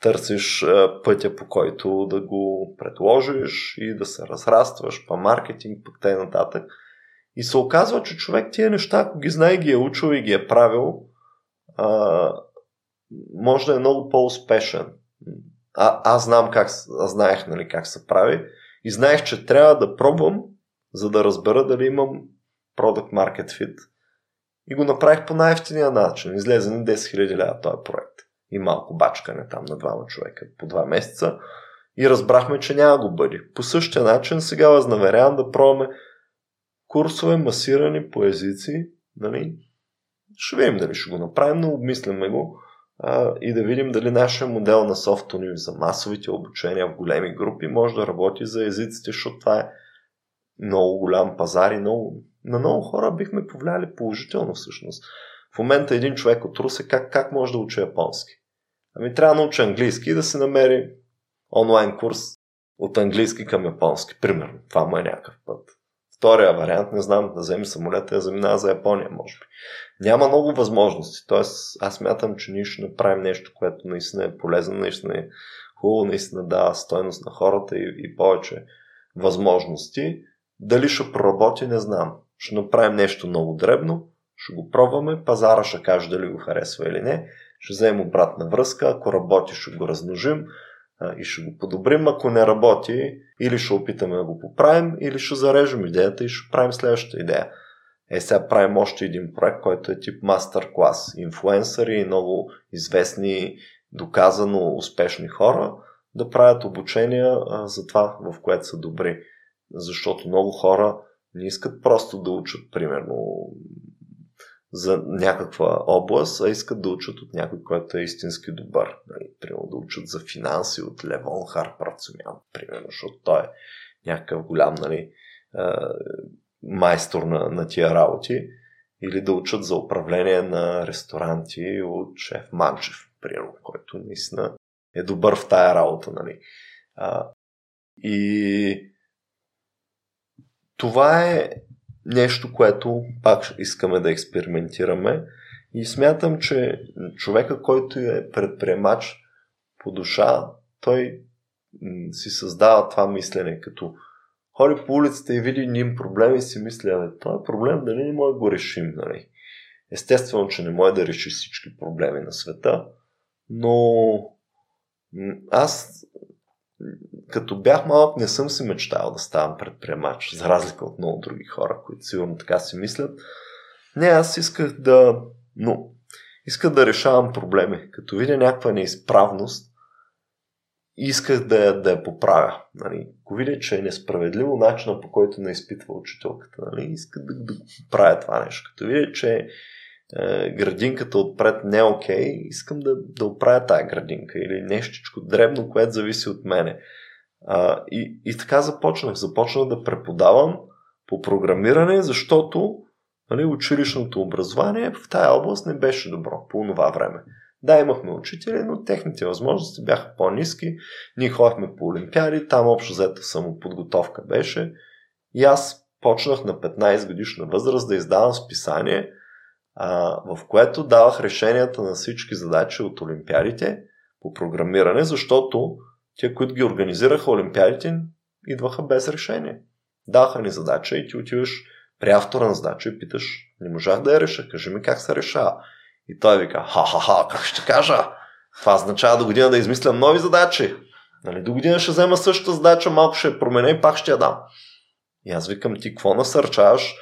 [SPEAKER 1] търсиш пътя по който да го предложиш и да се разрастваш, па маркетинг, пък т.н. нататък. И се оказва, че човек тия неща, ако ги знае, ги е учил и ги е правил, а, може да е много по-успешен. А, аз знам как, аз знаех нали, как се прави и знаех, че трябва да пробвам, за да разбера дали имам Product Market Fit. И го направих по най-ефтиния начин. Излезе на 10 000 лева този проект. И малко бачкане там на двама човека по два месеца. И разбрахме, че няма го бъде. По същия начин сега възнаверявам да пробваме курсове масирани по езици. Нали? Ще видим дали ще го направим, но обмисляме го а, и да видим дали нашия модел на софтуни за масовите обучения в големи групи може да работи за езиците, защото това е много голям пазар и много, на много хора бихме повлияли положително всъщност. В момента един човек от Русе как, как може да учи японски? Ами трябва да научи английски и да се намери онлайн курс от английски към японски. Примерно. Това му е някакъв път. Втория вариант, не знам, да вземе самолета и да заминава за Япония, може би. Няма много възможности. Тоест, аз мятам, че ние ще направим нещо, което наистина е полезно, наистина е хубаво, наистина дава стойност на хората и, и повече възможности. Дали ще проработи, не знам. Ще направим нещо много дребно, ще го пробваме, пазара ще каже дали го харесва или не, ще вземем обратна връзка, ако работи, ще го размножим, и ще го подобрим. Ако не работи, или ще опитаме да го поправим, или ще зарежем идеята и ще правим следващата идея. Е, сега правим още един проект, който е тип мастер клас. Инфлуенсъри и много известни, доказано успешни хора да правят обучения за това, в което са добри. Защото много хора не искат просто да учат, примерно, за някаква област, а искат да учат от някой, който е истински добър. Нали, примерно да учат за финанси от Левон Харпар Цумян, примерно, защото той е някакъв голям нали, майстор на, на тия работи. Или да учат за управление на ресторанти от шеф Манчев, примерно, който наистина е добър в тая работа. Нали. А, и това е нещо, което пак искаме да експериментираме. И смятам, че човека, който е предприемач по душа, той си създава това мислене, като ходи по улицата и види ним проблем и си мисля, бе, този проблем дали не може да го решим, нали? Естествено, че не може да реши всички проблеми на света, но аз като бях малък, не съм си мечтал да ставам предприемач, за разлика от много други хора, които сигурно така си мислят. Не, аз исках да... Но, исках да решавам проблеми. Като видя някаква неизправност, исках да да я поправя. Нали. Ако видя, че е несправедливо начина по който не изпитва учителката, нали, исках да, да правя това нещо. Като видя, че е, градинката отпред не е окей, искам да, да оправя тая градинка или нещичко дребно, което зависи от мене. А, и, и така започнах. Започнах да преподавам по програмиране, защото нали, училищното образование в тая област не беше добро по това време. Да, имахме учители, но техните възможности бяха по-низки. Ние ходихме по олимпиади, там общо взета самоподготовка беше. И аз почнах на 15 годишна възраст да издавам списание, а, в което давах решенията на всички задачи от олимпиадите по програмиране, защото те, които ги организираха Олимпиадите, идваха без решение. Даха ни задача и ти отиваш при автора на задача и питаш, не можах да я реша, кажи ми как се решава. И той вика, ха-ха-ха, как ще кажа? Това означава до година да измислям нови задачи. Нали, до година ще взема същата задача, малко ще я променя и пак ще я дам. И аз викам, ти какво насърчаваш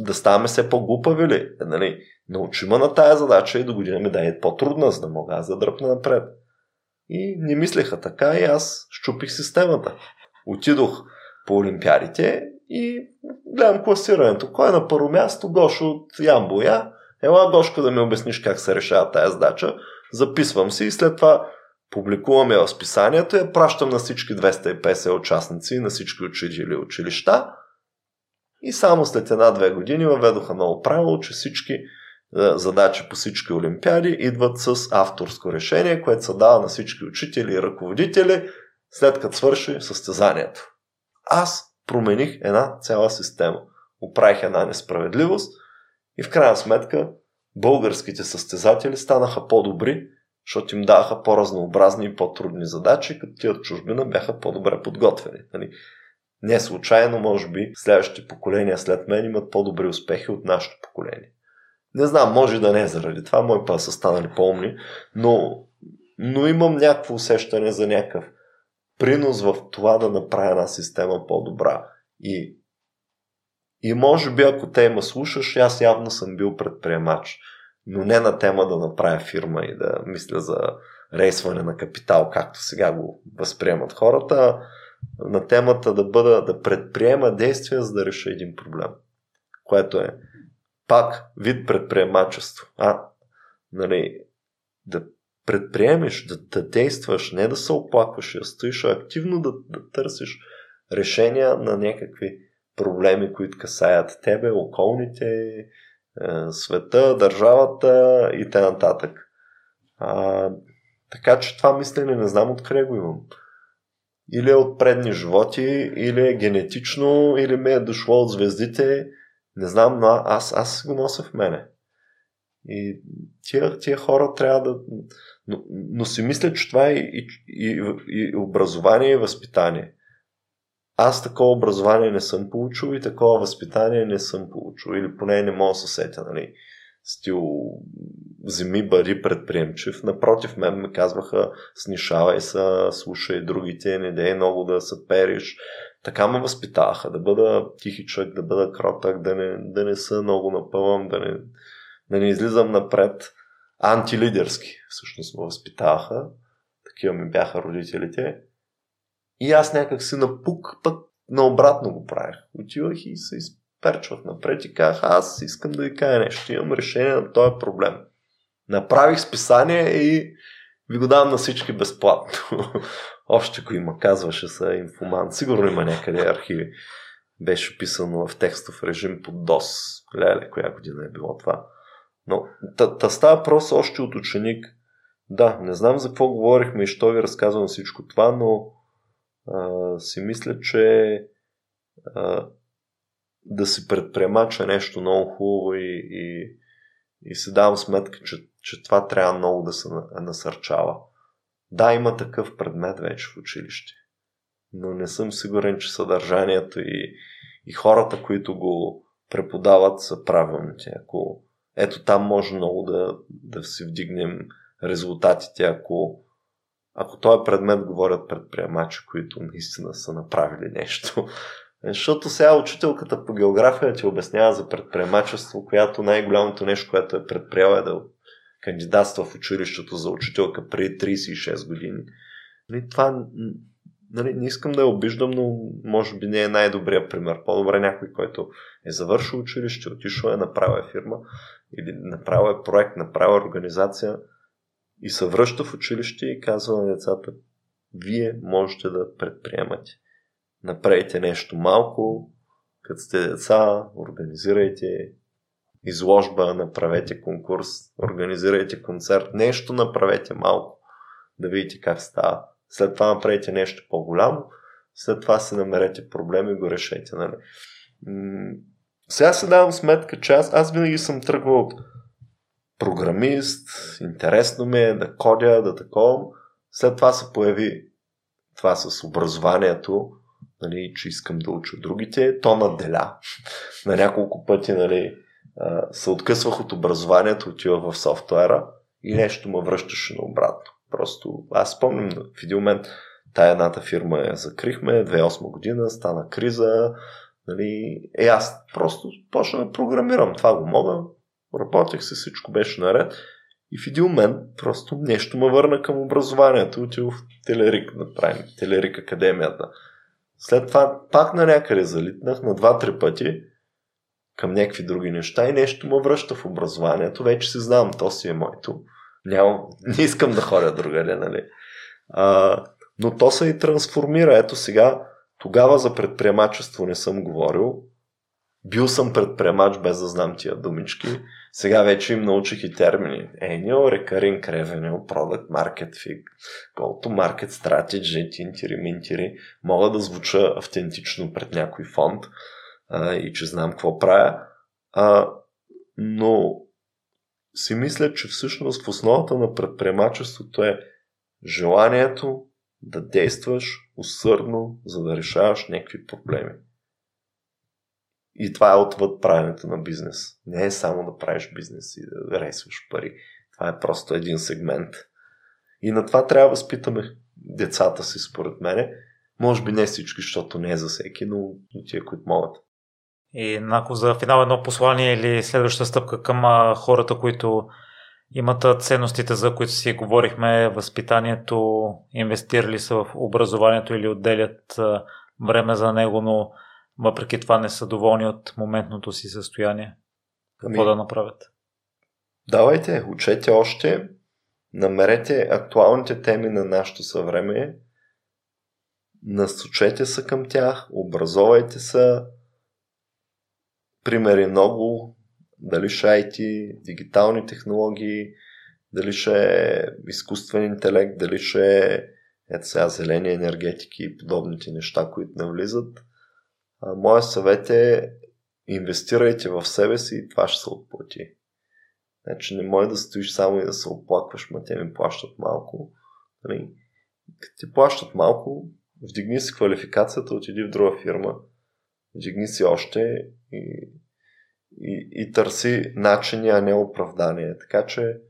[SPEAKER 1] да ставаме все по-глупави ли? Нали, научи ме на тая задача и до година ми дай по-трудна, за да мога аз да дръпна напред. И не мислеха така и аз щупих системата. Отидох по Олимпиадите и гледам класирането. Кой е на първо място? Гошо от Ямбоя. Ела, Гошко, да ми обясниш как се решава тази задача. Записвам си и след това публикуваме в списанието и я пращам на всички 250 участници, на всички учители и училища. И само след една-две години въведоха ново правило, че всички е, задачи по всички олимпиади идват с авторско решение, което се дава на всички учители и ръководители, след като свърши състезанието. Аз промених една цяла система. Оправих една несправедливост и в крайна сметка българските състезатели станаха по-добри, защото им даваха по-разнообразни и по-трудни задачи, като тия чужбина бяха по-добре подготвени. Нали? Не случайно, може би, следващите поколения след мен имат по-добри успехи от нашето поколение. Не знам, може да не е заради това, мои па са станали по-умни, но, но имам някакво усещане за някакъв принос в това да направя една система по-добра. И, и може би, ако те ме слушаш, аз явно съм бил предприемач, но не на тема да направя фирма и да мисля за рейсване на капитал, както сега го възприемат хората, на темата да бъда, да предприема действия, за да реша един проблем. Което е пак вид предприемачество. А, нали, да предприемеш, да, да действаш, не да се оплакваш, да стоиш, а активно да, да търсиш решения на някакви проблеми, които касаят тебе, околните, е, света, държавата и т.н. Така че това мислене не знам откъде го имам. Или е от предни животи, или е генетично, или ми е дошло от звездите. Не знам, но аз, аз го нося в мене. И тия, тия хора трябва да... Но, но си мисля, че това е и, и, и образование и възпитание. Аз такова образование не съм получил и такова възпитание не съм получил. Или поне не мога да се нали? Стил вземи бари предприемчив. Напротив, мен ми казваха снишавай се, слушай другите, не дей много да се периш. Така ме възпитаваха, да бъда тихичък, да бъда кротък, да не, да не са много напъвам, да не, да не излизам напред. Антилидерски всъщност ме възпитаваха. Такива ми бяха родителите. И аз някак си напук, пък наобратно го правих. Отивах и се изперчвах напред и казах, аз искам да ви кажа нещо, имам решение на този проблем. Направих списание и ви го давам на всички безплатно. (laughs) Още го има, казваше се инфоман. Сигурно има някъде архиви. Беше писано в текстов режим под DOS. Леле, коя година е било това. Но та, та става просто още от ученик. Да, не знам за какво говорихме и що ви разказвам всичко това, но си мисля, че а, да си предприемач е нещо много хубаво и, и, и си давам сметка, че, че това трябва много да се насърчава. Да, има такъв предмет вече в училище, но не съм сигурен, че съдържанието и, и хората, които го преподават, са правилните. Ако ето там може много да, да си вдигнем резултатите, ако ако този предмет говорят предприемачи, които наистина са направили нещо. Защото сега учителката по география ти обяснява за предприемачество, която най-голямото нещо, което е предприела е да кандидатства в училището за учителка преди 36 години. Нали, това нали, не искам да я обиждам, но може би не е най-добрият пример. По-добре някой, който е завършил училище, отишъл е, направил е фирма или направил е проект, направил е организация – и се връща в училище и казва на децата, вие можете да предприемате. Направете нещо малко, като сте деца, организирайте изложба, направете конкурс, организирайте концерт, нещо направете малко, да видите как става. След това направете нещо по-голямо, след това си намерете проблеми и го решете. Нали? Сега се давам сметка, че аз, аз винаги съм тръгвал от програмист, интересно ми е да кодя, да такова. След това се появи това с образованието, нали, че искам да уча другите, то наделя. (laughs) На няколко пъти нали, се откъсвах от образованието, отива в софтуера и нещо ме връщаше наобратно. Просто аз спомням в един момент тая едната фирма я закрихме, 2008 година, стана криза, нали, е аз просто почна да програмирам. Това го мога, работех се, всичко беше наред. И в един момент просто нещо ме върна към образованието. Отидох в Телерик да правим Телерик Академията. След това пак на някъде залитнах на два-три пъти към някакви други неща и нещо ме връща в образованието. Вече си знам, то си е моето. Няма, не искам да ходя другаде, нали? А, но то се и трансформира. Ето сега, тогава за предприемачество не съм говорил. Бил съм предприемач без да знам тия думички. Сега вече им научих и термини. Annual Recurring Revenue, Product Market Fit, Go to Market Strategy, тинтири, минтири. Мога да звуча автентично пред някой фонд а, и че знам какво правя. А, но си мисля, че всъщност в основата на предприемачеството е желанието да действаш усърдно, за да решаваш някакви проблеми. И това е отвъд правенето на бизнес. Не е само да правиш бизнес и да рейсваш пари. Това е просто един сегмент. И на това трябва да възпитаме децата си, според мене. Може би не всички, защото не е за всеки, но тия, които могат.
[SPEAKER 2] И ако за финал едно послание или следваща стъпка към хората, които имат ценностите, за които си говорихме, възпитанието, инвестирали са в образованието или отделят време за него, но въпреки това не са доволни от моментното си състояние. Какво ами, да направят?
[SPEAKER 1] Давайте, учете още, намерете актуалните теми на нашето съвреме, насочете се към тях, образовайте се, примери много, дали ще IT, дигитални технологии, дали ще е изкуствен интелект, дали ще е ето сега зелени енергетики и подобните неща, които навлизат. Моя съвет е инвестирайте в себе си и това ще се отплати. Значи не може да стоиш само и да се оплакваш, ма те ми плащат малко. Нали? Като ти плащат малко, вдигни си квалификацията, отиди в друга фирма, вдигни си още и, и, и търси начини, а не оправдание. Така че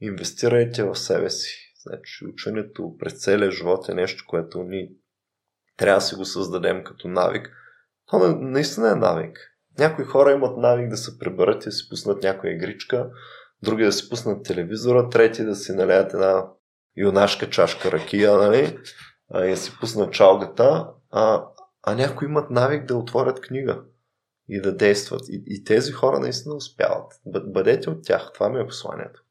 [SPEAKER 1] инвестирайте в себе си. Значи ученето през целия живот е нещо, което ни трябва да си го създадем като навик – то наистина е навик. Някои хора имат навик да се преберат и да си пуснат някоя игричка, други да си пуснат телевизора, трети да си налеят една юнашка чашка ракия, нали? А, и да си пуснат чалгата, а, а някои имат навик да отворят книга и да действат. И, и тези хора наистина успяват. Бъдете от тях. Това ми е посланието.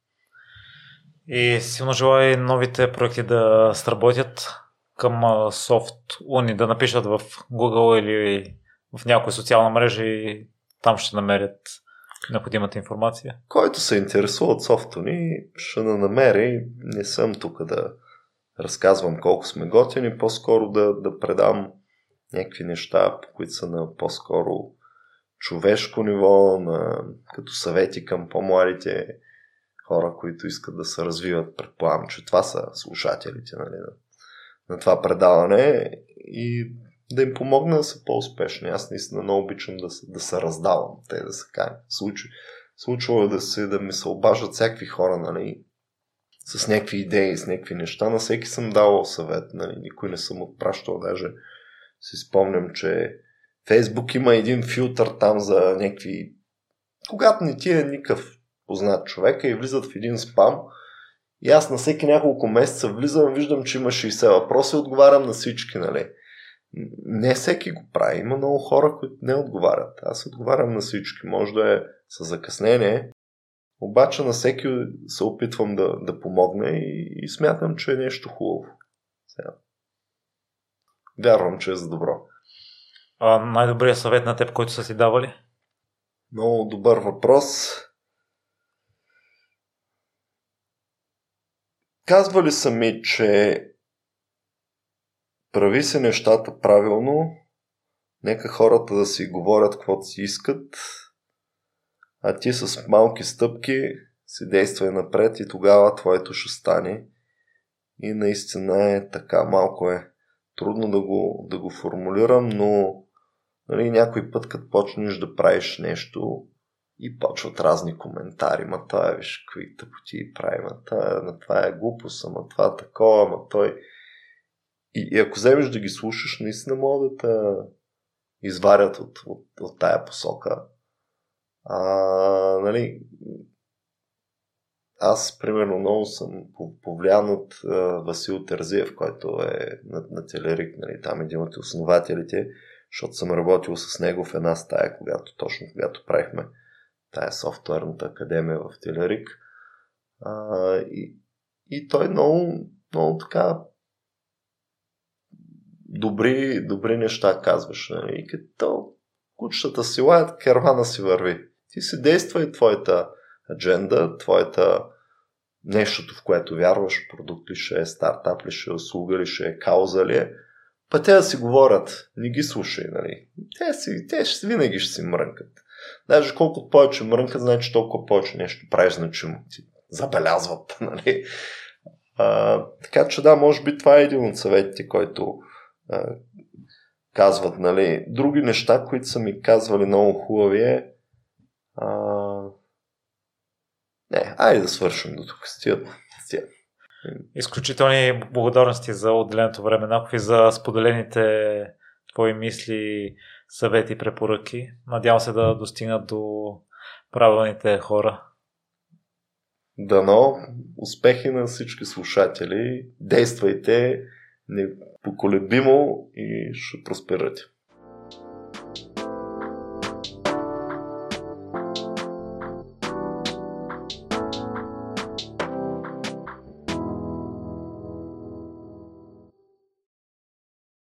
[SPEAKER 2] И силно желая новите проекти да сработят към Soft Uni, да напишат в Google или в някоя социална мрежа и там ще намерят необходимата информация.
[SPEAKER 1] Който се интересува от софта ни, ще на намери. Не съм тук да разказвам колко сме готини, по-скоро да, да предам някакви неща, които са на по-скоро човешко ниво, на, като съвети към по-младите хора, които искат да се развиват. Предполагам, че това са слушателите нали, на, на това предаване и да им помогна да са по-успешни. Аз наистина много обичам да, да се раздавам, те да се кажа. Случва, е да, се, да ми се обаждат всякакви хора, нали, с някакви идеи, с някакви неща. На всеки съм давал съвет, нали, никой не съм отпращал. Даже си спомням, че Фейсбук има един филтър там за някакви... Когато не ти е никакъв познат човека и влизат в един спам, и аз на всеки няколко месеца влизам, виждам, че има 60 въпроса и отговарям на всички, нали? Не всеки го прави. Има много хора, които не отговарят. Аз отговарям на всички. Може да е с закъснение, обаче на всеки се опитвам да, да помогна и, и смятам, че е нещо хубаво. Сега. Вярвам, че е за добро.
[SPEAKER 2] А най-добрият съвет на теб, който са си давали?
[SPEAKER 1] Много добър въпрос. Казвали са ми, че прави се нещата правилно, нека хората да си говорят каквото си искат, а ти с малки стъпки си действай напред и тогава твоето ще стане. И наистина е така, малко е трудно да го, да го формулирам, но нали, някой път, като почнеш да правиш нещо и почват разни коментари, ма това е, виж, какви тъпоти прави, ма това, това е глупост, ама това е такова, ама той и, и ако вземеш да ги слушаш, наистина могат да те изварят от, от, от тая посока. А, нали, аз, примерно, много съм повлиян от uh, Васил Тързиев, който е на, на Телерик, нали, там един от основателите, защото съм работил с него в една стая, когато, точно когато правихме тая софтуерната академия в Телерик. А, и, и той много, много така добри, добри неща казваш. Нали? И като кучетата си лаят, кервана си върви. Ти си действа и твоята адженда, твоята нещото, в което вярваш, продукт ли ще е, стартап ли ще е, услуга ли ще е, кауза ли е. Па те да си говорят, не ги слушай, нали? Те, си, те ще, винаги ще си мрънкат. Даже колкото повече мрънкат, значи толкова повече нещо правиш значимо. Ти забелязват, (laughs) нали? А, така че да, може би това е един от съветите, който а, казват, нали? Други неща, които са ми казвали много хубави е а... Не, айде да свършим до тук с тия.
[SPEAKER 2] Изключителни благодарности за отделеното време, Наков и за споделените твои мисли, съвети и препоръки. Надявам се да достигнат до правилните хора.
[SPEAKER 1] Дано успехи на всички слушатели. Действайте непоколебимо и ще просперате.